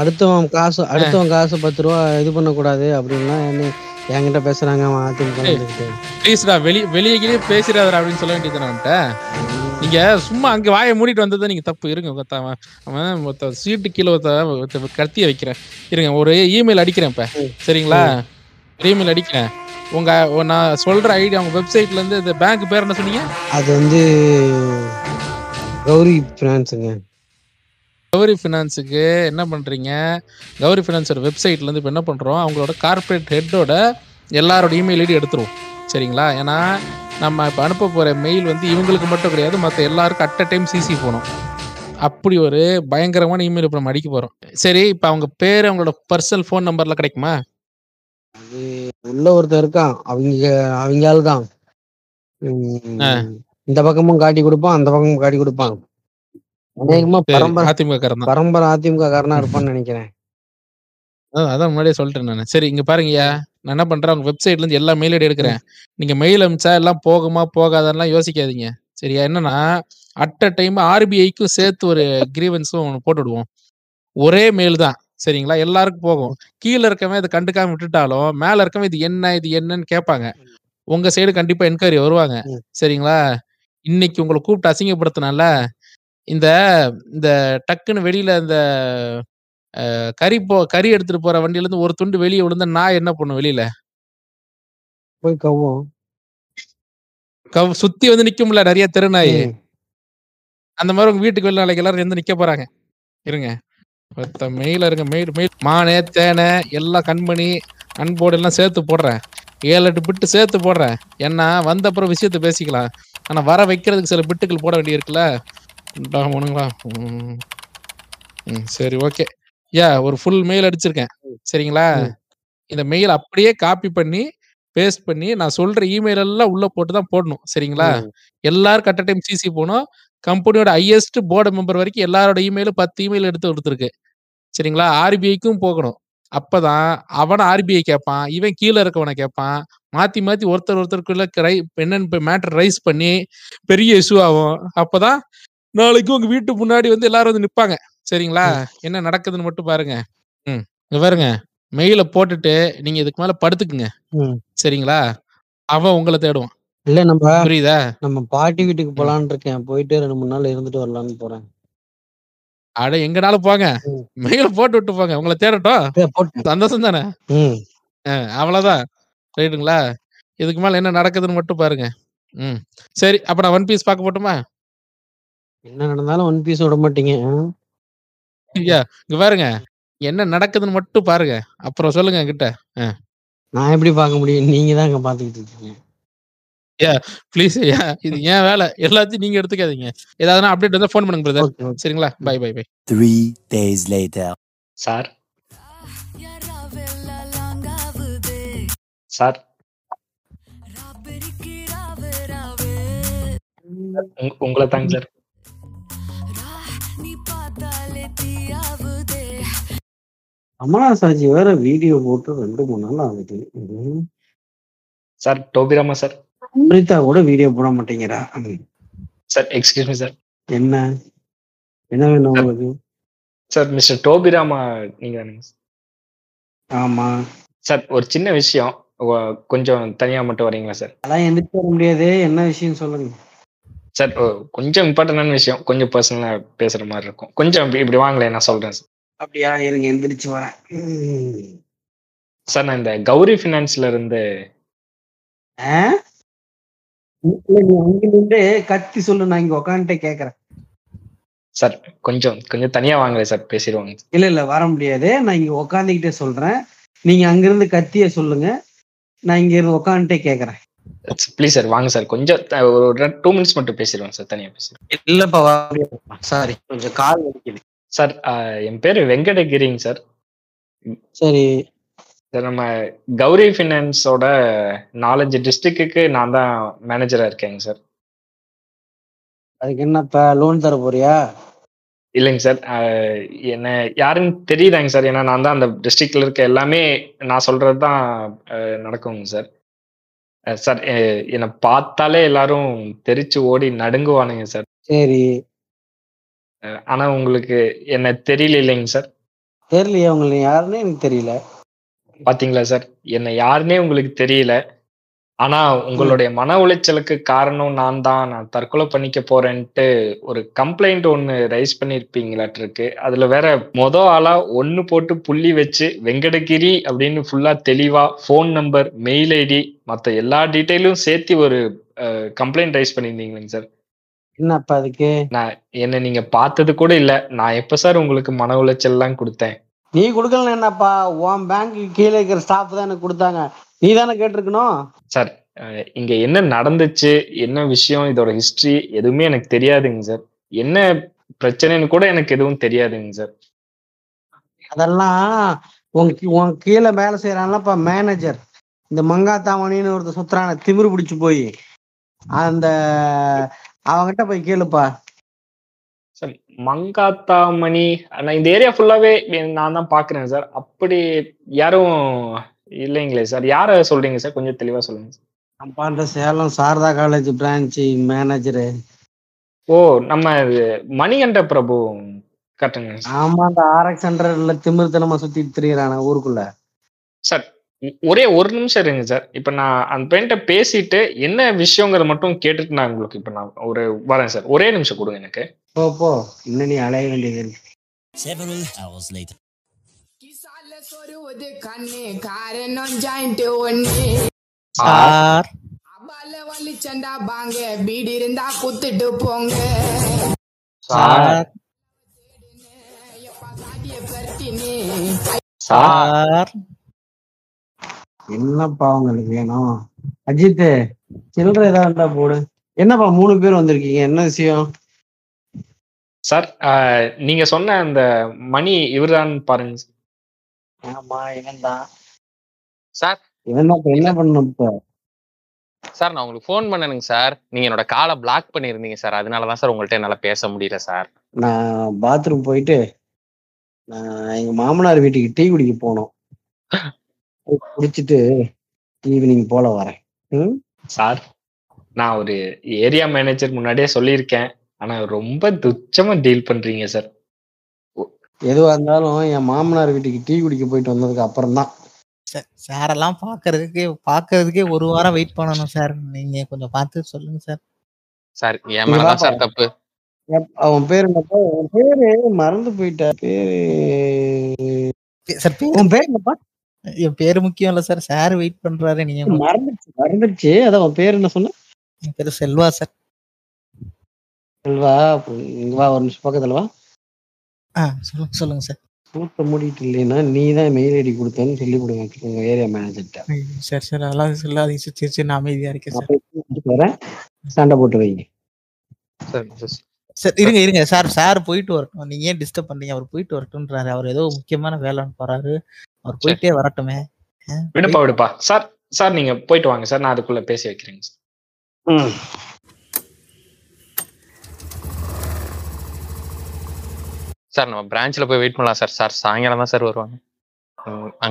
அடுத்தவன் காசு. அடுத்தவன் காசு ரூ. 10 இது பண்ணக்கூடாது அப்படின்லாம் என்ன என்கிட்ட பேசுறாங்க. ப்ளீஸ்டா வெளி வெளிய கிளிய பேசிறாதடா அப்படின்னு சொல்ல வேண்டியது தானே அவன்ட்ட. நீங்க சும்மா அங்க வாய மூடிட்டு வந்தது நீங்க தப்பு. இருங்க ஒருத்த அவன் ஒருத்த சீட்டு கீழ ஒருத்த கத்திய வைக்கிறேன். இருங்க ஒரு இமெயில் அடிக்கிறேன் இப்ப. சரிங்களா? இமெயில் அடிக்கிறேன். உங்க நான் சொல்ற ஐடி அவங்க வெப்சைட்ல இருந்து இந்த பேங்க் பேர் என்ன சொன்னீங்க? அது வந்து கௌரி ஃபினான்ஸுங்க. கௌரி ஃபினான்ஸுக்கு என்ன பண்றீங்க? கௌரி ஃபினான்ஸோட வெப்சைட்ல இருந்து இப்ப என்ன பண்றோம்? அவங்களோட கார்ப்பரேட் ஹெட்டோட எல்லாரோட இமெயில் ஐடி எடுத்துருவோம். சரிங்களா? ஏன்னா நம்ம இப்ப அனுப்ப போற மெயில் வந்து இவங்களுக்கு மட்டும் கிடையாது. மத்த எல்லாருக்கும் அட் அ டைம் சிசி போணும். அப்படி ஒரு பயங்கரமான இமெயில் இப்ப நம்ம அடிக்க போறோம். சரி இப்ப அவங்க பேரு, அவங்களோட பர்சனல் ஃபோன் நம்பர்லாம் கிடைக்குமா? அது உள்ள ஒருத்தன் இருக்கான். அவிங்க அவிங்க ஆளு தான். இந்த பக்கமும் காட்டி குடுப்பான். அந்த பக்கமும் காட்டி குடுப்பான். அநேகமா. பரம்பர அதிமுக. பரம்பர அதிமுக காரனா இருப்பான்னு நெனைக்கிறேன். அதான் முன்னாடியே சொல்லிட்டேன் நானு. சரி இங்க பாருங்கய்யா. நான் என்ன பண்றேன், அவங்க வெப்சைட்ல இருந்து எல்லா மெயில் ஐடி. எடுக்கிறேன். நீங்க மெயில் அனுப்பிச்சா எல்லாம் போகுமா, போகாதான்லாம் யோசிக்காதீங்க. சரியா? என்னன்னா அட் அ டைம் ஆர்பிஐக்கும் சேர்த்து ஒரு கிரீவன்ஸும் ஒண்ணு போட்டு விடுவோம். ஒரே மெயில் தான். சரிங்களா? எல்லாருக்கும் போகும். கீழ இருக்கவன் இத கண்டுக்காம விட்டுட்டாலும், மேல இருக்கவன் இது என்ன, இது என்னன்னு கேட்பாங்க. உங்க சைடு கண்டிப்பா என்குயரி வருவாங்க. சரிங்களா? இன்னைக்கு உங்கள கூப்பிட்டு அசிங்கப்படுத்துனேன்ல, இந்த இந்த டக்குன்னு வெளியில இந்த கறி போ கறி எடுத்துட்டு போற வண்டியிலருந்து ஒரு துண்டு வெளிய விழுந்தா நாய் என்ன பண்ணும் வெளியில? போய் கவ்வும். கவ் சுத்தி வந்து நிக்கும்ல நெறைய தெரு நாயி. ம். அந்த மாரி உங்க வீட்டுக்கு வெளில நாளைக்கு எல்லாரும் வந்து நிக்க போறாங்க. இருங்க. ஒருத்த மெயில் இருங்க மெயில் மெயில் மானே, தேனே எல்லாம் கண்மணி, அன்போடு எல்லாம் சேர்த்து போடுறேன். 7, 8 பிட்டு சேர்த்து போடுறேன். ஏன்னா வந்த அப்புறம் விஷயத்த பேசிக்கலாம். ஆனா வர வைக்கிறதுக்கு சில பிட்டுகள் போட வேண்டியிருக்குல்ல. இந்தா உனங்களா ம். சரி ஓகே. யா ஒரு ஃபுல் மெயில் அடிச்சிருக்கேன். சரிங்களா? இந்த மெயில் அப்படியே காப்பி பண்ணி, பேஸ்ட் பண்ணி நான் சொல்ற இமெயில் எல்லாம் உள்ள போட்டு தான் போடணும். சரிங்களா? ம். எல்லாருக்கும் அட் அ டைம் சிசி போணும். கம்பெனியோட ஹையஸ்ட் போர்டு மெம்பர் வரைக்கும் எல்லாரோட இமெயிலும் 10 இமெயில் எடுத்து குடுத்துருக்கு. சரிங்களா? ஆர்பிஐக்கும் போகணும். அப்பதான் அவன ஆர்பிஐ கேட்பான். இவன் கீழ இருக்கவன கேட்பான். மாத்தி மாத்தி ஒருத்தர் ஒருத்தருக்குள்ள என்னன்னு மேட்டர் ரைஸ் பண்ணி பெரிய இஷ்யூ ஆகும். அப்பதான் நாளைக்கு உங்க வீட்டு முன்னாடி வந்து எல்லாரும் வந்து நிப்பாங்க. சரிங்களா? என்ன நடக்குதுன்னு மட்டும் பாருங்க. ம். பாருங்க. மெயில போட்டுட்டு நீங்க இதுக்கு மேல படுத்துக்குங்க. ம். சரிங்களா? அவன் உங்கள தேடுவான். இல்ல நம்ம புரியுதா? நம்ம பாட்டி வீட்டுக்கு. போலான்னு இருக்கேன். போயிட்டு 2, 3 நாள் இருந்துட்டு வரலான்னு போறேன். அட எங்கனாலும் போங்க. மெயில போட்டு விட்டு போங்க. உங்கள தேடட்டும். சந்தோஷம் தானே? ம். அ அவ்வளோதான். ரைட்டுங்களா? இதுக்கு மேல என்ன நடக்குதுன்னு மட்டும் பாருங்க. ம். சரி. அப்ப நான் ஒன் பீஸ் பார்க்க போட்டுமா? என்ன நடந்தாலும் ஒன் பீஸ் விட மாட்டீங்க. ஐயா, இங்க பாருங்க. என்ன நடக்குதுன்னு மட்டும் பாருங்க. அப்புறம் சொல்லுங்க என்கிட்ட. அ. நான் எப்படி பார்க்க முடியும்? நீங்க தான் அங்க பார்த்துக்கிட்டு இருக்கீங்க. ஐயா, ப்ளீஸ் ஐயா. இது என் வேல. எல்லாத்தையும் நீங்க எடுத்துக்காதீங்க. ஏதாவதுனா அப்டேட் வந்தா ஃபோன் பண்ணுங்க பிரதர். சரிங்களா? Bye, bye, bye. Three days later. Sir sir உங்க- உங்களை தாங்க சார் கமலா சாஜி வேற வீடியோ போட்டு 2, 3 நாள் ஆகுது. சார் டோபிராமா சார் அம்ரிதா கூட வீடியோ போட மாட்டேங்கிறா. சார் எக்ஸ்கியூஸ் மீ சார் என்ன? என்ன வேணும் உங்களுக்கு? சார் மிஸ்டர் டோபிராமா நீங்க ஆமா. சார் ஒரு சின்ன விஷயம் கொஞ்சம் தனியா மட்டும் வரீங்களா சார் அதெல்லாம் எந்திரிச்சு வர முடியாதே. என்ன விஷயம் சொல்லுங்க. சார் கொஞ்சம் இம்பார்ட்டன்டான விஷயம் கொஞ்சம் பர்சனலா பேசுற மாதிரி இருக்கும் கொஞ்சம் இப்படி இப்படி வாங்களேன் நான் சொல்றேன் சார் அப்படியா? இருங்க எந்திரிச்சு வரேன். சார் நான் இந்த கௌரி ஃபினான்ஸ்ல இருந்து நீ அங்க நின்று கத்தி சொல்லு நான் இங்க உக்காந்துட்டே கேக்குறேன். சார் கொஞ்சம் கொஞ்சம் தனியா வாங்களேன் சார் பேசிடுவாங்க இல்ல இல்ல வர முடியாது. நான் இங்க உக்காந்துக்கிட்டே சொல்றேன். நீங்க அங்கிருந்து கத்திய சொல்லுங்க. நான் இங்க இருந்து உக்காந்துட்டே கேக்குறேன். ப்ளீஸ் சார் வாங்க சார் கொஞ்சம் ஒரு டூ மினிட்ஸ் மட்டும் பேசிடுவாங்க சார் தனியா பேசிடுவோம் இல்லப்பா. சாரி. கொஞ்சம் கால் வலிக்குது. சார் என் பேரு வெங்கடகிரிங்க சார் சரி. சார் நம்ம கௌரி ஃபினான்ஸோட நாலஞ்சு டிஸ்ட்ரிக்ட்டுக்கு நான் தான் மேனேஜரா இருக்கேங்க சார் அதுக்கு என்னப்பா லோன் தர போறியா? இல்லைங்க சார் என்ன யாருன்னு தெரியுதாங்க சார் ஏன்னா நான் தான் அந்த டிஸ்ட்ரிக்ட்ல இருக்க எல்லாமே நான் சொல்றது தான் நடக்குங்க சார் சார் என்னை பார்த்தாலே எல்லாரும் தெரிச்சு ஓடி நடுங்குவானுங்க சார் சரி. ஆனா உங்களுக்கு என்ன தெரியல இல்லைங்க சார்? தெரியலையே உங்களை யாருன்னு எனக்கு தெரியல. பாத்தீங்களா சார்? என்ன யாருன்னே உங்களுக்கு தெரியல. ஆனா உங்களுடைய மன உளைச்சலுக்கு காரணம் நான் தான். நான் தற்கொலை பண்ணிக்க போறேன்ட்டு ஒரு கம்ப்ளைண்ட் ஒன்னு ரைஸ் பண்ணிருப்பீங்களாட்டு இருக்கு. அதுல வேற மொத ஆளா ஒன்னு போட்டு புள்ளி வச்சு வெங்கடகிரி அப்படின்னு ஃபுல்லா தெளிவா ஃபோன் நம்பர் மெயில் ஐடி மத்த எல்லா டீட்டெயிலும் சேர்த்து ஒரு கம்ப்ளைண்ட் ரைஸ் பண்ணியிருந்தீங்களேங்க சார்? என்னப்பா அதுக்கு? நான் என்ன நீங்க பார்த்தது கூட இல்ல நான் எப்ப சார் உங்களுக்கு மன உளைச்சல் எல்லாம் கொடுத்தேன் நீ கொடுக்கலன்னா என்னப்பா? உன் பேங்க்கு கீழ இருக்கிற ஸ்டாஃப் தான் எனக்கு கொடுத்தாங்க. நீ தானே கேட்டிருக்கணும். சார் இங்க என்ன நடந்துச்சு என்ன விஷயம் இதோட ஹிஸ்டரி எதுவுமே எனக்கு தெரியாதுங்க சார் என்ன பிரச்சனைன்னு கூட எனக்கு எதுவும் தெரியாதுங்க சார் அதெல்லாம் உன் உன் கீழே வேலை செய்யறான்லப்பா மேனேஜர் இந்த மங்காத்தாமணின்னு ஒருத்தர் சுத்துறான திமிரு பிடிச்சு போய் அந்த அவன்கிட்ட போய் கேளுப்பா. சார் மங்காத்தாமணி நான் இந்த ஏரியா ஃபுல்லாவே நான் தான் பாக்குறேன் சார். அப்படி யாரும் இல்லைங்களே சார். யார சொல்றீங்க சார்? கொஞ்சம் தெளிவா சொல்லுங்க சார். அப்பா அந்த Salem Sarada college branch manager ஓ நம்ம இது மணிகண்ட பிரபு கட்டுங்க ஆமா அந்த ஆர்எக்ஸ் சென்டர்ல திமிருத்தனமா சுத்திட்டு திரியறான ஊருக்குள்ள. சார் ஒரே ஒரு நிமிஷம் இருங்க சார். இப்ப நான் அந்த பையன்கிட்ட பேசிட்டு என்ன விஷயங்கிறத மட்டும் கேட்டுட்டு நான் உங்களுக்கு இப்ப நான் ஒரு வரேன் சார். ஒரே நிமிஷம் கொடுங்க எனக்கு. போ போ. இன்னும் நீ அலைய வேண்டியது Several hours later. கிசால சொருவது கண்ணு காரணம் ஜாயிண்ட் ஒண்ணு சார். அபால வலிச்சண்டா பாங்க பீடி இருந்தா குத்துட்டு போங்க சார். சார். என்னப்பா உங்களுக்கு வேணும்? அஜித் சில்லற ஏதாவது இருந்தா போடு. என்னப்பா மூணு பேர் வந்திருக்கீங்க? என்ன விஷயம்? சார் நீங்க சொன்ன அந்த மணி இவர்தான் பாருங்க. ஆமா இவன் தான் சார். இவன் தான் என்ன பண்ணும் இப்ப? சார் நான் உங்களுக்கு ஃபோன் பண்ணனுங்க சார். நீங்க என்னோட காலை பிளாக் பண்ணியிருந்தீங்க சார். அதனால தான் சார் உங்கள்ட்ட என்னால பேச முடியல சார். நான் பாத்ரூம் போயிட்டு நான் எங்க மாமனார் வீட்டுக்கு டீ குடிக்க போனோம். குடிச்சிட்டு ஈவினிங் போல வரேன்? சார் நான் ஒரு ஏரியா மேனேஜர் முன்னாடியே சொல்லியிருக்கேன். ஆனா ரொம்ப துச்சமா டீல் பண்றீங்க சார். எதுவா இருந்தாலும் என் மாமனார் வீட்டுக்கு டீ குடிக்க போயிட்டு வந்ததுக்கு அப்புறம் தான் சார் சாரெல்லாம் பாக்குறதுக்கு பாக்குறதுக்கே ஒரு வாரம் வெயிட் பண்ணணும் சார். நீங்க கொஞ்சம் பார்த்து சொல்லுங்க சார். சார் என் மேலதான் சார் தப்பு. அவன் பேரு என்னப்பா அவன் பேரு மறந்து போயிட்டா பேரு சார் உன் பேர் என்னப்பா? என் பேரு முக்கியம் இல்ல சார் சார் வெயிட் பண்றாரு நீங்க மறந்துச்சு மறந்துடுச்சு அதான் உன் பேர் என்ன சொன்ன? என் பேரு செல்வா சார் செல்வா இங்க வா ஒரு நிமிஷம் பக்கத்துல வா. ஆ சொல்லுங்க சொல்லுங்க சார் கூட்ட மூடிட்டு இல்லைன்னா நீ தான் மெயில் ஐடி கொடுத்தேன்னு சொல்லி கொடுங்க உங்க ஏரியா மேனேஜர்கிட்ட ஐயோ, சரி சார் அதெல்லாம் சொல்லாதீங்க சார் சரி சரி நான் அமைதியா இருக்கேன் சார் வரேன் சண்டை போட்டு வைங்க. சார் இருங்க இருங்க. சார் சார் போயிட்டு வரட்டும். நீங்க ஏன் டிஸ்டர்ப் பண்ணீங்க அவர் போயிட்டு வரட்டும்ன்றாரு. அவர் ஏதோ முக்கியமான வேலைன்னு போறாரு. அவர் போயிட்டே வரட்டுமே. விடுப்பா விடுப்பா. சார் சார் நீங்க போயிட்டு வாங்க. சார் நான் அதுக்குள்ள பேசி வைக்கிறேங்க சார். சார் நம்ம பிரான்ச்ல போய் வெயிட் பண்ணலாம் சார். சார் சாயங்காலம் தான் சார் வருவாங்க.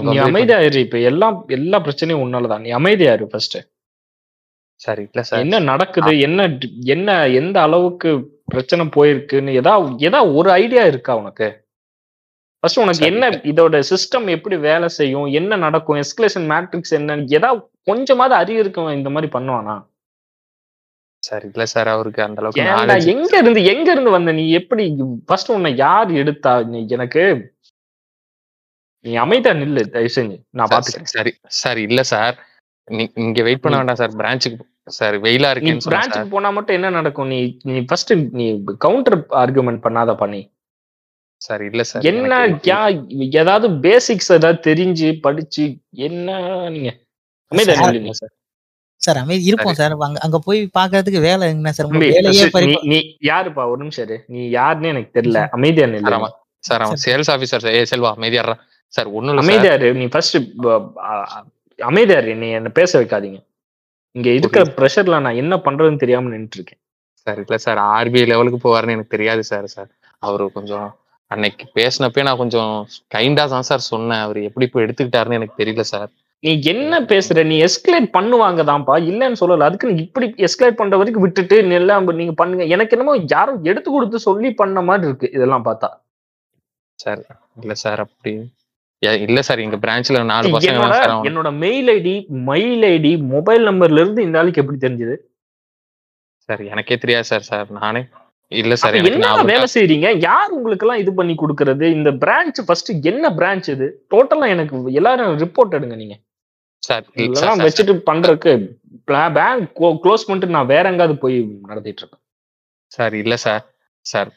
நீ அமைதியா இரு. இப்ப எல்லா எல்லா பிரச்சனையும் உன்னாலதான் நீ அமைதியா இரு ஃபர்ஸ்ட். சார் இல்ல சார். என்ன நடக்குது? என்ன என்ன எந்த அளவுக்கு பிரச்சனை போயிருக்குன்னு ஏதா ஏதா ஒரு ஐடியா இருக்கா உனக்கு? ஃபர்ஸ்ட் உனக்கு. என்ன இதோட சிஸ்டம் எப்படி வேலை செய்யும்? என்ன நடக்கும்? எஸ்கலேஷன் மேட்ரிக்ஸ் என்ன ஏதா கொஞ்சமாவது அறிவு இருக்கும் இந்த மாதிரி பண்ணுவானா? சார் இல்ல சார் அவருக்கு அந்த அளவுக்கு எங்க இருந்து எங்க இருந்து வந்த நீ? எப்படி ஃபர்ஸ்ட் உன்னை யார் எடுத்தா? நீ எனக்கு நீ அமைதியா நில்லு தயவு செஞ்சு நான் பாத்துக்கிறேன். சரி சார் இல்ல சார் நீ- இங்க வெயிட் பண்ண வேண்டாம் சார் பிரான்ச்சுக்கு சார் வெயிலா சார் பிரான்ச்சுக்கு போனா மட்டும் என்ன நடக்கும்? நீ நீ ஃபர்ஸ்ட் நீ கவுண்டர் ஆர்குமெண்ட் பண்ணாத பண்ணி சார் இல்ல சார் என்ன யா ஏதாவது பேசிக்ஸ் ஏதாவது தெரிஞ்சு படிச்சு என்ன நீங்க? அமைதியா சார், சார். சார் அமைதி இருப்போம் சார். அங்க அங்க போய் பாக்குறதுக்கு வேலை என்ன சார்? வேலையே நீ நீ யாருப்பா? ஒரு நிமிஷம் இரு. நீ யாருன்னு எனக்கு தெரியல. அமைதியா அவன் சார் அவன் சேல்ஸ் ஆபீசர் சார். ஏ செல்வா அமைதியாடுறா சார் ஒண்ணும் இல்ல சார். அமைதியா இரு. நீ ஃபர்ஸ்ட் அமைதியா இரு. நீ என்ன பேச வைக்காதீங்க. இங்க இருக்கிற ப்ரெஷர்ல நான் என்ன பண்றதுன்னு தெரியாம நின்னுட்டு இருக்கேன். சார் இல்ல சார். ஆர்பிஐ லெவலுக்கு போவாருன்னு எனக்கு தெரியாது சார் சார். அவரு கொஞ்சம் அன்னைக்கு பேசினப்பே நான் கொஞ்சம் கைண்டா தான் சார் சொன்னேன். அவர் எப்படி இப்போ எடுத்துக்கிட்டாருன்னு எனக்கு தெரியல சார் நீ என்ன பேசுற? நீ எஸ்கலேட் பண்ணுவாங்க தான்ப்பா இல்லன்னு சொல்லல. அதுக்கு நீ இப்படி எஸ்கலேட் பண்ற வரைக்கும் விட்டுட்டு எல்லாம் நீங்க பண்ணுங்க. எனக்கு என்னமோ யாரும் எடுத்து கொடுத்து சொல்லி பண்ண மாதிரி இருக்கு. இதெல்லாம் பார்த்தா. சார் இல்ல சார் அப்படி இல்ல சார் எங்க பிரான்ச்ல நாலு பசங்க என்னோட mail ID mail ID mobile நம்பர்ல இருந்து இந்த ஆளுக்கு எப்படி தெரிஞ்சது? சார் எனக்கே தெரியாது சார் சார் நானே இல்ல சார் என்ன வேலை. செய்றீங்க? யார் உங்களுக்கு எல்லாம் இது பண்ணி கொடுக்கறது? இந்த பிரான்ச் ஃபர்ஸ்ட் என்ன பிரான்ச் இது? டோட்டலா எனக்கு எல்லாரும் ரிப்போர்ட் எடுங்க நீங்க. சார் இதெல்லாம் வச்சுட்டு பண்றதுக்கு பேங்க் க்ளோஸ் பண்ணிட்டு நான் வேற எங்காவது போய் நடத்திட்டு இருக்கேன். சார் இல்ல சார். சார்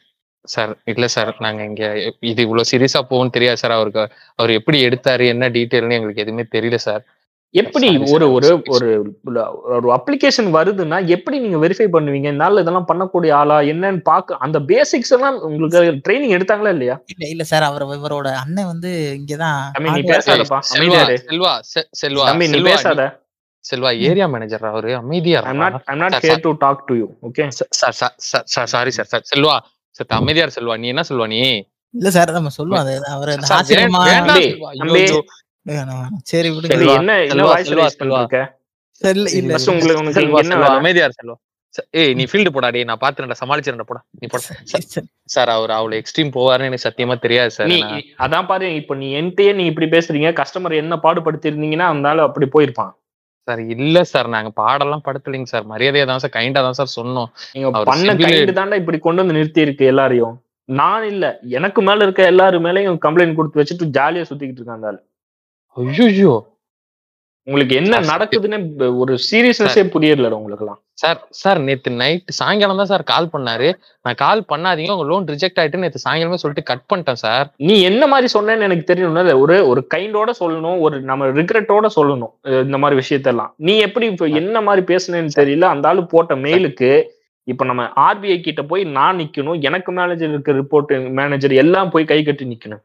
சார் இல்ல சார் நாங்க இங்க இது இவ்வளவு சீரியஸா போகும்னு தெரியாது சார் அவருக்கு அவர் எப்படி எடுத்தாரு என்ன டீட்டெயில்னு எங்களுக்கு எதுவுமே தெரியல சார். எப்படி ஒரு. ஒரு ஒரு ஒரு அப்ளிகேஷன் வருதுன்னா எப்படி நீங்க வெரிஃபை பண்ணுவீங்க? என்னால இதெல்லாம் பண்ணக்கூடிய ஆளா? என்னன்னு பாக்க அந்த பேசிக்ஸ் எல்லாம் உங்களுக்கு ட்ரைனிங் எடுத்தாங்களா இல்லையா? இல்ல இல்ல சார் அவர் இவரோட அண்ணன் வந்து இங்கதான் நீ பேசாதப்பா. செல்வா. செல்வா நீ செல்வா, பேசாத. செல்வா ஏரியா மேனேஜர் அவரு? அமைதியா I'm not I'm not Sir, here to talk to you okay sir sir sorry sir sir. Selva sir அமைதியார் Selva. நீ என்ன செல்வா நீ? இல்ல சார் நம்ம சொல்லுவோம். அது அவர் அந்த சார், விடுங்க. என்ன என்ன வாய்ஸ் ரைஸ். பண்ணிருக்க? இல்ல ஃபர்ஸ்ட் உங்களுக்கு செல்வா ஏய் நீ ஃபீல்டு போடா டேய் நான் பாத்துறேன்டா சமாளிச்சிரேன்டா போடா. நீ போடா. சரி, அவர் அவ்வளவு எக்ஸ்ட்ரீம் போவாருன்னு எனக்கு சத்தியமா தெரியாது சார் நீ அதான் பாரு இப்ப நீ என்கிட்டயே நீ இப்படி பேசுறீங்க கஸ்டமர் என்ன பாடுபடுத்தி இருந்தீங்கன்னா அந்த அப்படி போயிருப்பான். சார் இல்ல சார் நாங்க பாடெல்லாம் படுத்தலைங்க சார். மரியாதையா தான் சார் கைண்டா தான் சார் சொன்னோம். நீங்க பண்ண civil- கைண்டு தாண்டா இப்படி கொண்டு வந்து நிறுத்தி இருக்கு எல்லாரையும். நான் இல்ல எனக்கு மேல இருக்க எல்லாரு மேலயும் கம்ப்ளைண்ட் கொடுத்து வச்சுட்டு ஜாலியா சுத்திக்கிட்டு இருக்காங்க. ஐயோ உங்களுக்கு என்ன நடக்குதுன்னு ஒரு சீரியஸ்னஸே புரியல உங்களுக்கு சார் சார் நேத்து நைட் சாயங்காலம் தான் சார் கால் பண்ணாரு. நான் கால் பண்ணாதீங்க உங்க லோன் ரிஜெக்ட் ஆயிட்டு நேத்து சாயங்காலமே சொல்லிட்டு கட் பண்ணிட்டேன் சார். நீ என்ன மாதிரி சொன்னேன்னு எனக்கு தெரியணும்ல ஒரு ஒரு கைண்டோட சொல்லணும் ஒரு நம்ம ரிக்ரெட்டோட சொல்லணும் இந்த மாதிரி விஷயத்தெல்லாம். நீ எப்படி இப்ப என்ன மாதிரி பேசுனேன்னு தெரியல அந்த ஆளு போட்ட மெயிலுக்கு இப்ப நம்ம ஆர்பிஐ கிட்ட போய் நான் நிக்கணும் எனக்கு மேனேஜர் இருக்க ரிப்போர்ட் மேனேஜர் எல்லாம் போய் கை கட்டி நிக்கணும்.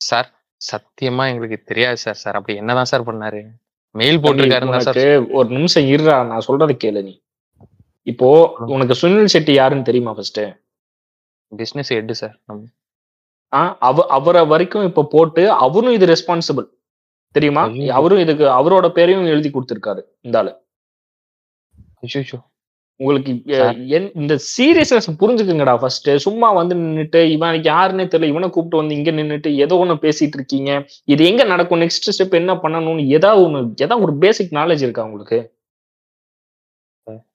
சார் சத்தியமா எங்களுக்கு தெரியாது சார் சார். அப்படி என்னதான் சார் பண்ணாரு? மெயில் உனக்கு ஒரு நிமிஷம் இருடா நான் சொல்றதை கேளு நீ. இப்போ உனக்கு சுனில் செட்டி யாருன்னு தெரியுமா ஃபர்ஸ்ட் பிசினஸ் ஹெட் சார் அவ அவரை வரைக்கும் இப்ப போட்டு அவரும் இது ரெஸ்பான்சிபிள் தெரியுமா. அவரும் இதுக்கு அவரோட பேரையும் எழுதி கொடுத்திருக்காரு இந்த ஆளு. உங்களுக்கு இந்த சீரியஸ்னஸ் புரிஞ்சுக்குங்கடா ஃபர்ஸ்ட் சும்மா வந்து நின்னுட்டு இவன் யாருன்னே தெரியல இவனை கூப்பிட்டு வந்து இங்க நின்னுட்டு ஏதோ ஒண்ணு பேசிட்டு இருக்கீங்க. இது எங்க நடக்கும்? நெக்ஸ்ட் ஸ்டெப் என்ன பண்ணணும்னு ஏதாவது ஒண்ணு ஏதாவது ஒரு பேசிக் நாலேஜ் இருக்கா உங்களுக்கு?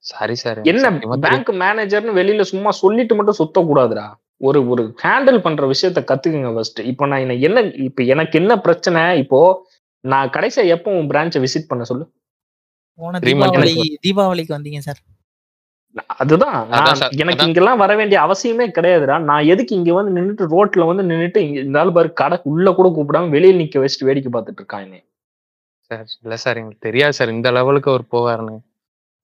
Sorry sir. என்ன பேங்க் மேனேஜர்னு வெளியில சும்மா சொல்லிட்டு மட்டும் சுத்த கூடாதுடா ஒரு ஒரு ஹேண்டில் பண்ற விஷயத்த கத்துக்குங்க ஃபர்ஸ்ட் இப்போ நான் என்ன- என்ன இப்போ எனக்கு என்ன பிரச்சனை? இப்போ நான் கடைசியா எப்போ உன் பிரான்ச்சை விசிட் பண்ண சொல்லு? தீபாவளிக்கு வந்தீங்க சார். அதுதான். எனக்கு. இங்கெல்லாம் வர வேண்டிய அவசியமே கிடையாதுடா. நான் எதுக்கு இங்க வந்து நின்னுட்டு ரோட்ல வந்து நின்னுட்டு இங்க இந்த ஆள் பாரு கடை உள்ள கூட கூப்பிடாம வெளியில நிக்க வச்சுட்டு வேடிக்கை பார்த்துட்டு இருக்கான் என்னை. சார் இல்ல சார் எங்களுக்கு தெரியாது சார் இந்த லெவலுக்கு அவர் போவாருன்னு.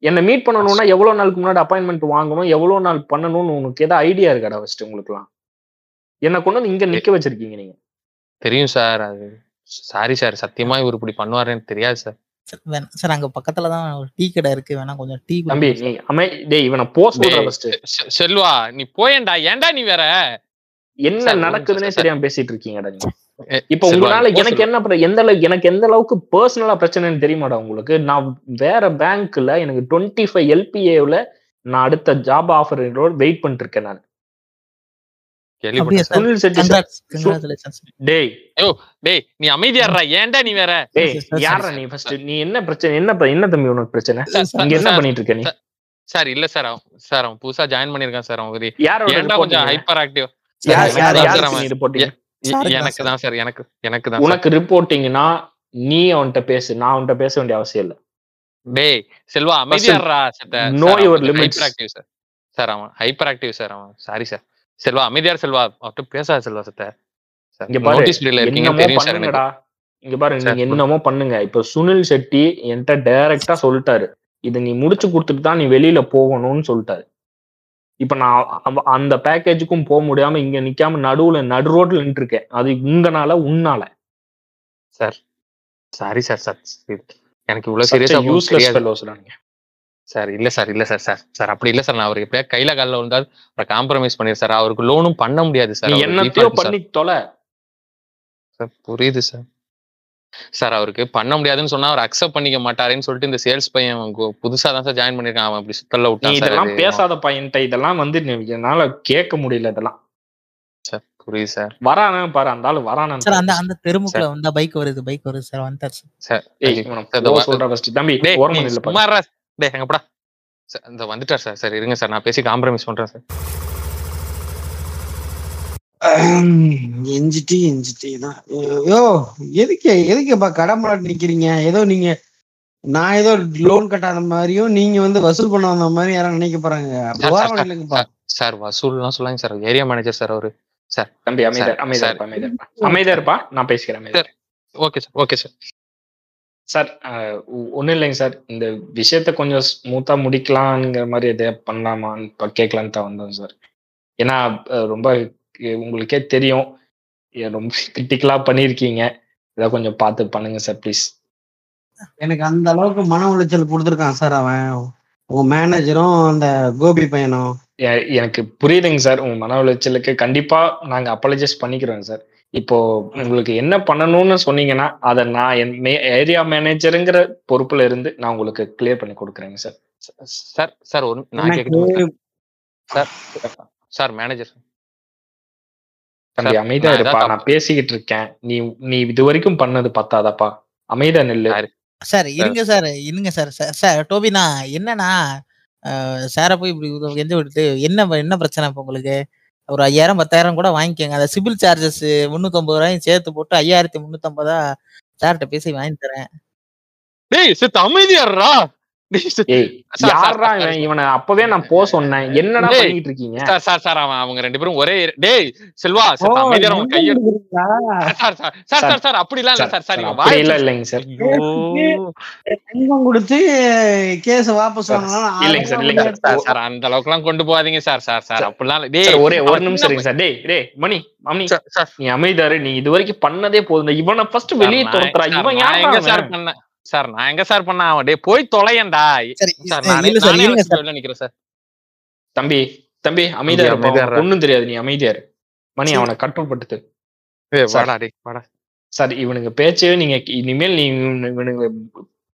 என்னை மீட் பண்ணணும்னா எவ்வளவு நாளுக்கு முன்னாடி அப்பாயின்மெண்ட் வாங்கணும் எவ்வளவு நாள் பண்ணணும்னு உனக்கு ஏதாவது ஐடியா இருக்காடா ஃபர்ஸ்ட் உங்களுக்குலாம் என்ன கொண்டு வந்து இங்க நிக்க வச்சிருக்கீங்க நீங்க. தெரியும் சார் அது. சாரி சார் சத்தியமா இவர் இப்படி பண்ணுவாருன்னு தெரியாது சார். சார் அங்க பக்கத்துல தான் ஒரு டீ கடை இருக்கு. வேணா கொஞ்சம் டீ தம்பி நீ அமை டேய் இவனை. ஃபர்ஸ்ட் செ- செல்வா நீ போயேன்டா. ஏன்டா நீ வேற? என்ன நடக்குதுன்னே தெரியாம பேசிட்டு இருக்கீங்கடா நீங்க. எ, இப்ப உங்களால நீ எனக்கு. என்ன எந்த அளவுக்கு எனக்கு எந்த அளவுக்கு பர்சனலா பிரச்சனைன்னு தெரியுமாடா உங்களுக்கு? நான் வேற பேங்க்ல எனக்கு டுவெண்ட்டி ஃபைவ் எல்பிஏல நான் அடுத்த ஜாப் ஆஃபர் வெயிட் பண்ணிட்டு இருக்கேன் நான். நீ அமைதியாடுறா ஏன்டா நீ வேற? யாரா நீ ஃபர்ஸ்ட் நீ என்ன பிரச்சனை என்ன என்ன தம்பி உனக்கு பிரச்சனை? இங்க என்ன பண்ணிட்டு இருக்க நீ? சார், இல்ல சார். அவன் சார் அவன் புதுசா ஜாயின் பண்ணிருக்கான் சார். அவன் ஏன்டா கொஞ்சம் ஹைப்பர் ஆக்டிவ் நீ எனக்கு. தான் சார். எனக்கு எனக்கு தான். உனக்கு ரிப்போர்ட்டிங்னா நீ அவன்கிட்ட பேசு. நான் அவன்கிட்ட பேச வேண்டிய அவசியம் இல்ல. டேய் செல்வா அமைதியாடுறா. ஹைப்பர் ஆக்டிவ் சார் சார் அவன் ஹைப்பர் ஆக்டிவ் சார். அவன் சாரி சார். செல்வா அமைதியார் செல்வா அவர்கிட்ட பேசாத செல்வா சார் இங்க பாரு நோட்டீஸ் பீரியட்ல இருக்கீங்க என்னமோ தெரியும் சார் எனக்கு. பண்ணுங்கடா இங்க பாரு சார், நீங்க என்னமோ பண்ணுங்க. இப்ப சுனில் செட்டி என்கிட்ட டைரக்டா சொல்லிட்டாரு. இது நீ முடிச்சு கொடுத்துட்டு தான் நீ வெளியில போகணும்னு சொல்லிட்டாரு. இப்ப நான் அந்த பேக்கேஜுக்கும் போக முடியாம இங்க நிக்காம நடுவுல நடு ரோட்ல நின்று இருக்கேன் அது உங்கனால உன்னால. சார் சாரி சார் சார் எனக்கு இவ்வளவு சீரியஸா யூஸ்லெஸ் ஃபெல்லோஸ்டா நீங்க. சார் இல்ல சார் இல்ல சார் சார் சார் அப்படி இல்ல சார். நான் அவருக்கு எப்படியா கையில காலில் வந்தால் அப்புறம் காம்ப்ரமைஸ் பண்ணிடு சார். அவருக்கு லோனும் பண்ண முடியாது சார். அவரு என்னத்தையோ. பண்ணி தொலை. சார் புரியுது சார். சார் அவருக்கு பண்ண முடியாதுன்னு சொன்னா அவர் அக்செப்ட் பண்ணிக்க மாட்டாருன்னு சொல்லிட்டு இந்த சேல்ஸ் பையன் புதுசா தான் சார் ஜாயின் பண்ணிருக்கான் அவன் அப்படி சுத்தல்ல விட்டான் சார். இதெல்லாம். பேசாத பையன்ட்ட இதெல்லாம் வந்து என்னால கேட்க முடியல இதெல்லாம். சார் புரியுது சார். வரானே பாரு அந்த ஆளு வரானு. சார் அந்த அந்த தெருமுக்குல வந்தா பைக் வருது பைக் வருது சார் வந்துட்டார் சார். சொல்ற ஃபர்ஸ்ட் தம்பி ஓரமா நீ டேய் எங்கப்படா சார் இந்த வந்துட்டார் சார். சரி இருங்க சார். நான் பேசி காம்ப்ரமைஸ் பண்றேன் சார். எஞ்சிட்டி எஞ்சிட்டி தான். யோ எதுக்கு எதுக்குப்பா கடம்பலாட்டு நிக்கிறீங்க? ஏதோ நீங்க நான் ஏதோ லோன் கட்டாத மாதிரியும் நீங்க வந்து வசூல் பண்ண வந்த மாதிரி யாரும் நினைக்க போறாங்க. சார், சார் வசூல்லாம் சொல்லாங்க சார். ஏரியா மேனேஜர் சார் அவரு. தம்பி அமைதியா சார், அமைதியா சார். இருப்பா அமைதியா இருப்பா நான் பேசிக்கிறேன் okay sir. Okay sir. Sir ஒன்றும் இல்லைங்க சார். இந்த விஷயத்த கொஞ்சம் ஸ்மூத்தா முடிக்கலாங்கிற மாதிரி எதை பண்ணலாமான்னு இப்போ கேட்கலான்னு தான் வந்தோம் சார். ஏன்னா ரொம்ப உங்களுக்கே தெரியும். ரொம்ப கிரிட்டிக்கலா பண்ணியிருக்கீங்க. இதை கொஞ்சம் பார்த்து பண்ணுங்க சார் ப்ளீஸ் எனக்கு அந்த அளவுக்கு மன உளைச்சல் கொடுத்துருக்கான் சார் அவன். உங்க மேனேஜரும் அந்த கோபி பையனும். எனக்கு புரியுதுங்க சார். உங்க மன உளைச்சலுக்கு கண்டிப்பா நாங்க அப்பாலஜைஸ் பண்ணிக்கிறோம் சார். இப்போ உங்களுக்கு என்ன பண்ணணும்னு சொன்னீங்கன்னா அதை நான் என் ஏரியா மேனேஜருங்கிற பொறுப்புல இருந்து நான் உங்களுக்கு கிளியர் பண்ணி கொடுக்குறேங்க சார். சார் சார் ஒரு நான் சார் சார் மேனேஜர் தம்பி சார், அமைதியா நான் இருப்பா. நான் பேசிக்கிட்டு இருக்கேன். நீ நீ இது வரைக்கும் பண்ணது பத்தாதாப்பா. அமைதியா நில்லு. சார். இருங்க சார் இருங்க சார். சார் டோபினா என்னன்னா சாரை போய் இப்படி கெஞ்ச விட்டுட்டு என்ன என்ன பிரச்சனை இப்போ உங்களுக்கு? ஒரு ஐயாயிரம் பத்தாயிரம் கூட வாங்கிக்கோங்க. அந்த சிபில் சார்ஜஸ் முந்நூற்றம்பது ரூபாயும் சேர்த்து போட்டு ஐயாயிரத்தி முந்நூற்றம்பதா சார்கிட்ட பேசி வாங்கி தரேன். டேய் சித்த அமைதியாடுறா யாரா இவன் அப்பவே நான் போ சொன்னேன் என்னடா. பண்ணிட்டு இருக்கீங்க சார் சார் சார் அவன் அவங்க ரெண்டு பேரும் ஒரே டேய் Selva sir sir sir sir இல்ல இல்லைங்க சார் கொடுத்து கேஸ் வாபஸ் வாங்கலாம் இல்லைங்க சார், இல்லைங்க சார். அந்த அளவுக்கு எல்லாம் கொண்டு போகாதீங்க சார் சார் சார் அப்படிலாம் இல்ல. டேய் ஒரே ஒரு நிமிஷம் இருங்க சார் டேய் டேய் மணி மணி சார், நீ அமைதியாரு நீ இது வரைக்கும் பண்ணதே போதும் இவனை ஃபர்ஸ்ட் வெளியே துரத்துறா இவன் எங்க சார் யாரா பண்ணேன் சார் நான் எங்க சார் பண்ண? அவன் டேய் போய் தொலையேன்டா. சரி நானே சார் நானே இருங்க வச்சுட்டு சார். வெளில நிக்கிறேன் சார். தம்பி தம்பி அமைதியா தம்பி, இருப்பா. அமைதியா இரு. ஒண்ணும் தெரியாது நீ அமைதியா இரு. மணி. அவனை கண்ட்ரோல் படுத்து. ஏய் சார். வாடா டேய் வாடா. சார் இவனுங்க பேச்சு நீங்க இனிமேல் நீ இவனு- இவனுங்க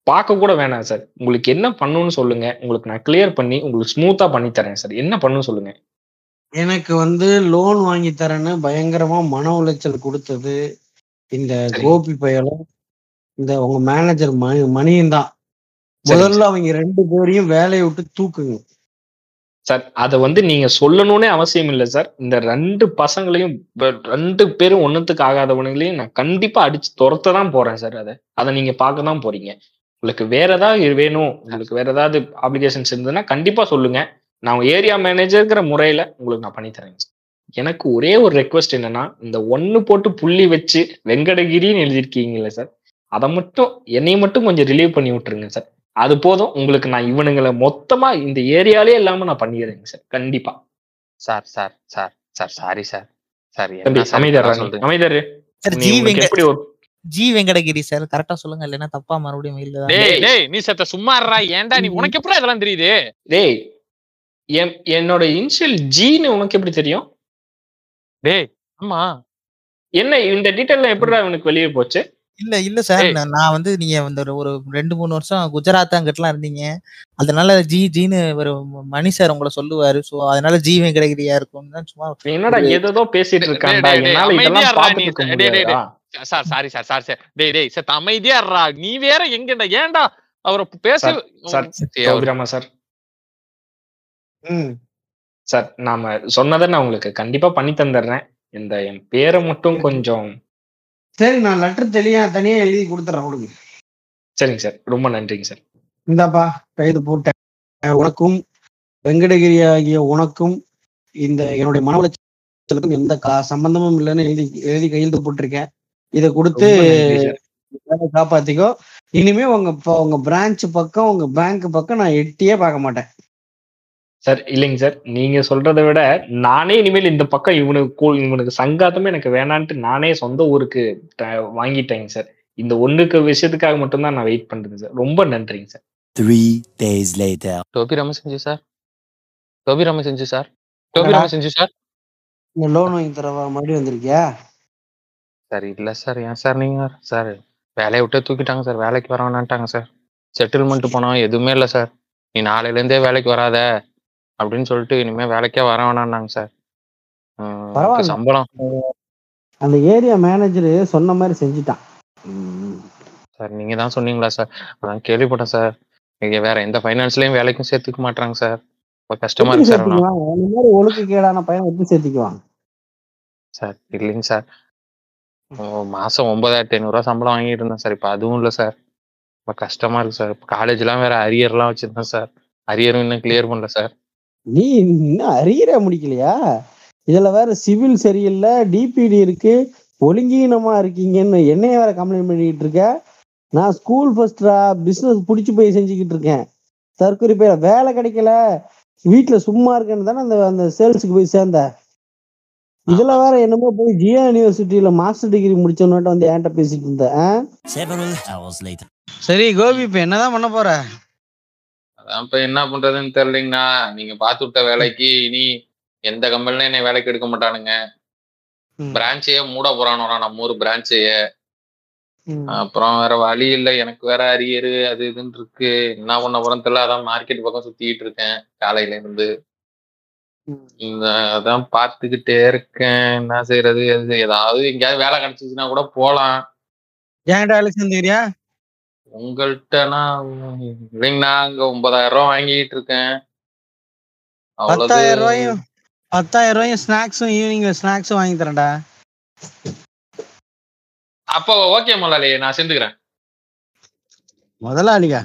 பார்க்க கூட வேணாம் சார். உங்களுக்கு என்ன பண்ணணும்னு சொல்லுங்க. உங்களுக்கு நான் கிளியர் பண்ணி உங்களுக்கு ஸ்மூத்தா பண்ணி தரேன் சார். என்ன பண்ணணும்னு சொல்லுங்க. எனக்கு வந்து லோன் வாங்கி தரேன்னு பயங்கரமா மன உளைச்சல் கொடுத்தது. இந்த. கோபி பயலும் இந்த உங்க மேனேஜர் மணி மணியும் தான். முதல்ல அவங்க ரெண்டு பேரையும் வேலையை விட்டு தூக்குங்க. சார் அதை வந்து நீங்க சொல்லணும்னே அவசியம் இல்லை சார். இந்த ரெண்டு பசங்களையும் ரெண்டு பேரும் ஒண்ணுத்துக்கு ஆகாதவனுங்களையும் நான் கண்டிப்பா அடிச்சு துரத்த தான் போறேன் சார் அதை. அதை நீங்க பார்க்க தான் போறீங்க. உங்களுக்கு வேற ஏதாவது வேணும் உங்களுக்கு வேற ஏதாவது அப்ளிகேஷன்ஸ் இருந்ததுன்னா கண்டிப்பா சொல்லுங்க. நான் ஏரியா மேனேஜர்ங்கிற முறையில உங்களுக்கு நான் பண்ணி தரேங்க சார். எனக்கு ஒரே ஒரு ரெக்வஸ்ட் என்னன்னா இந்த ஒண்ணு போட்டு புள்ளி வச்சு வெங்கடகிரின்னு எழுதியிருக்கீங்கல்ல சார். அதை மட்டும் என்னைய மட்டும் கொஞ்சம் ரிலீவ் பண்ணி விட்டுருங்க சார் அது போதும். உங்களுக்கு நான் இவனுங்களை மொத்தமா இந்த ஏரியாலே இல்லாம நான் பண்ணிடுறேங்க சார் கண்டிப்பா. Sir sir sir sir sorry sir sir என்ன அமைதர் அமைதர் எப்படி ஒரு ஜி வெங்கடகிரி சார் கரெக்டா சொல்லுங்க. இல்லைன்னா தப்பா மறுபடியும் இல்ல டேய் டேய் நீ செத்த சும்மா இருடா. ஏன்டா நீ உனக்கு எப்படி இதெல்லாம் தெரியுது? டேய் என் என்னோட இனிஷியல் ஜின்னு உனக்கு எப்படி தெரியும்? டேய் ஆமா. என்ன இந்த டீட்டெயில எப்படிடா உனக்கு வெளியே போச்சு? இல்ல இல்ல சார். நான் வந்து நீங்க வந்து ஒரு- ஒரு ரெண்டு மூணு வருஷம் குஜராத் அங்கிட்டலாம் இருந்தீங்க. அதனால ஜி ஜின்னு ஒரு மணி சார் உங்களை சொல்லுவாரு. சோ அதனால ஜி வெங்கடகிரியா இருக்கும்னு தான் சும்மா என்னடா ஏதோ பேசிட்டு டேய், என்னால இதெல்லாம் டேய், முடியாதா sir sorry sir sir sir டேய் டேய் செத்த அமைதியா இருடா நீ வேற எங்கடா ஏன்டா அவரை பேச சார், சார், சரி, சார் ம். சார் நாம சொன்னதை நான் உங்களுக்கு கண்டிப்பா பண்ணி தந்துடுறேன். இந்த என் பேரை மட்டும் கொஞ்சம் சரி நான் லெட்டர் தெளியா தனியா எழுதி கொடுத்துறேன் கொடுங்க சரிங்க சார். ரொம்ப நன்றிங்க சார். இந்தாப்பா கைது போட்டேன். உனக்கும் வெங்கடகிரி ஆகிய உனக்கும் இந்த என்னுடைய மன உளைச்சலுக்கும் எந்த கா சம்பந்தமும் இல்லைன்னு எழுதி எழுதி கையெழுத்து போட்டிருக்கேன். இதை கொடுத்து வேலை காப்பாத்திக்கோ. இனிமே உங்க உங்க பிரான்ச் பக்கம் உங்க பேங்க் பக்கம் நான் எட்டியே பார்க்க மாட்டேன். சார் இல்லைங்க சார் நீங்க சொல்றதை விட நானே இனிமேல் இந்த பக்கம் இவனுக்கு கூ- இவனுக்கு சங்காத்தமே எனக்கு வேணான்ட்டு நானே சொந்த ஊருக்கு வாங்கிட்டேங்க சார் இந்த ஒண்ணுக்கு விஷயத்துக்காக மட்டும்தான் நான் வெயிட் பண்றேன் சார் ரொம்ப நன்றிங்க சார் Three days later. டோபி ராம செஞ்சு சார் டோபி ராம செஞ்சு சார் டோபி? ராம செஞ்சு சார் இந்த லோன் வாங்கி தரவா? மறுபடியும் வந்திருக்கியா? சார் இல்ல சார் ஏன் சார் நீங்க? சார் வேலையை விட்டு தூக்கிட்டாங்க சார் வேலைக்கு வர வேணான்ட்டாங்க சார் செட்டில்மெண்ட் போனோம் எதுவுமே இல்லை சார் நீ நாளையில இருந்தே வேலைக்கு வராத. அப்படின்னு சொல்லிட்டு இனிமே வேலைக்கே வர வேணாம்னாங்க சார். சம்பளம். அந்த ஏரியா மேனேஜர் சொன்ன மாதிரி செஞ்சுட்டான். சார் நீங்க தான் சொன்னீங்களா சார்? அதான் கேள்விப்பட்டேன் சார். நீங்க வேற எந்த ஃபைனான்ஸ்லயும் வேலைக்கும் சேர்த்துக்க மாட்டாங்க சார். கஷ்டமா இருக்கு சார் மாதிரி ஒழுக்கு கேடான பையன் எப்படி சேர்த்துக்குவான் சார் இல்லைங்க சார். மாசம் ஒன்பதாயிரத்தி ஐநூறுரூவா சம்பளம் வாங்கிட்டு இருந்தேன் சார். இப்போ அதுவும் இல்லை சார். ரொம்ப கஷ்டமா இருக்கு சார் காலேஜ்லாம் வேற அரியர்லாம் வச்சிருந்தேன் சார். அரியரும் இன்னும் கிளியர் பண்ணல சார். நீ இன்னும் அரியரே முடிக்கலையா? இதுல வேற சிவில் சரியில்லை டிபிடி இருக்கு ஒழுங்கீனமா இருக்கீங்கன்னு என்னைய வேற கம்ப்ளைண்ட் பண்ணிக்கிட்டு இருக்க? நான் ஸ்கூல் ஃபர்ஸ்டா பிசினஸ் புடிச்சு போய் செஞ்சுக்கிட்டு இருக்கேன். தற்கொலை போய் வேலை கிடைக்கல. வீட்டுல சும்மா இருக்கேன்னு தானே அந்த அந்த சேல்ஸுக்கு போய் சேர்ந்த? இதுல வேற என்னமோ போய் ஜியா யூனிவர்சிட்டியில மாஸ்டர் டிகிரி முடிச்சவன்ட்டு வந்து என்கிட்ட பேசிட்டு இருந்த ஆ? Several hours later. சரி கோபி இப்ப என்னதான் பண்ண போற? அதான் இப்ப என்ன பண்றதுன்னு தெரியலைங்கண்ணா. நீங்க பார்த்து விட்ட வேலைக்கு இனி எந்த கம்பெனிலும் என்னை வேலைக்கு எடுக்க மாட்டானுங்க. பிரான்ச்சையே மூட போறானோடா நம்ம ஊர் பிரான்ச்சையே. அப்புறம் வேற வழி இல்லை. எனக்கு வேற அரியரு அது இதுன்னு இருக்கு. என்ன பண்ண போறேன்னு தெரியல. அதான் மார்க்கெட் பக்கம் சுத்திட்டு இருக்கேன் காலையில இருந்து. அதான் பார்த்துக்கிட்டே இருக்கேன். என்ன செய்யறது ஏதாவது எங்கேயாவது வேலை கிடைச்சிச்சுன்னா கூட போலாம். என்கிட்ட வேலை சேர்ந்துக்கிறியா உங்கள்கிட்டனா இல்லைங்கண்ணா அங்க ஒன்பதாயிரம் ரூபாய் வாங்கிட்டு இருக்கேன். பத்தாயிரம் ரூபாயும் பத்தாயிரம் ரூபாயும் ஸ்நாக்ஸும் ஈவினிங்ல ஸ்நாக்ஸும் வாங்கி தரேன்டா. அப்போ ஓகே முதலாளி நான் சேர்ந்துக்கிறேன் முதலாளியா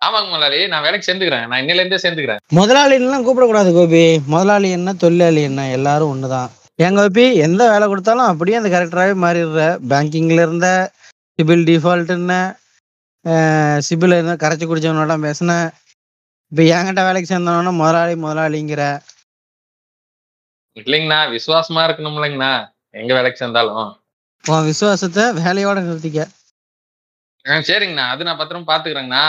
ஆமாங்க முதலாளி நான் வேலைக்கு சேர்ந்துக்கிறேன் நான் இன்னையில இருந்தே சேர்ந்துக்கிறேன் முதலாளிலாம் கூப்பிடக்கூடாது கோபி. முதலாளி என்ன தொழிலாளி என்ன எல்லாரும் ஒண்ணுதான். ஏன் கோபி எந்த வேலை கொடுத்தாலும் அப்படியே அந்த கரெக்டராகவே மாறிடுற. பேங்கிங்ல இருந்த சிபில் டிஃபால்ட் என்ன? சிபில் இருந்த கரைச்சி குடிச்சவனோட பேசினேன். இப்போ என்கிட்ட வேலைக்கு சேர்ந்தவனா முதலாளி முதலாளிங்கிற. இல்லைங்கண்ணா விசுவாசமா இருக்கணும் இல்லைங்கண்ணா. எங்க வேலைக்கு சேர்ந்தாலும். உன் விசுவாசத்தை வேலையோட நிறுத்திக்க. ஆ, சரிங்கண்ணா. அது நான் பத்திரம் பாத்துக்கிறேங்கண்ணா.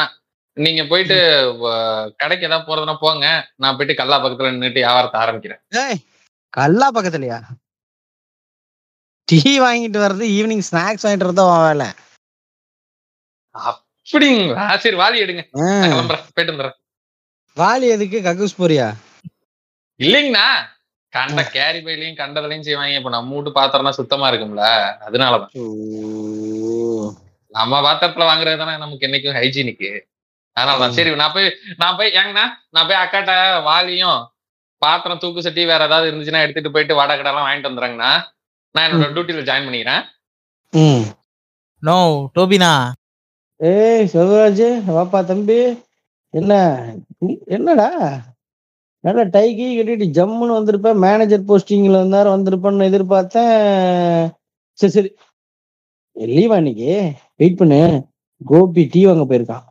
நீங்க போயிட்டு கடைக்கு ஏதாவது போறதுன்னா போங்க. நான் போயிட்டு கல்லா பக்கத்துல நின்னுட்டு வியாபாரத்தை ஆரம்பிக்கிறேன். ஏய் கல்லா பக்கத்துலயா? டீ வாங்கிட்டு வர்றது ஈவினிங் ஸ்நாக்ஸ் வாங்கிட்டு வரதா வேலை. அப்படிங்களா? சரி வாலி எடுங்க. போயிட்டு வந்துடுறேன். வாலி எதுக்கு? கக்கூஸ் போறியா? இல்லைங்கண்ணா. கண்ட கேரி பைலையும் கண்டதுலயும் செய்வாங்க. இப்ப நம்ம வீட்டு பாத்திரம்னா சுத்தமா இருக்கும்ல அதனாலதான். நம்ம பாத்திரத்துல வாங்குறது தானே நமக்கு என்னைக்கும் ஹைஜீனிக்கு அதனாலதான். சரி நான் போய் நான் போய் ஏங்கண்ணா நான் போய் அக்காட்ட வாலியும் பாத்திரம் தூக்கு சட்டி வேற ஏதாவது இருந்துச்சுன்னா எடுத்துட்டு போயிட்டு வடை கடை எல்லாம் வாங்கிட்டு வந்துடுறேங்கண்ணா. நான் என்னோட டியூட்டில ஜாயின் பண்ணிக்கிறேன். ம். நோ டோபினா. ஏய் செல்வராஜ் வாப்பா தம்பி. என்ன? என்னடா? நல்லா டை கீ கட்டிட்டு ஜம்முன்னு வந்திருப்பேன் மேனேஜர் போஸ்டிங்ல இருந்தாரு வந்திருப்பேன்னு எதிர்பார்த்தேன். சரி சரி. லீவா இன்னைக்கு? வெயிட் பண்ணு. கோபி டீ வாங்க போயிருக்கான்.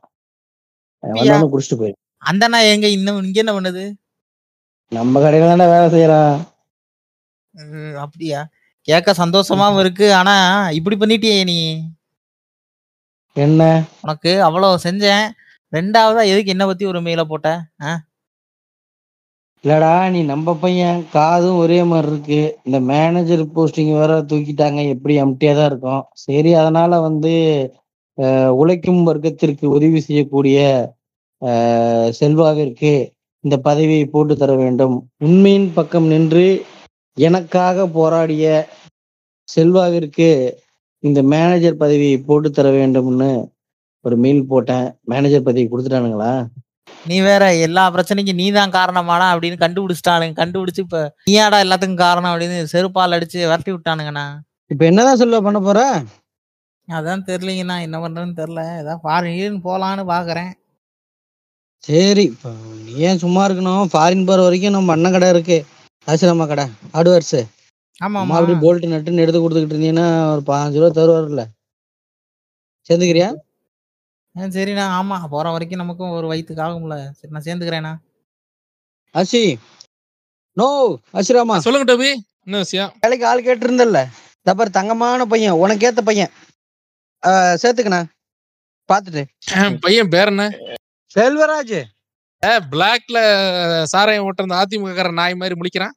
வந்தாலும் குடிச்சிட்டு போயிரு அந்த அண்ணா எங்க இன்னும் இங்க என்ன பண்ணுது? நம்ம கடையில தானே வேலை செய்யறான் அப்படியா? கேட்க சந்தோஷமாவும் இருக்கு. ஆனா இப்படி பண்ணிட்டியே நீ. என்ன? உனக்கு அவ்வளவு செஞ்சேன். ரெண்டாவதா எதுக்கு என்ன பத்தி ஒரு மெயில போட்ட? இல்லடா நீ நம்ம பையன். காதும் ஒரே மாதிரி இருக்கு. இந்த மேனேஜர் போஸ்டிங் வேற தூக்கிட்டாங்க. எப்படி எம்டியா தான் இருக்கும். சரி அதனால வந்து உழைக்கும் வர்க்கத்திற்கு உதவி செய்யக்கூடிய செல்வாவிற்கு இந்த பதவியை போட்டு தர வேண்டும். உண்மையின் பக்கம் நின்று எனக்காக போராடிய செல்வாவிற்கு இந்த மேனேஜர் பதவியை போட்டு தர வேண்டும்னு ஒரு மெயில் போட்டேன். மேனேஜர் பதவி கொடுத்துட்டானுங்களா? நீ வேற எல்லா பிரச்சனைக்கும் நீ தான் காரணமாடா அப்படின்னு கண்டுபிடிச்சிட்டானுங்க. கண்டுபிடிச்சு இப்ப நீயாடா எல்லாத்துக்கும் காரணம் அப்படின்னு செருப்பால் அடிச்சு விரட்டி விட்டானுங்கண்ணா. இப்ப என்னதான் செல்வா பண்ண போற? அதான் தெரியலங்கண்ணா. என்ன பண்றேன்னு தெரியல. ஏதாவது ஃபாரின் போலான்னு பாக்குறேன். சரி இப்போ நீ ஏன் சும்மா இருக்கணும்? ஃபாரின் போற வரைக்கும் நம்ம அண்ணன் கடை இருக்கு. ஆசிரமா கடை ஹார்ட்வேர்ஸ் ஆமா அம்மா அப்படி போல்ட் நட்டுன்னு எடுத்து கொடுத்துக்கிட்டு இருந்தீங்கன்னா ஒரு பதினஞ்சு ரூபா தருவார்ல சேர்ந்துக்கிறியா? ஆ, சரிண்ணா. ஆமா போற வரைக்கும் நமக்கும் ஒரு வயிற்றுக்கு ஆகும்ல. சரி நான் சேர்ந்துக்கிறேண்ணா. அசி நோ அசிராமா சொல்லுங்க டோபி. என்ன விஷயம்? வேலைக்கு ஆள் கேட்டு இருந்தல்ல தப்பர் தங்கமான பையன் உனக்கு ஏத்த பையன் சேர்த்துக்கண்ணா. பார்த்துட்டு. பையன் பேர் என்ன? செல்வராஜ். பிளாக்ல சாராயம் ஓட்டுற அதிமுக காரன் நாய் மாதிரி முழிக்கிறான்.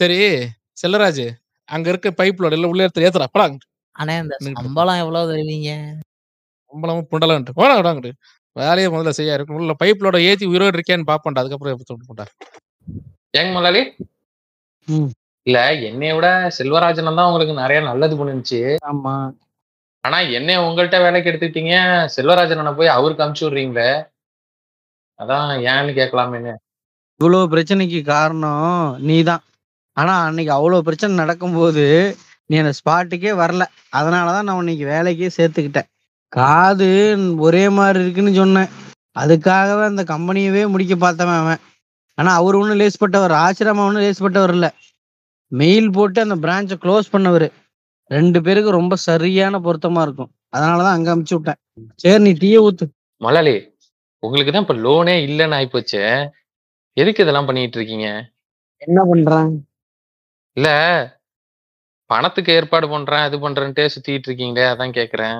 சரி செல்லராஜ் அங்க இருக்க பைப்லோட எல்லாம் உள்ள எடுத்து ஏத்துறா படா அண்ணே இந்த. சம்பளம் எவ்வளவு தருவீங்க? சம்பளமும் புண்டலன்ட்டு போடா விடாங்கட்டு வேலையை முதல்ல செய்ய இருக்கும் உள்ள பைப்லோட ஏத்தி உயிரோடு இருக்கியான்னு பாப்பண்டா அதுக்கப்புறம் எப்படி தொட்டு போட்டா ஏங்க முதலாளி. இல்ல என்னைய விட செல்வராஜன் தான் உங்களுக்கு நிறைய நல்லது பண்ணுச்சு ஆமா. ஆனா என்னைய உங்கள்கிட்ட வேலைக்கு எடுத்துக்கிட்டீங்க. செல்வராஜனை போய் அவருக்கு அமுச்சு விடுறீங்களே. அதான் ஏன்னு கேட்கலாமேன்னு இவ்வளவு பிரச்சனைக்கு காரணம் நீதான். ஆனா அன்னைக்கு அவ்வளவு பிரச்சனை நடக்கும்போது நீ அந்த ஸ்பாட்டுக்கே வரல. அதனாலதான் நான் இன்னைக்கு வேலைக்கே சேர்த்துக்கிட்டேன். காது ஒரே மாதிரி இருக்குன்னு சொன்னேன். அதுக்காகவே அந்த கம்பெனியவே முடிக்க பார்த்தவன் அவன். ஆனா அவர் ஒன்றும் லேஸ்பட்டவர் ஆசிரமா ஒன்றும் லேஸ்பட்டவர் இல்ல. மெயில் போட்டு அந்த பிரான்ச்சை க்ளோஸ் பண்ணவர். ரெண்டு பேருக்கு ரொம்ப சரியான பொருத்தமா இருக்கும். அதனாலதான் அங்க அமுச்சு விட்டேன். சரி நீ டீயை ஊத்து. முதலாளி உங்களுக்கு தான் இப்ப லோனே இல்லைன்னு ஆயிப்போச்சு. எதுக்கு இதெல்லாம் பண்ணிட்டு இருக்கீங்க? என்ன பண்றான்? இல்ல பணத்துக்கு ஏற்பாடு பண்றேன் அது பண்றேன்ட்டே சுத்திட்டு இருக்கீங்களே அதான் கேக்குறேன்.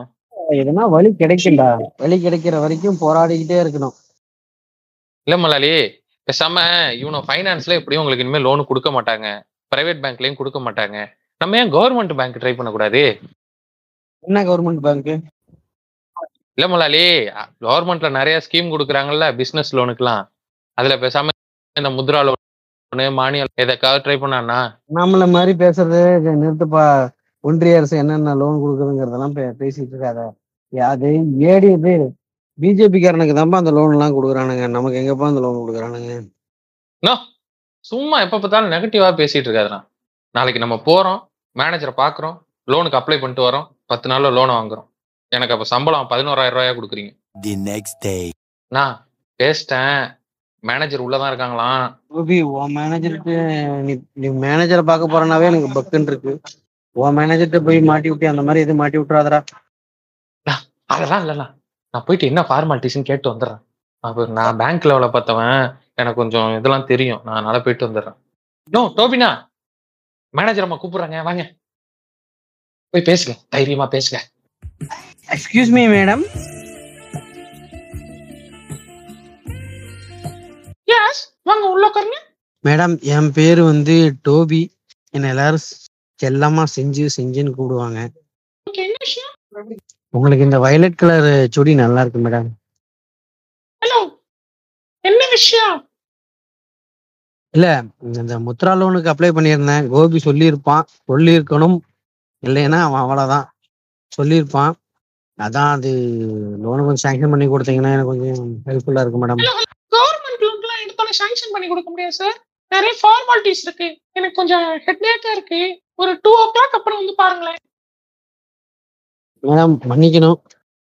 எதுனா வழி கிடைக்கும்டா. வழி கிடைக்கிற வரைக்கும் போராடிக்கிட்டே இருக்கணும். இல்ல முதலாளி பேசாம இவனை ஃபைனான்ஸ்ல எப்படியும் உங்களுக்கு இனிமே லோன் கொடுக்க மாட்டாங்க. பிரைவேட் பேங்க்லயும் கொடுக்க மாட்டாங்க. நம்ம ஏன் கவர்மெண்ட் பேங்க் ட்ரை பண்ணக்கூடாது? என்ன கவர்மெண்ட் பேங்க் இல்ல முதலாளி கவர்மெண்ட்ல நிறைய ஸ்கீம் கொடுக்குறாங்கல்ல பிசினஸ் லோனுக்குலாம் அதுல பேசாம இந்த முத்ரா லோனு மானியம் எதற்காவது ட்ரை பண்ணானா நம்மள மாதிரி பேசுறது நிறுத்துப்பா. ஒன்றிய அரசு என்னென்ன லோன் கொடுக்குதுங்கிறதெல்லாம் பேசிட்டு இருக்காத. அது ஏடி இது பிஜேபி காரனுக்கு தான்ப்பா அந்த லோன் எல்லாம் கொடுக்குறானுங்க. நமக்கு எங்கப்பா அந்த லோன் கொடுக்குறானுங்க? சும்மா எப்ப பார்த்தாலும் நெகட்டிவா பேசிட்டு இருக்காதுண்ணா. நாளைக்கு நம்ம போறோம் மேனேஜரை பாக்குறோம் லோனுக்கு அப்ளை பண்ணிட்டு வரோம் பத்து நாள்ல லோனை வாங்குறோம். எனக்கு அப்ப சம்பளம் பதினோராயிரம் ரூபாயா கொடுக்குறீங்க? The next day. நான் பேசிட்டேன். மேனேஜர் உள்ளதான் இருக்காங்களாம். கோபி உன் மேனேஜருக்கு நீ நீ மேனேஜரை பார்க்க போறனாவே எனக்கு பக்குன்னு இருக்கு. உன் மேனேஜர்கிட்ட போய் மாட்டி விட்டு அந்த மாதிரி எதுவும் மாட்டி விட்டுறாதடா. அதெல்லாம் இல்லண்ணா. நான் போயிட்டு என்ன ஃபார்மாலிட்டிஸ்னு கேட்டு வந்துடுறேன். அப்ப நான் பேங்க் லெவல பார்த்தவன் எனக்கு கொஞ்சம் இதெல்லாம் தெரியும். நான் அதனால போயிட்டு வந்துடுறேன். நோ டோபினா மேனேஜர் அம்மா கூப்பிடுறாங்க. வாங்க. போய் பேசுங்க. தைரியமா பேசுங்க. எக்ஸ்கியூஸ் மீ மேடம் எஸ் வாங்க உள்ள உட்காருங்க. மேடம் என் பேரு வந்து டோபி. என்ன எல்லாரும் செல்லமா செஞ்சு செஞ்சுன்னு கூப்பிடுவாங்க. ஓகே என்ன விஷயம்? உங்களுக்கு இந்த வயலட் கலர் சுடி நல்லா இருக்கு மேடம் ஹலோ என்ன விஷயம்? இல்ல இந்த முத்ரா லோனுக்கு அப்ளை பண்ணியிருந்தேன். கோபி சொல்லியிருப்பான். சொல்லியிருக்கணும். இல்லைன்னா அவன் அவ்வளோதான் சொல்லியிருப்பான். அதான் அது லோனு கொஞ்சம் சாங்ஷன் பண்ணி கொடுத்தீங்கன்னா எனக்கு கொஞ்சம் ஹெல்ப்ஃபுல்லா இருக்கும் மேடம் கவர்மெண்ட் லோன்லாம் எடுத்தோட சாங்ஷன் பண்ணி கொடுக்க முடியாது சார் நிறைய ஃபார்மாலிட்டிஸ் இருக்கு. எனக்கு கொஞ்சம் ஹெட்ஏக்கா இருக்கு. ஒரு டூ ஓ கிளாக் அப்புறம் வந்து பாருங்களேன். மேடம் மன்னிக்கணும்.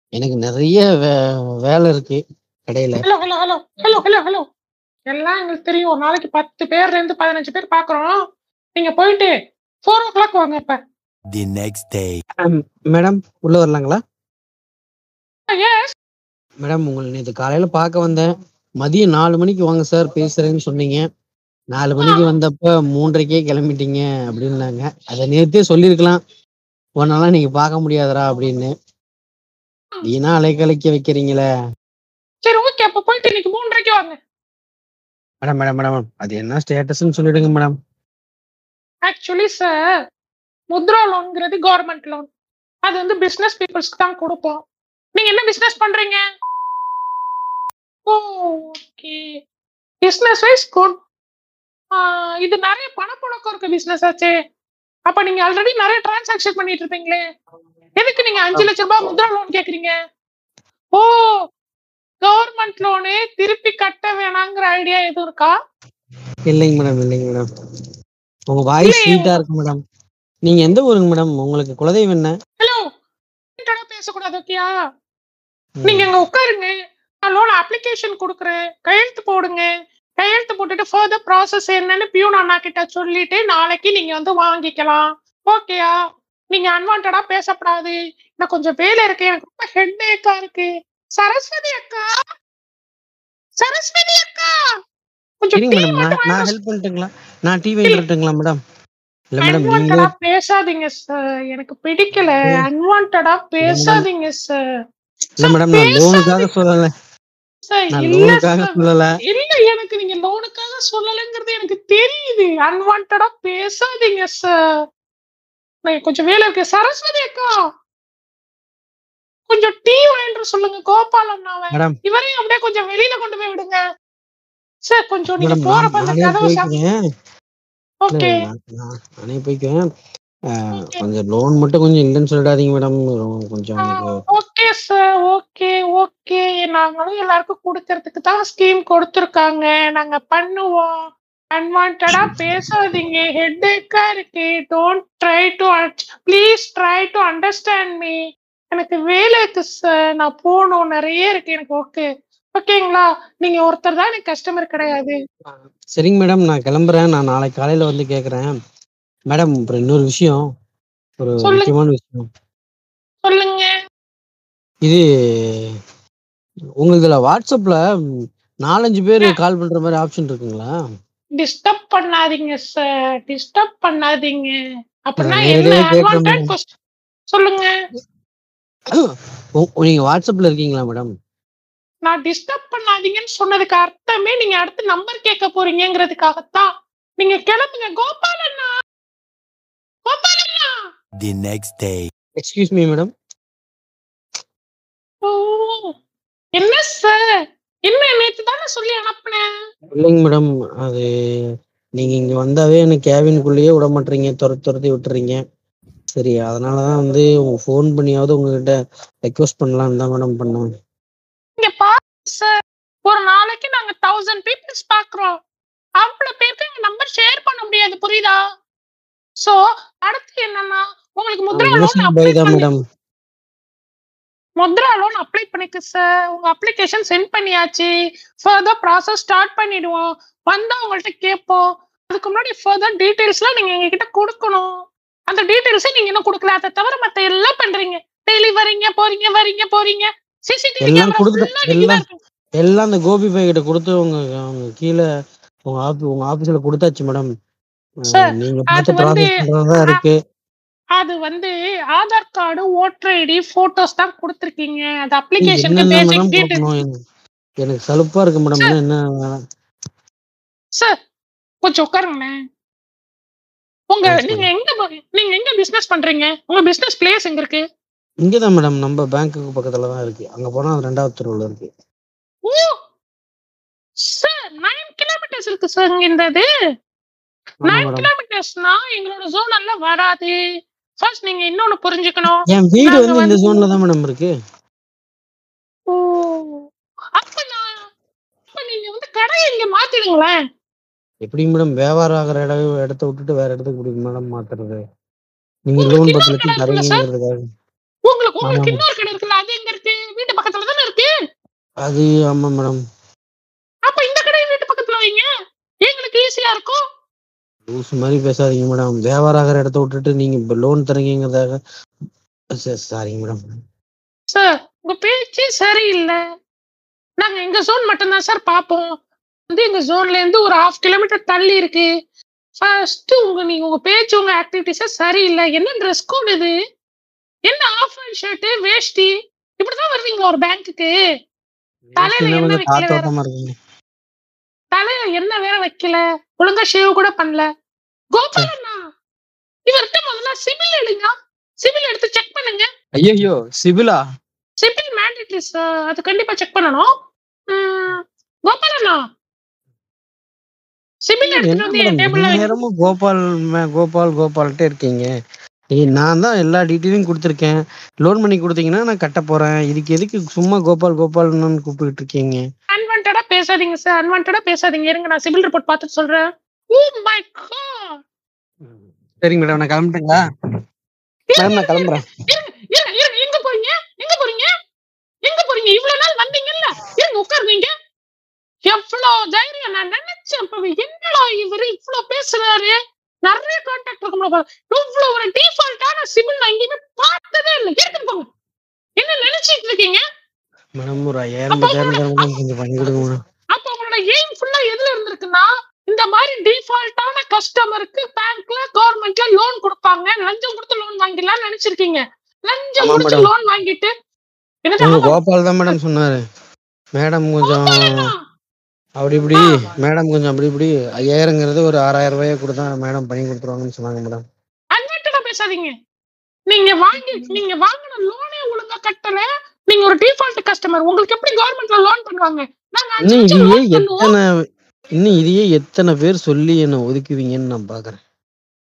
எனக்கு நிறைய வே- வேலை இருக்கு கடையில. Hello hello hello hello hello hello எல்லாம் எங்களுக்கு தெரியும். ஒரு நாளைக்கு பத்து பேர்ல இருந்து பதினஞ்சு பேர் பாக்குறோம். நீங்க போயிட்டு ஃபோர் ஓ கிளாக் வாங்க இப்ப. The next day. மேடம் உள்ள வரலாங்களா? மேடம் உங்களை நேற்று காலையில பார்க்க வந்தேன். மதியம் நாலு மணிக்கு வாங்க சார் பேசுறேன்னு சொன்னீங்க. நாலு மணிக்கு வந்தப்ப மூன்றரைக்கே கிளம்பிட்டீங்க அப்படின்னாங்க. அதை நேத்தே சொல்லியிருக்கலாம். உன்னால நீங்க பார்க்க முடியாதுடா அப்படின்னு. வீணா அலைக்கழிக்க வைக்கிறீங்களே. சரி ஓகே அப்ப போயிட்டு இன்னைக்கு மூன்றரைக்கு வாங்க. மேடம் மேடம் மேடம் அது என்ன ஸ்டேட்டஸ்ன்னு சொல்லிடுங்க மேடம் ஆக்சுவலி சார் முத்ரா லோன்ங்கிறது கவர்மெண்ட் லோன் அது வந்து பிசினஸ் பீப்புள்ஸ்க்கு தான் கொடுப்போம். நீங்க என்ன பிசினஸ் பண்றீங்க? ஓகே பிசினஸ் வைஸ் குட் இது நிறைய பணப்புழக்கம் இருக்க பிசினஸ் ஆச்சே. அப்ப நீங்க ஆல்ரெடி நிறைய டிரான்சாக்ஷன் பண்ணிட்டு இருப்பீங்களே. எதுக்கு நீங்க அஞ்சு லட்சம் ரூபாய் முத்ரா லோன் கேக்குறீங்க? ஓ கவர்மெண்ட் லோனு திருப்பி கட்ட வேணாங்கிற ஐடியா எதுவும் இருக்கா? இல்லைங்க மேடம் இல்லைங்க மேடம் உங்க வாய்ஸ். ஸ்வீட்டா இருக்கு மேடம் நீங்க எந்த ஊருங்க மேடம் உங்களுக்கு குலதெய்வம் என்ன? ஹலோ பேசக்கூடாது ஓகேயா நீங்க அங்க உட்காருங்க. நான் லோன் அப்ளிகேஷன் கொடுக்குறேன். கையெழுத்து போடுங்க. கையெழுத்து போட்டுட்டு ஃபர்தர் ப்ராசஸ் என்னன்னு பியூன் அண்ணா கிட்ட சொல்லிட்டு நாளைக்கு நீங்க வந்து வாங்கிக்கலாம். ஓகேயா நீங்க அன்வான்டா பேசப்படாது. எனக்கு கொஞ்சம் வேலை இருக்கு. எனக்கு ரொம்ப ஹெட் ஏக்கா இருக்கு. சரஸ்வதி அக்கா! சரஸ்வதி அக்கா! கொஞ்சம் டீ நான் நான் ஹெல்ப் பண்ணட்டுங்களா? நான் டிவி வரட்டுங்களா மேடம் பேசாதீங்க சார் எனக்கு பிடிக்கல. அன்வான்டா பேசாதீங்க சார் இல்ல மேடம் நான் லோனுக்காக சொல்லல. லோனுக்காக சார் சொல்லல. இல்ல எனக்கு நீங்க லோனுக்காக சொல்லலைங்கிறது எனக்கு தெரியுது. அன்வான்டா பேசாதீங்க சார் கொஞ்சம் வேலை இருக்கு. சரஸ்வதி அக்கா! கொஞ்சம் டீ வாங்கிட்டு சொல்லுங்க. கோபால் அண்ணாவை மேடம் இவரையும் அப்படியே கொஞ்சம் வெளியில கொண்டு போய் விடுங்க. சார் கொஞ்சம் நீங்க போறப்ப அந்த கதவை ஓகே நான் கொஞ்சம் லோன் மட்டும் கொஞ்சம் இல்லைன்னு சொல்லிடாதீங்க மேடம் கொஞ்சம் ஓகே சார் ஓகே ஓகே நாங்களும் எல்லாருக்கும் கொடுக்கறதுக்கு தான் ஸ்கீம் கொடுத்துருக்காங்க. நாங்க பண்ணுவோம். அன்வான்டா பேசாதீங்க. ஹெட்டேக்கா இருக்கு. Don't try to please try to understand me எனக்கு வேலை இருக்கு சார் நான் போகணும். நிறைய இருக்கு. எனக்கு ஓகே ஓகேங்களா நீங்க ஒருத்தர் தான் எனக்கு கஸ்டமர் கிடையாது. சரிங்க மேடம் நான் கிளம்புறேன். நான் நாளைக்கு காலையில வந்து கேக்குறேன். மேடம் அப்புறம் இன்னொரு விஷயம். ஒரு முக்கியமான விஷயம். சொல்லுங்க. இது உங்க இதுல வாட்ஸ்அப்ல நாலஞ்சு பேர் கால் பண்ற மாதிரி ஆப்ஷன் இருக்குங்களா? டிஸ்டர்ப் பண்ணாதீங்க சார் டிஸ்டர்ப் பண்ணாதீங்க. அப்படின்னா என்ன சொல்லுங்க. நீங்க வாட்ஸ்அப்ல இருக்கீங்களா மேடம்? நான் டிஸ்டர்ப் பண்ணாதீங்கன்னு சொன்னதுக்கு அர்த்தமே நீங்க அடுத்து நம்பர் கேட்க போறீங்கிறதுக்காகத்தான் நீங்க கிளம்புங்க. Gopal The next day. Excuse me madam ஓ என்ன சார் என்ன நேத்து தானே சொல்லி அனுப்புனேன்? இல்லைங்க மேடம் அது நீங்க இங்க வந்தாவே எனக்கு கேபினுக்குள்ளேயே விட மாட்டீங்க. துரத்தி துரத்தி விட்டுறீங்க. சரி அதனாலதான் வந்து உங்க ஃபோன் பண்ணியாவது உங்ககிட்ட ரெக்வஸ்ட் பண்ணலாம்னு தான் மேடம் பண்ணேன் இங்க பாருங்க சார் ஒரு நாளைக்கு நாங்க தௌசண்ட் பீப்புள்ஸ் பாக்குறோம். அவ்வளவு பேருக்கு எங்க நம்பர் ஷேர் பண்ண முடியாது புரியுதா? சோ அடுத்து என்னன்னா உங்களுக்கு Mudra loan Mudra loan apply பண்ணிக்கு சார் உங்க அப்ளிகேஷன் சென்ட் பண்ணியாச்சு. ஃபர்தர் ப்ராசஸ் ஸ்டார்ட் பண்ணிடுவோம். வந்தா உங்கள்ட்ட கேட்போம் அதுக்கு முன்னாடி ஃபர்தர் டீடைல்ஸ்லாம் நீங்க எங்ககிட்ட கொடுக்கணும். அந்த டீடைல்ஸை நீங்க இன்னும் கொடுக்கல. அதை தவிர மத்த எல்லாம் பண்றீங்க. டெய்லி வரீங்க போறீங்க. வரீங்க போறீங்க சிசிடிவி எல்லாம் எல்லாம் அந்த கோபி பை கிட்ட கொடுத்து உங்க கீழே உங்க உங்க ஆபீஸ்ல கொடுத்தாச்சு மேடம். அது வந்து அது வந்து Aadhaar card voter ID photos தான் கொடுத்துருக்கீங்க. அது அப்ளிகேஷனுக்கு பேசிக் எனக்கு சலுப்பா இருக்கு மேடம். என்ன சார் கொஞ்சம் உட்காருங்களேன் உங்க நீங்க எங்க நீங்க எங்க பிசினஸ் பண்றீங்க? உங்க பிசினஸ் பிளேஸ் எங்க இருக்கு? இங்கதான் மேடம். நம்ம பேங்க்குக்கு பக்கத்துல தான் இருக்கு. அங்க போனா ரெண்டாவது தெருவுல இருக்கு. ஓ! சார் நைன் கிலோமீட்டர்ஸ் இருக்கு சார் இங்க இந்த இது. நைன் கிலோமீட்டர்ஸ்னா எங்களோட ஜோன் எல்லாம் வராது. ஃபர்ஸ்ட் நீங்க இன்னொன்னு புரிஞ்சுக்கணும். என் வீடு நாங்க வந்து இந்த வந்து ஜோன்ல தான் மேடம் இருக்கு. ஓ அப்ப நான் அப்ப நீங்க வந்து கடையை இங்க மாத்திடுங்களேன். எப்படி மேடம் வியாபாரம் ஆகிற இடம் இடத்த விட்டுட்டு வேற இடத்துக்கு எப்படி மேடம் மாத்துறது? நீங்க லோன் உங்களுக்கு பத்து லட்சம் கடை தரீங்கிறதுக்காக உங்களுக்கு இன்னொரு கடை இருக்குல்ல? அது எங்க இருக்கு? வீட்டு பக்கத்துல தானே இருக்கு? அது ஆமா மேடம் அப்ப இந்த கடையை வீட்டு பக்கத்துல வைங்க. எங்களுக்கு ஈஸியா இருக்கும். லூஸ் மாதிரி பேசாதீங்க மேடம் வியாபாரம் ஆகிற இடத்த விட்டுட்டு நீங்க லோன் தரீங்கிறதாக சாரிங்க மேடம் சார் உங்க பேச்சே சரியில்லை. நாங்க எங்க ஜோன் மட்டும்தான் சார் பார்ப்போம் வந்து எங்க ஜோன்ல இருந்து ஒரு ஹாஃப் கிலோமீட்டர் தள்ளி இருக்கு. ஃபர்ஸ்ட் உங்க நீங்க உங்க பேச்சு உங்க ஆக்டிவிட்டிஸே சரியில்லை. என்ன ட்ரெஸ் கோட் இது? என்ன ஆஃப் அண்ட் ஷர்ட் வேஷ்டி? இப்படிதான் வருவீங்களா ஒரு பேங்க்குக்கு தலையில என்ன வைக்கல தலையில என்ன வேற வைக்கல? ஒழுங்கா ஷேவ் கூட பண்ணல. கோபாலண்ணா இவர்கிட்ட முதல்ல சிவில் எடுங்க. சிவில் எடுத்து செக் பண்ணுங்க. ஐயோ சிபிலா? சிவில் மேண்டேட்ரி அது கண்டிப்பா செக் பண்ணணும். கோபாலண்ணா சிவில் எடுத்துட்டு வந்து டேபிள்ல நேரமும் கோபால் கோபால் கோபால்கிட்டே இருக்கீங்க. நான் தான் எல்லா டீட்டெயிலும் கொடுத்துருக்கேன். லோன் பண்ணி கொடுத்தீங்கன்னா நான் கட்ட போறேன். இதுக்கு எதுக்கு சும்மா கோபால் கோபால்னு கூப்பிட்டு இருக்கீங்க? பேசாதீங்க சார் அன்வான்டா பேசாதீங்க. இருங்க நான் சிவில் ரிப்போர்ட் பார்த்துட்டு சொல்றேன். ஓ மை காட் சரிங்க மேடம் நான் கிளம்பிட்டேங்களா மேடம் நான் கிளம்புறேன். இருங்க இருங்க எங்க போறீங்க? எங்க போறீங்க? எங்க போறீங்க? இவ்வளவு நாள் வந்தீங்கல்ல. இருங்க உட்காருங்க எவ்வளவு தைரியம் நான் நினைச்சேன் இப்ப என்னடா இவரு இவ்வளவு பேசுறாரு? நிறைய கான்டாக்ட் இருக்கும் இவ்வளவு ஒரு டிஃபால்ட்டான சிவில் நான் எங்கேயுமே பார்த்ததே இல்லை. எடுத்துட்டு போங்க. என்ன நினைச்சிட்டு இருக்கீங்க? மேடம் ஒரு ஐயாயிரம் பத்தாயிரம் கொஞ்சம் பண்ணி கொடுங்க மேடம் அப்ப உங்களோட எய்ம் ஃபுல்லா எதுல இருந்திருக்குன்னா இந்த மாதிரி டிஃபால்ட்டான கஸ்டமருக்கு பேங்க்ல கவர்மெண்ட்ல லோன் கொடுப்பாங்க. லஞ்சம் கொடுத்து லோன் வாங்கிடலாம்னு நினைச்சிருக்கீங்க. லஞ்சம் கொடுத்து லோன் வாங்கிட்டு கோபால் தான் மேடம் சொன்னாரு. மேடம் கொஞ்சம் அப்படி இப்படி மேடம் கொஞ்சம் அப்படி இப்படி ஐயாயிரங்கிறது ஒரு ஆறாயிரம் ரூபாயை கொடுத்தா மேடம் பண்ணி கொடுத்துருவாங்கன்னு சொன்னாங்க மேடம். அன்வான்டா பேசாதீங்க. நீங்க வாங்கி நீங்க வாங்கின லோனே ஒழுங்கா கட்டல. நீங்க ஒரு டிஃபால்ட் கஸ்டமர் உங்களுக்கு எப்படி கவர்மெண்ட்ல லோன் பண்ணுவாங்க? இன்னும் இதையே எத்தனை இன்னும் இதையே எத்தனை பேர் சொல்லி என்ன ஒதுக்குவீங்கன்னு நான் பாக்குறேன்.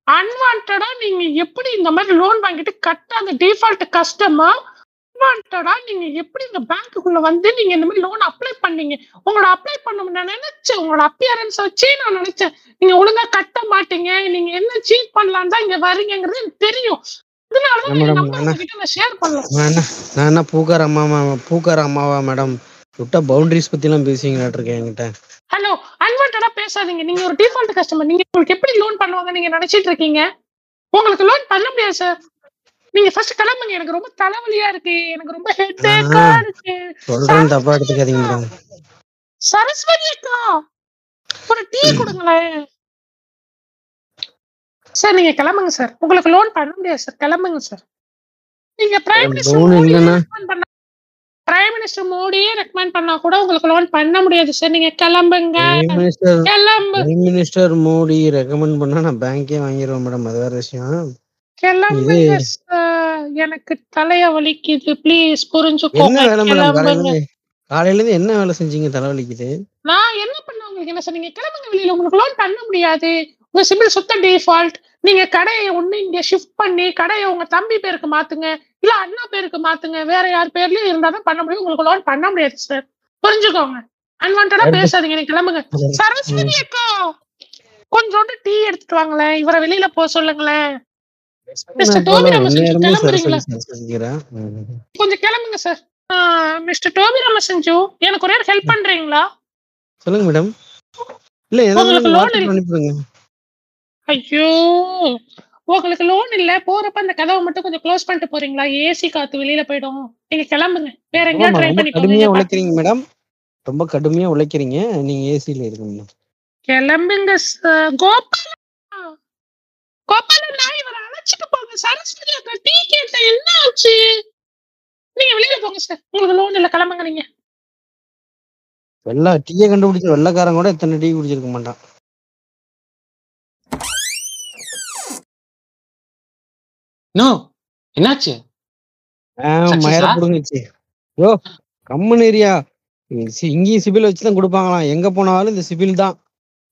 அன்வான்டா நீங்க எப்படி இந்த மாதிரி லோன் வாங்கிட்டு கட்டாத டிஃபால்ட் கஸ்டமர் அன்வான்டா நீங்க எப்படி இந்த பேங்க்குள்ள வந்து நீங்க இந்த மாதிரி லோன் அப்ளை பண்ணீங்க? உங்களோட அப்ளை பண்ண நான் நினைச்சேன். உங்களோட அப்பியரன்ஸ் வச்சே நான் நினைச்சேன். நீங்க ஒழுங்கா கட்ட மாட்டீங்க. நீங்க என்ன சீட் பண்ணலாம் தான் இங்க வரீங்கிறது எனக்கு தெரியும். அதனாலதான் நான் ஷேர் பண்ணலாம் நான் என்ன பூக்கார அம்மாவா பூக்கார அம்மாவா மேடம்? விட்டா பவுண்டரிஸ் பத்தி எல்லாம் பேசுவீங்களாட்டு இருக்கேன் என்கிட்ட ஹலோ அன்வான்டா பேசாதீங்க. நீங்க ஒரு டிஃபால்ட் கஸ்டமர் நீங்க உங்களுக்கு எப்படி லோன் பண்ணுவாங்க நீங்க நினைச்சிட்டு இருக்கீங்க? உங்களுக்கு லோன் பண்ண முடியாது சார் நீங்க ஃபர்ஸ்ட் கிளம்புங்க. எனக்கு ரொம்ப தலைவலியா இருக்கு. எனக்கு ரொம்ப ஹெட்டேக்கா இருக்கு. சொல்றேன் தப்பா எடுத்துக்காதீங்க மேடம் சரஸ்வதி அக்கா ஒரு டீ கொடுங்களேன். சார் நீங்க கிளம்புங்க சார் உங்களுக்கு லோன் பண்ண முடியாது சார் கிளம்புங்க சார் நீங்க பிரைம் மினிஸ்டர் பிரைம் மினிஸ்டர் மோடியே ரெக்கமெண்ட் பண்ணா கூட உங்களுக்கு லோன் பண்ண முடியாது சார் நீங்க கிளம்புங்க. கிளம்பு. பிரைம் மினிஸ்டர் மோடி ரெக்கமெண்ட் பண்ணா நான் பேங்க்கே வாங்கிடுவேன் மேடம் அது வேற விஷயம். கிளம்புங்க எனக்கு தலைய வலிக்குது. ப்ளீஸ் புரிஞ்சுக்கோங்க. காலையில இருந்து என்ன வேலை செஞ்சீங்க? தலைவலிக்குது நான் என்ன பண்ண உங்களுக்கு? என்ன சொன்னீங்க கிளம்புங்க வெளியில. உங்களுக்கு லோன் பண்ண முடியாது. உங்க சிபில் சுத்த டிஃபால்ட் நீங்க கடையை ஒண்ணு இங்க ஷிஃப்ட் பண்ணி கடையை உங்க தம்பி பேருக்கு மாத்துங்க இல்ல அண்ணா பேருக்கு மாத்துங்க வேற யார் பேர்லயும் இருந்தா தான் பண்ண முடியும். உங்களுக்கு லோன் பண்ண முடியாது சார் புரிஞ்சுக்கோங்க. அன்வான்டா பேசாதீங்க நீங்க கிளம்புங்க. சரி. சரஸ்வதி. அக்கா கொஞ்சோண்டு டீ எடுத்துட்டு வாங்களேன். இவரை வெளியில போக சொல்லுங்களேன். மிஸ்டர். கொஞ்சம் கிளம்புங்க சார் மிஸ்டர் டோபி ரமசஞ்சு எனக்கு ஒரே ஹெல்ப் பண்றீங்களா? சொல்லுங்க மேடம் இல்ல எதாவது உங்களுக்கு லோன் வாட்ஸ்அப் அனுப்பிடுங்க ஐயோ உங்களுக்கு லோன் இல்ல. போறப்ப அந்த கதவை மட்டும் கொஞ்சம் க்ளோஸ் பண்ணிட்டு போறீங்களா? ஏசி காத்து வெளியில போயிடும். நீங்க கிளம்புங்க. வேற எங்கேயாவது ஆமாமா ட்ரை ரொம்ப பண்ணிக்கோங்க கடுமையா இங்க உழைக்கிறீங்க மேடம் ரொம்ப கடுமையா உழைக்கிறீங்க. நீங்க ஏசில இருங்க மேடம் கிளம்புங்க sir. கோபாலா கோபாலண்ணா இவரை அழைச்சிட்டு போங்க. சரஸ்வதி அக்கா டீ கேட்டேன் என்ன ஆச்சு? நீங்க வெளியில போங்க சார் உங்களுக்கு லோன் இல்ல. கிளம்புங்க நீங்க. வெள்ளை டீயை கண்டுபிடிச்ச வெள்ளைக்காரன் கூட இத்தனை டீ குடிச்சிருக்க மாட்டான். நோ என்னாச்சு? மயிர? புடுங்குச்சு யோ கம்முன்னு ஏரியா இங்கேயும் சிபில் வச்சு தான் கொடுப்பாங்களாம். எங்க போனாலும் இந்த சிபில் தான்.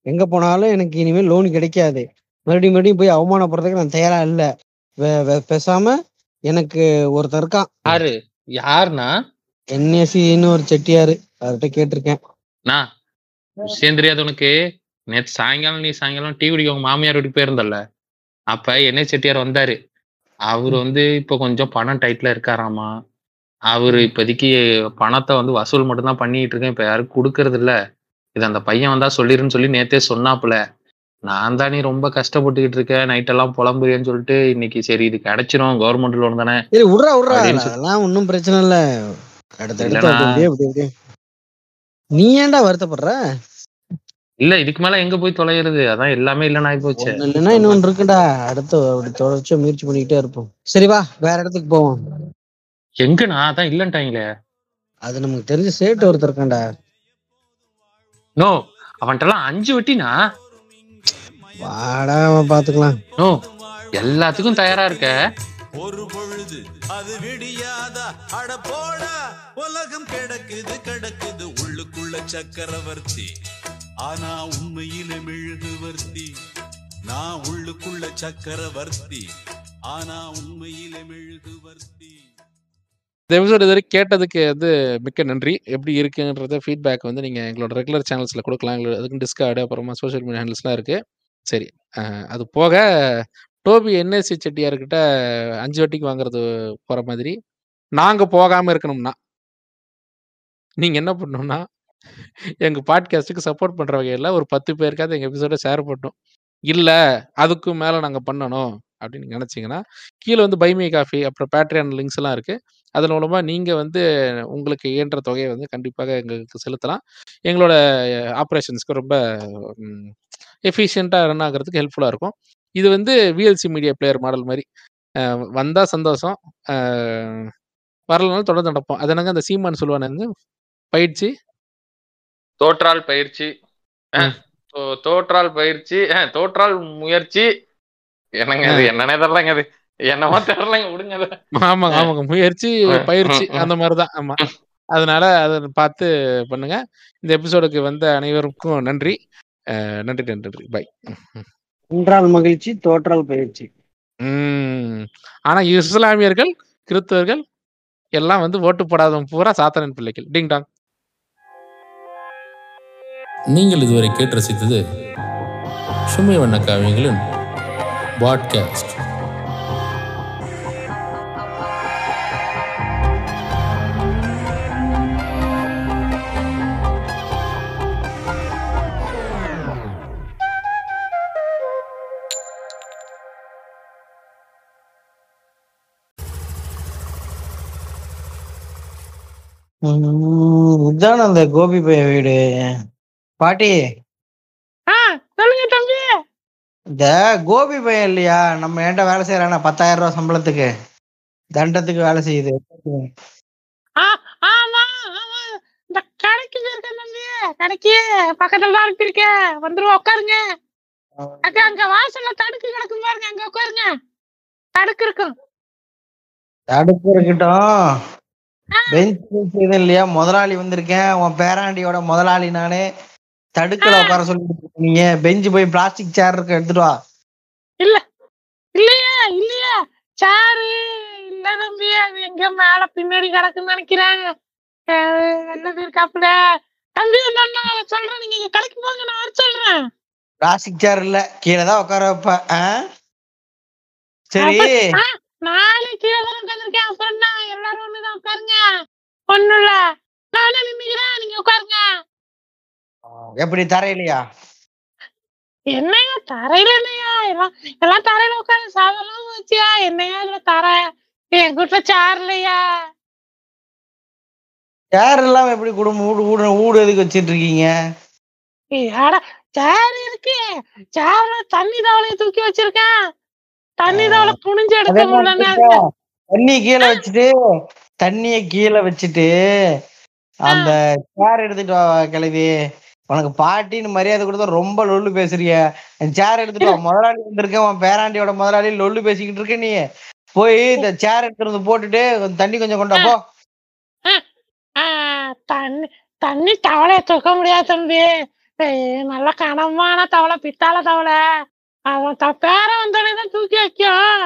எங்க போனாலும் எனக்கு இனிமேல் லோன் கிடைக்காது. மறுபடியும் மறுபடியும் போய் அவமானப்படுறதுக்கு நான் தயாரா இல்ல. பேசாம எனக்கு ஒருத்தர் இருக்கான். யாரு? யாருண்ணா? என்எஸ்சின்னு ஒரு செட்டியாரு. அவர்கிட்ட கேட்டிருக்கேன். நான் விஷயம் தெரியாது உனக்கு. நேத்து சாயங்காலம் நீ சாயங்காலம் டீ குடிக்க உங்க மாமியார் வீட்டுக்கு போயிருந்தல்ல. அப்ப என்ன செட்டியார் வந்தாரு. அவரு வந்து இப்ப கொஞ்சம் பணம் டைட்ல இருக்காராமா? அவரு இப்போதைக்கு பணத்தை வந்து வசூல் மட்டும்தான் பண்ணிட்டு இருக்கேன். இப்ப யாரும் கொடுக்கறது இல்ல. இது அந்த பையன் வந்தா சொல்லிருன்னு சொல்லி நேத்தே சொன்னாப்புல. நான் தான் ரொம்ப கஷ்டப்பட்டுக்கிட்டு இருக்கேன். நைட் எல்லாம் புலம்புறியன்னு சொல்லிட்டு இன்னைக்கு சரி இது கிடைச்சிரும். கவர்மெண்ட் லோன் தானே. விட்றா விட்றா. அதெல்லாம் ஒன்றும் பிரச்சனை இல்ல. நீ ஏன்டா வருத்தப்படுற? இல்ல இதுக்கு மேல எங்க போய் தொலைகிறது அதான் எல்லாமே இல்லைன்னு ஆகி போச்சு இல்லைன்னா இன்னொன்று இருக்குடா. அடுத்து அப்படி தொடர்ச்சியா முயற்சி பண்ணிக்கிட்டே இருப்போம். சரி வா வேற இடத்துக்கு போவோம். எங்கண்ணா? அதான் இல்லன்ட்டாங்களே. அது நமக்கு தெரிஞ்ச சேட்டு ஒருத்தர் இருக்கான்டா. நோ அவன்கிட்டலாம் அஞ்சு வட்டினா? வாடா அவன் பாத்துக்கலாம். நோ எல்லாத்துக்கும் தயாரா இருக்க? ஒரு பொழுது அது விடியாதா? அட போடா உலகம் கிடக்குது கிடக்குது. உள்ளுக்குள்ள சக்கரவர்த்தி. ஆனா உண்மையில மெழுகுவர்த்தி. நான் உள்ளுக்குள்ள சக்கரவர்த்தி. ஆனா உண்மையில மெழுகுவர்த்தி. இந்த எபிசோட் இதுவரை கேட்டதுக்கு வந்து மிக்க நன்றி. எப்படி இருக்குன்றத ஃபீட்பேக் வந்து நீங்கள் எங்களோட ரெகுலர் சேனல்ஸில் கொடுக்கலாம். எங்களோட அதுக்கு டிஸ்கார்டு அப்புறமா சோஷியல் மீடியா ஹேண்டில்ஸ்லாம் இருக்குது சரி அது போக டோபி என்எஸ்சி செட்டியார்கிட்ட அஞ்சு வட்டிக்கு வாங்குறது போகிற மாதிரி. நாங்கள் போகாமல் இருக்கணும்னா நீங்கள் என்ன பண்ணணும்னா எங்கள் பாட்காஸ்ட்டுக்கு சப்போர்ட் பண்ணுற வகையில் ஒரு பத்து பேருக்காவது எங்கள் எபிசோட ஷேர் பண்ணணும் இல்லை அதுக்கும் மேலே நாங்கள் பண்ணணும் அப்படின்னு நினச்சிங்கன்னா கீழே வந்து பைமே காஃபி அப்புறம் பேட்ரியான் லிங்க்ஸ் எல்லாம் இருக்குது அதன் மூலமாக நீங்கள் வந்து உங்களுக்கு இயன்ற தொகையை வந்து கண்டிப்பாக எங்களுக்கு செலுத்தலாம். எங்களோட ஆப்ரேஷன்ஸ்க்கு ரொம்ப எஃபிஷியண்ட்டாக ரன் ஆகுறதுக்கு ஹெல்ப்ஃபுல்லாக இருக்கும். இது வந்து விஎல்சி மீடியா பிளேயர் மாடல் மாதிரி வந்தால் சந்தோஷம். வரலனாலும் தொடர்ந்து நடப்போம். அது என்னங்க அந்த சீமான் சொல்லுவானு பயிற்சி தோற்றால் பயிற்சி தோற்றால் பயிற்சி அஹ், தோற்றால் முயற்சி என்னங்க அது. என்னன்னே தெரியலங்க அது என்னமோ தெரியலங்க விடுங்க ஆமாங்க, ஆமாங்க. முயற்சி, பயிற்சி. அந்த மாரி தான். ஆமா. அதனால அத பார்த்து பண்ணுங்க. இந்த எபிசோடுக்கு வந்த அனைவருக்கும் நன்றி. நன்றி, நன்றி, நன்றி. பை. என்றால் மகிழ்ச்சி தோற்றால் பயிற்சி ம். ஆனா இஸ்லாமியர்கள், கிறிஸ்தவர்கள் எல்லாம் வந்து ஓட்டு போடாதவன் பூரா சாத்தானின் பிள்ளைகள். Ding dong. நீங்கள் இதுவரை கேட்டு ரசித்தது சுமை வண்ண காவியங்களின் பாட்காஸ்ட் உம் அந்த கோபி பைய வீடு பாட்டி. ஆ சொல்லுங்க தம்பி. இந்த கோபி பையன் இல்லையா? நம்ம ஏன்ட்ட வேலை செய்யறானா பத்தாயிரம் ரூபாய் சம்பளத்துக்கு. தண்டத்துக்கு வேலை செய்யுது. இந்த கடைக்கு இருக்கேன் தம்பி. கடைக்கு பக்கத்துல தான் அனுப்பியிருக்கேன். வந்துருவா உட்காருங்க. அக்கா அங்க வாசல்ல தடுக்கு கிடக்கும் பாருங்க. அங்க உட்காருங்க. தடுக்கு இருக்கும். தடுப்பு இருக்கட்டும். பெஞ்ச் இல்லையா? முதலாளி வந்திருக்கேன். உன் பேராண்டியோட முதலாளி நானு. தடுக்கல உட்கார சொல்லிட்டு இருக்கீங்க பெஞ்சு போய் பிளாஸ்டிக் சேர் இருக்கு எடுத்துட்டு வா. இல்ல. இல்லையே இல்லையே. சாரு இல்ல தம்பி. அது எங்க மேல பின்னாடி கிடக்குன்னு நினைக்கிறேன். என்னது இருக்காப்புல? தம்பி நான் சொல்றேன். நீங்க இங்க கடைக்கு போங்க நான் வர சொல்றேன். பிளாஸ்டிக் சேர் இல்ல. கீழே தான் உட்கார வைப்ப ஆ? சரி. நானே கீழே தான் உட்காந்துருக்கேன் அப்புறம் எல்லாரும் ஒண்ணுதான் உட்காருங்க. ஒண்ணும் இல்ல. நானே நின்னுக்கிறேன் நீங்க உட்காருங்க. எப்படி தரையிலையா? என்னையா? தரையில என்னையா எல்லாம் எல்லாம் தரையில உட்காந்து சாதம் வச்சியா? என்னையா இதுல தர? என் வீட்டுல சேர் இல்லையா? சேர் இல்லாம எப்படி குடும்பம் வீடு வீடு வீடு எதுக்கு வச்சிட்டு இருக்கீங்க சேர் இருக்கு. சேர்ல தண்ணி தவளைய தூக்கி வச்சிருக்கேன். தண்ணி தவளை புனிஞ்சு எடுக்க முடியல? தண்ணி கீழே வச்சுட்டு தண்ணிய கீழே வச்சுட்டு அந்த சேர் எடுத்துட்டு கிளவி உனக்கு பாட்டின்னு மரியாதை கொடுத்தா ரொம்ப லொல்லு பேசுறிய. சேர் எடுத்துட்டு முதலாளி வந்திருக்கேன். உன் பேராண்டியோட முதலாளி லொல்லு பேசிக்கிட்டு இருக்க நீ. போய் இந்த சேர் எடுத்துறது போட்டுட்டு தண்ணி கொஞ்சம் கொண்டா போ. தண்ணி தண்ணி தவளைய தூக்க முடியாது தம்பி. நல்ல கனமான தவளை பித்தாள தவளை அவன் பேர வந்தோடனே தான் தூக்கி வைக்கும்.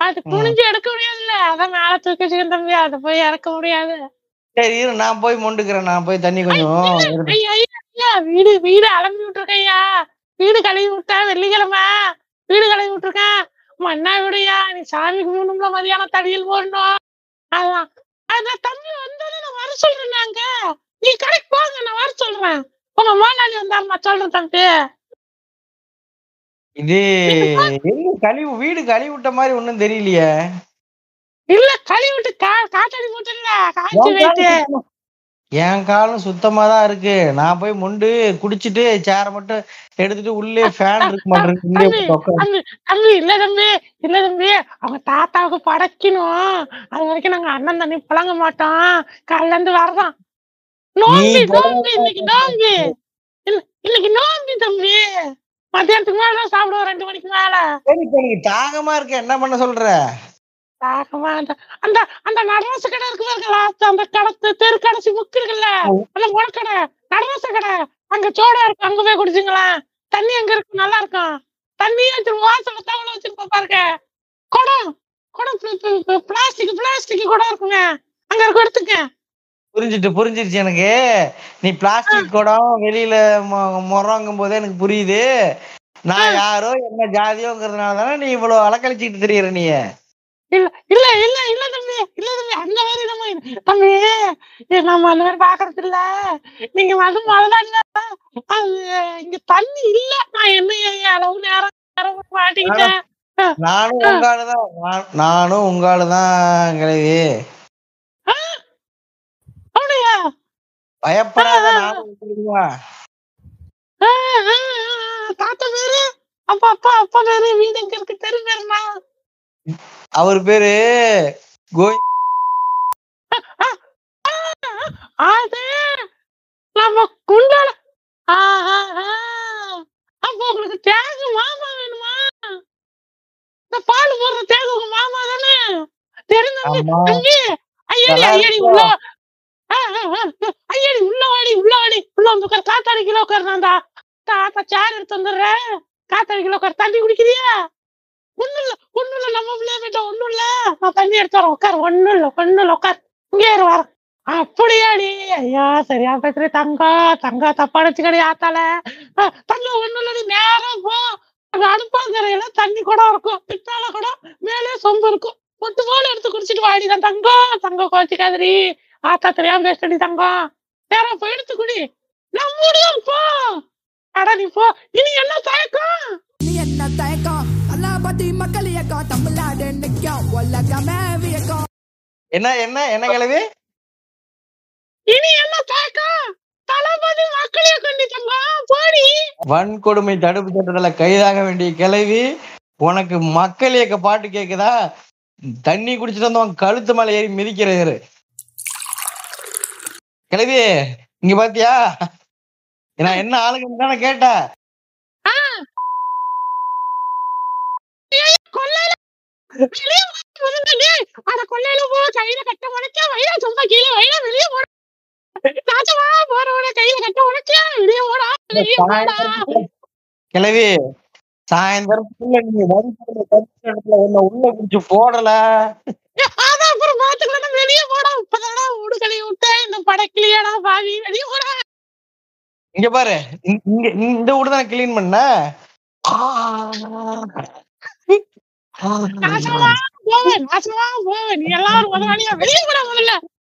அது குனிஞ்சு எடுக்க முடியாதுல்ல. அதான் மேல தூக்கி வச்சுக்கேன் தம்பி. அதை போய் இறக்க முடியாது. சரி நான் போய் மொண்டுக்கிறேன். நான் போய் தண்ணி கொஞ்சம் வீடு வீடு அலம்பி விட்டுருக்கையா வீடு கழுவி விட்டேன் வெள்ளிக்கிழமை. வீடு கழுவி விட்டுருக்கேன். மண்ணா விடுயா நீ சாமி கும்பிடணும்ல மதியானம் தடியில் போடணும். அதான். அதான் தம்பி வந்தோடனே நான் வர சொல்றேன் நாங்க. நீ கடைக்கு போங்க நான் வர சொல்றேன். உங்க முதலாளி வந்தாருமா சொல்றேன் தம்பி. இது கழிவு வீடு கழுவி விட்ட மாதிரி ஒண்ணும் தெரியலையே. இல்ல கழுவி விட்டு கா காத்தடி போட்டுல காய்ச்சி வைத்து. என் காலும் சுத்தமா தான் இருக்கு. நான் போய் மொண்டு குடிச்சிட்டு சேரை மட்டும் எடுத்துட்டு உள்ளே ஃபேன் இருக்கு. தம்பி தம்பி இல்ல தம்பி இல்ல தம்பி அவங்க தாத்தாவுக்கு படைக்கணும். அது வரைக்கும் நாங்க அண்ணன் தண்ணி புழங்க மாட்டோம். காலைல இருந்து வரதான். நோம்பி நோம்பி இன்னைக்கு நோம்பி. இல்ல இன்னைக்கு நோம்பி தம்பி. மத்தியானத்துக்கு மேல தான் சாப்பிடுவோம் ரெண்டு மணிக்கு மேல. தாகமா இருக்க. என்ன பண்ண சொல்ற? அந்த- அந்த அந்த நடராச கடை இருக்கு பாருங்களா? அந்த கடத்து தெரு கடைசி முக்கு இருக்குல்ல அந்த முளக்கடை நடராச கடை. அங்க சோடா இருக்கு அங்க போய் குடிச்சுங்களேன் தண்ணி அங்க இருக்கு நல்லா இருக்கும். தண்ணி வச்சிருப்போம் வாசல தவளை வச்சிருப்போம் பாருங்க. குடம் குடம் பிளாஸ்டிக் பிளாஸ்டிக் குடம் இருக்குங்க. அங்க இருக்கும் எடுத்துக்க புரிஞ்சுட்டு புரிஞ்சிருச்சு எனக்கு. நீ பிளாஸ்டிக் குடம் வெளியில முறங்கும் போதே எனக்கு புரியுது. நான் யாரோ என்ன ஜாதியோங்கிறதுனால தானே நீ இவ்வளவு அலக்கழிச்சுக்கிட்டு தெரியற நீ இல்ல இல்ல இல்ல இல்ல தம்பி இல்ல தம்பி அந்த மாதிரி நம்ம தம்பி நம்ம அந்த மாதிரி பாக்குறது இல்ல. நீங்க வந்து முதல்ல அது இங்க தண்ணி இல்ல. நான் என்ன அளவு நேரம் நேரம் மாட்டிக்கிட்டேன். நானும் உங்க ஆளுதான் நானும் உங்க ஆளுதான் கிழவி. அப்படியா? பயப்படாத தாத்தா பேரு? அப்பா அப்பா அப்பா பேரு வீடு எங்க இருக்கு? தெரு பேருமா? அவர் பேரு கோய் அது நம்ம குண்டால. அப்ப உங்களுக்கு தேங்கு மாமா வேணுமா? இந்த பால் போடுற தேங்கு உங்க மாமா தானே? தெரிஞ்சு ஐயடி ஐயடி? உள்ள. ஐயடி உள்ள வாடி உள்ள வாடி. உள்ள வந்து உட்கார். காத்தாடி கிலோ உட்காருந்தாண்டா தாத்தா சேர் எடுத்து வந்துடுறேன். காத்தாடி கிலோ உட்கார். தண்ணி குடிக்கிறியா? ஒண்ணும் இல்ல ஒண்ணும் இல்ல நம்ம பிள்ளைய ஒண்ணும் இல்ல நான் தண்ணி எடுத்து வரேன் உட்கார் ஒண்ணும் இல்ல ஒண்ணும் இல்ல உட்கார். இங்கே இரு அப்படியா அப்படியாடி ஐயா சரியா பேசுறே தங்கம் தங்கம் தப்பா நினைச்சுக்கடி ஆத்தால தண்ணி ஒண்ணும் இல்ல நீ நேரம் போ. அங்க அடுப்பாங்கரையில தண்ணி குடம் இருக்கும். பித்தால குடம் மேலே சொம்பு இருக்கும். பொட்டு போல எடுத்து குடிச்சிட்டு வாடி தான் தங்கம் தங்கம் கோச்சிக்காதடி ஆத்தா தெரியாம பேசுறடி தங்கம் நேரம் போய் எடுத்து குடி. நான் முடியும் போ. அட நீ போ. இனி என்ன தயக்கம்? நீ என்ன தயக்கம்? தளபதி மக்கள் இயக்கம் தமிழ்நாடு நிற்கும் உலகமே வியக்கம் என்ன என்ன என்ன கிழவி? இனி என்ன தயக்கம் தளபதி மக்களையே கொண்டு தங்கம் போடி. வன்கொடுமை தடுப்பு சட்டத்துல கைதாக வேண்டிய கிழவி உனக்கு மக்கள் இயக்க பாட்டு கேக்குதா? தண்ணி குடிச்சிட்டு வந்தவன் கழுத்து மேல ஏறி மிதிக்கிறாரு கிழவி இங்க பாத்தியா? நான் என்ன ஆளுங்கன்னு தானே கேட்டேன் கொள்ளையில வெளியே அட கொள்ளையில போ கையில கட்ட உடைக்க வயிறா சும்மா கீழே வயிறா வெளியே போட நாச்சமா போறவன கையில கட்ட உடைக்க வெளியே போடா வெளியே போடா கிழவி சாயந்தரத்துக்குள்ள நீங்க வன்கொடுமை தடுப்பு சட்டத்துல உள்ள குடிச்சு போடல. அதான் அப்புறம் பாத்துக்கலாம் வெளியே போடா இப்பதாடா ஊடு கழுவி விட்டேன் இந்த படக்கிளியாடா பாவி வெளியே போடா இங்க பாரு இங்க- இங்க இந்த வீடு தான் கிளீன் பண்ண? நாசமா போவேன் நாசமா போவேன் நீ எல்லாரும் முதலாளியா வெளியே போடா முதல்ல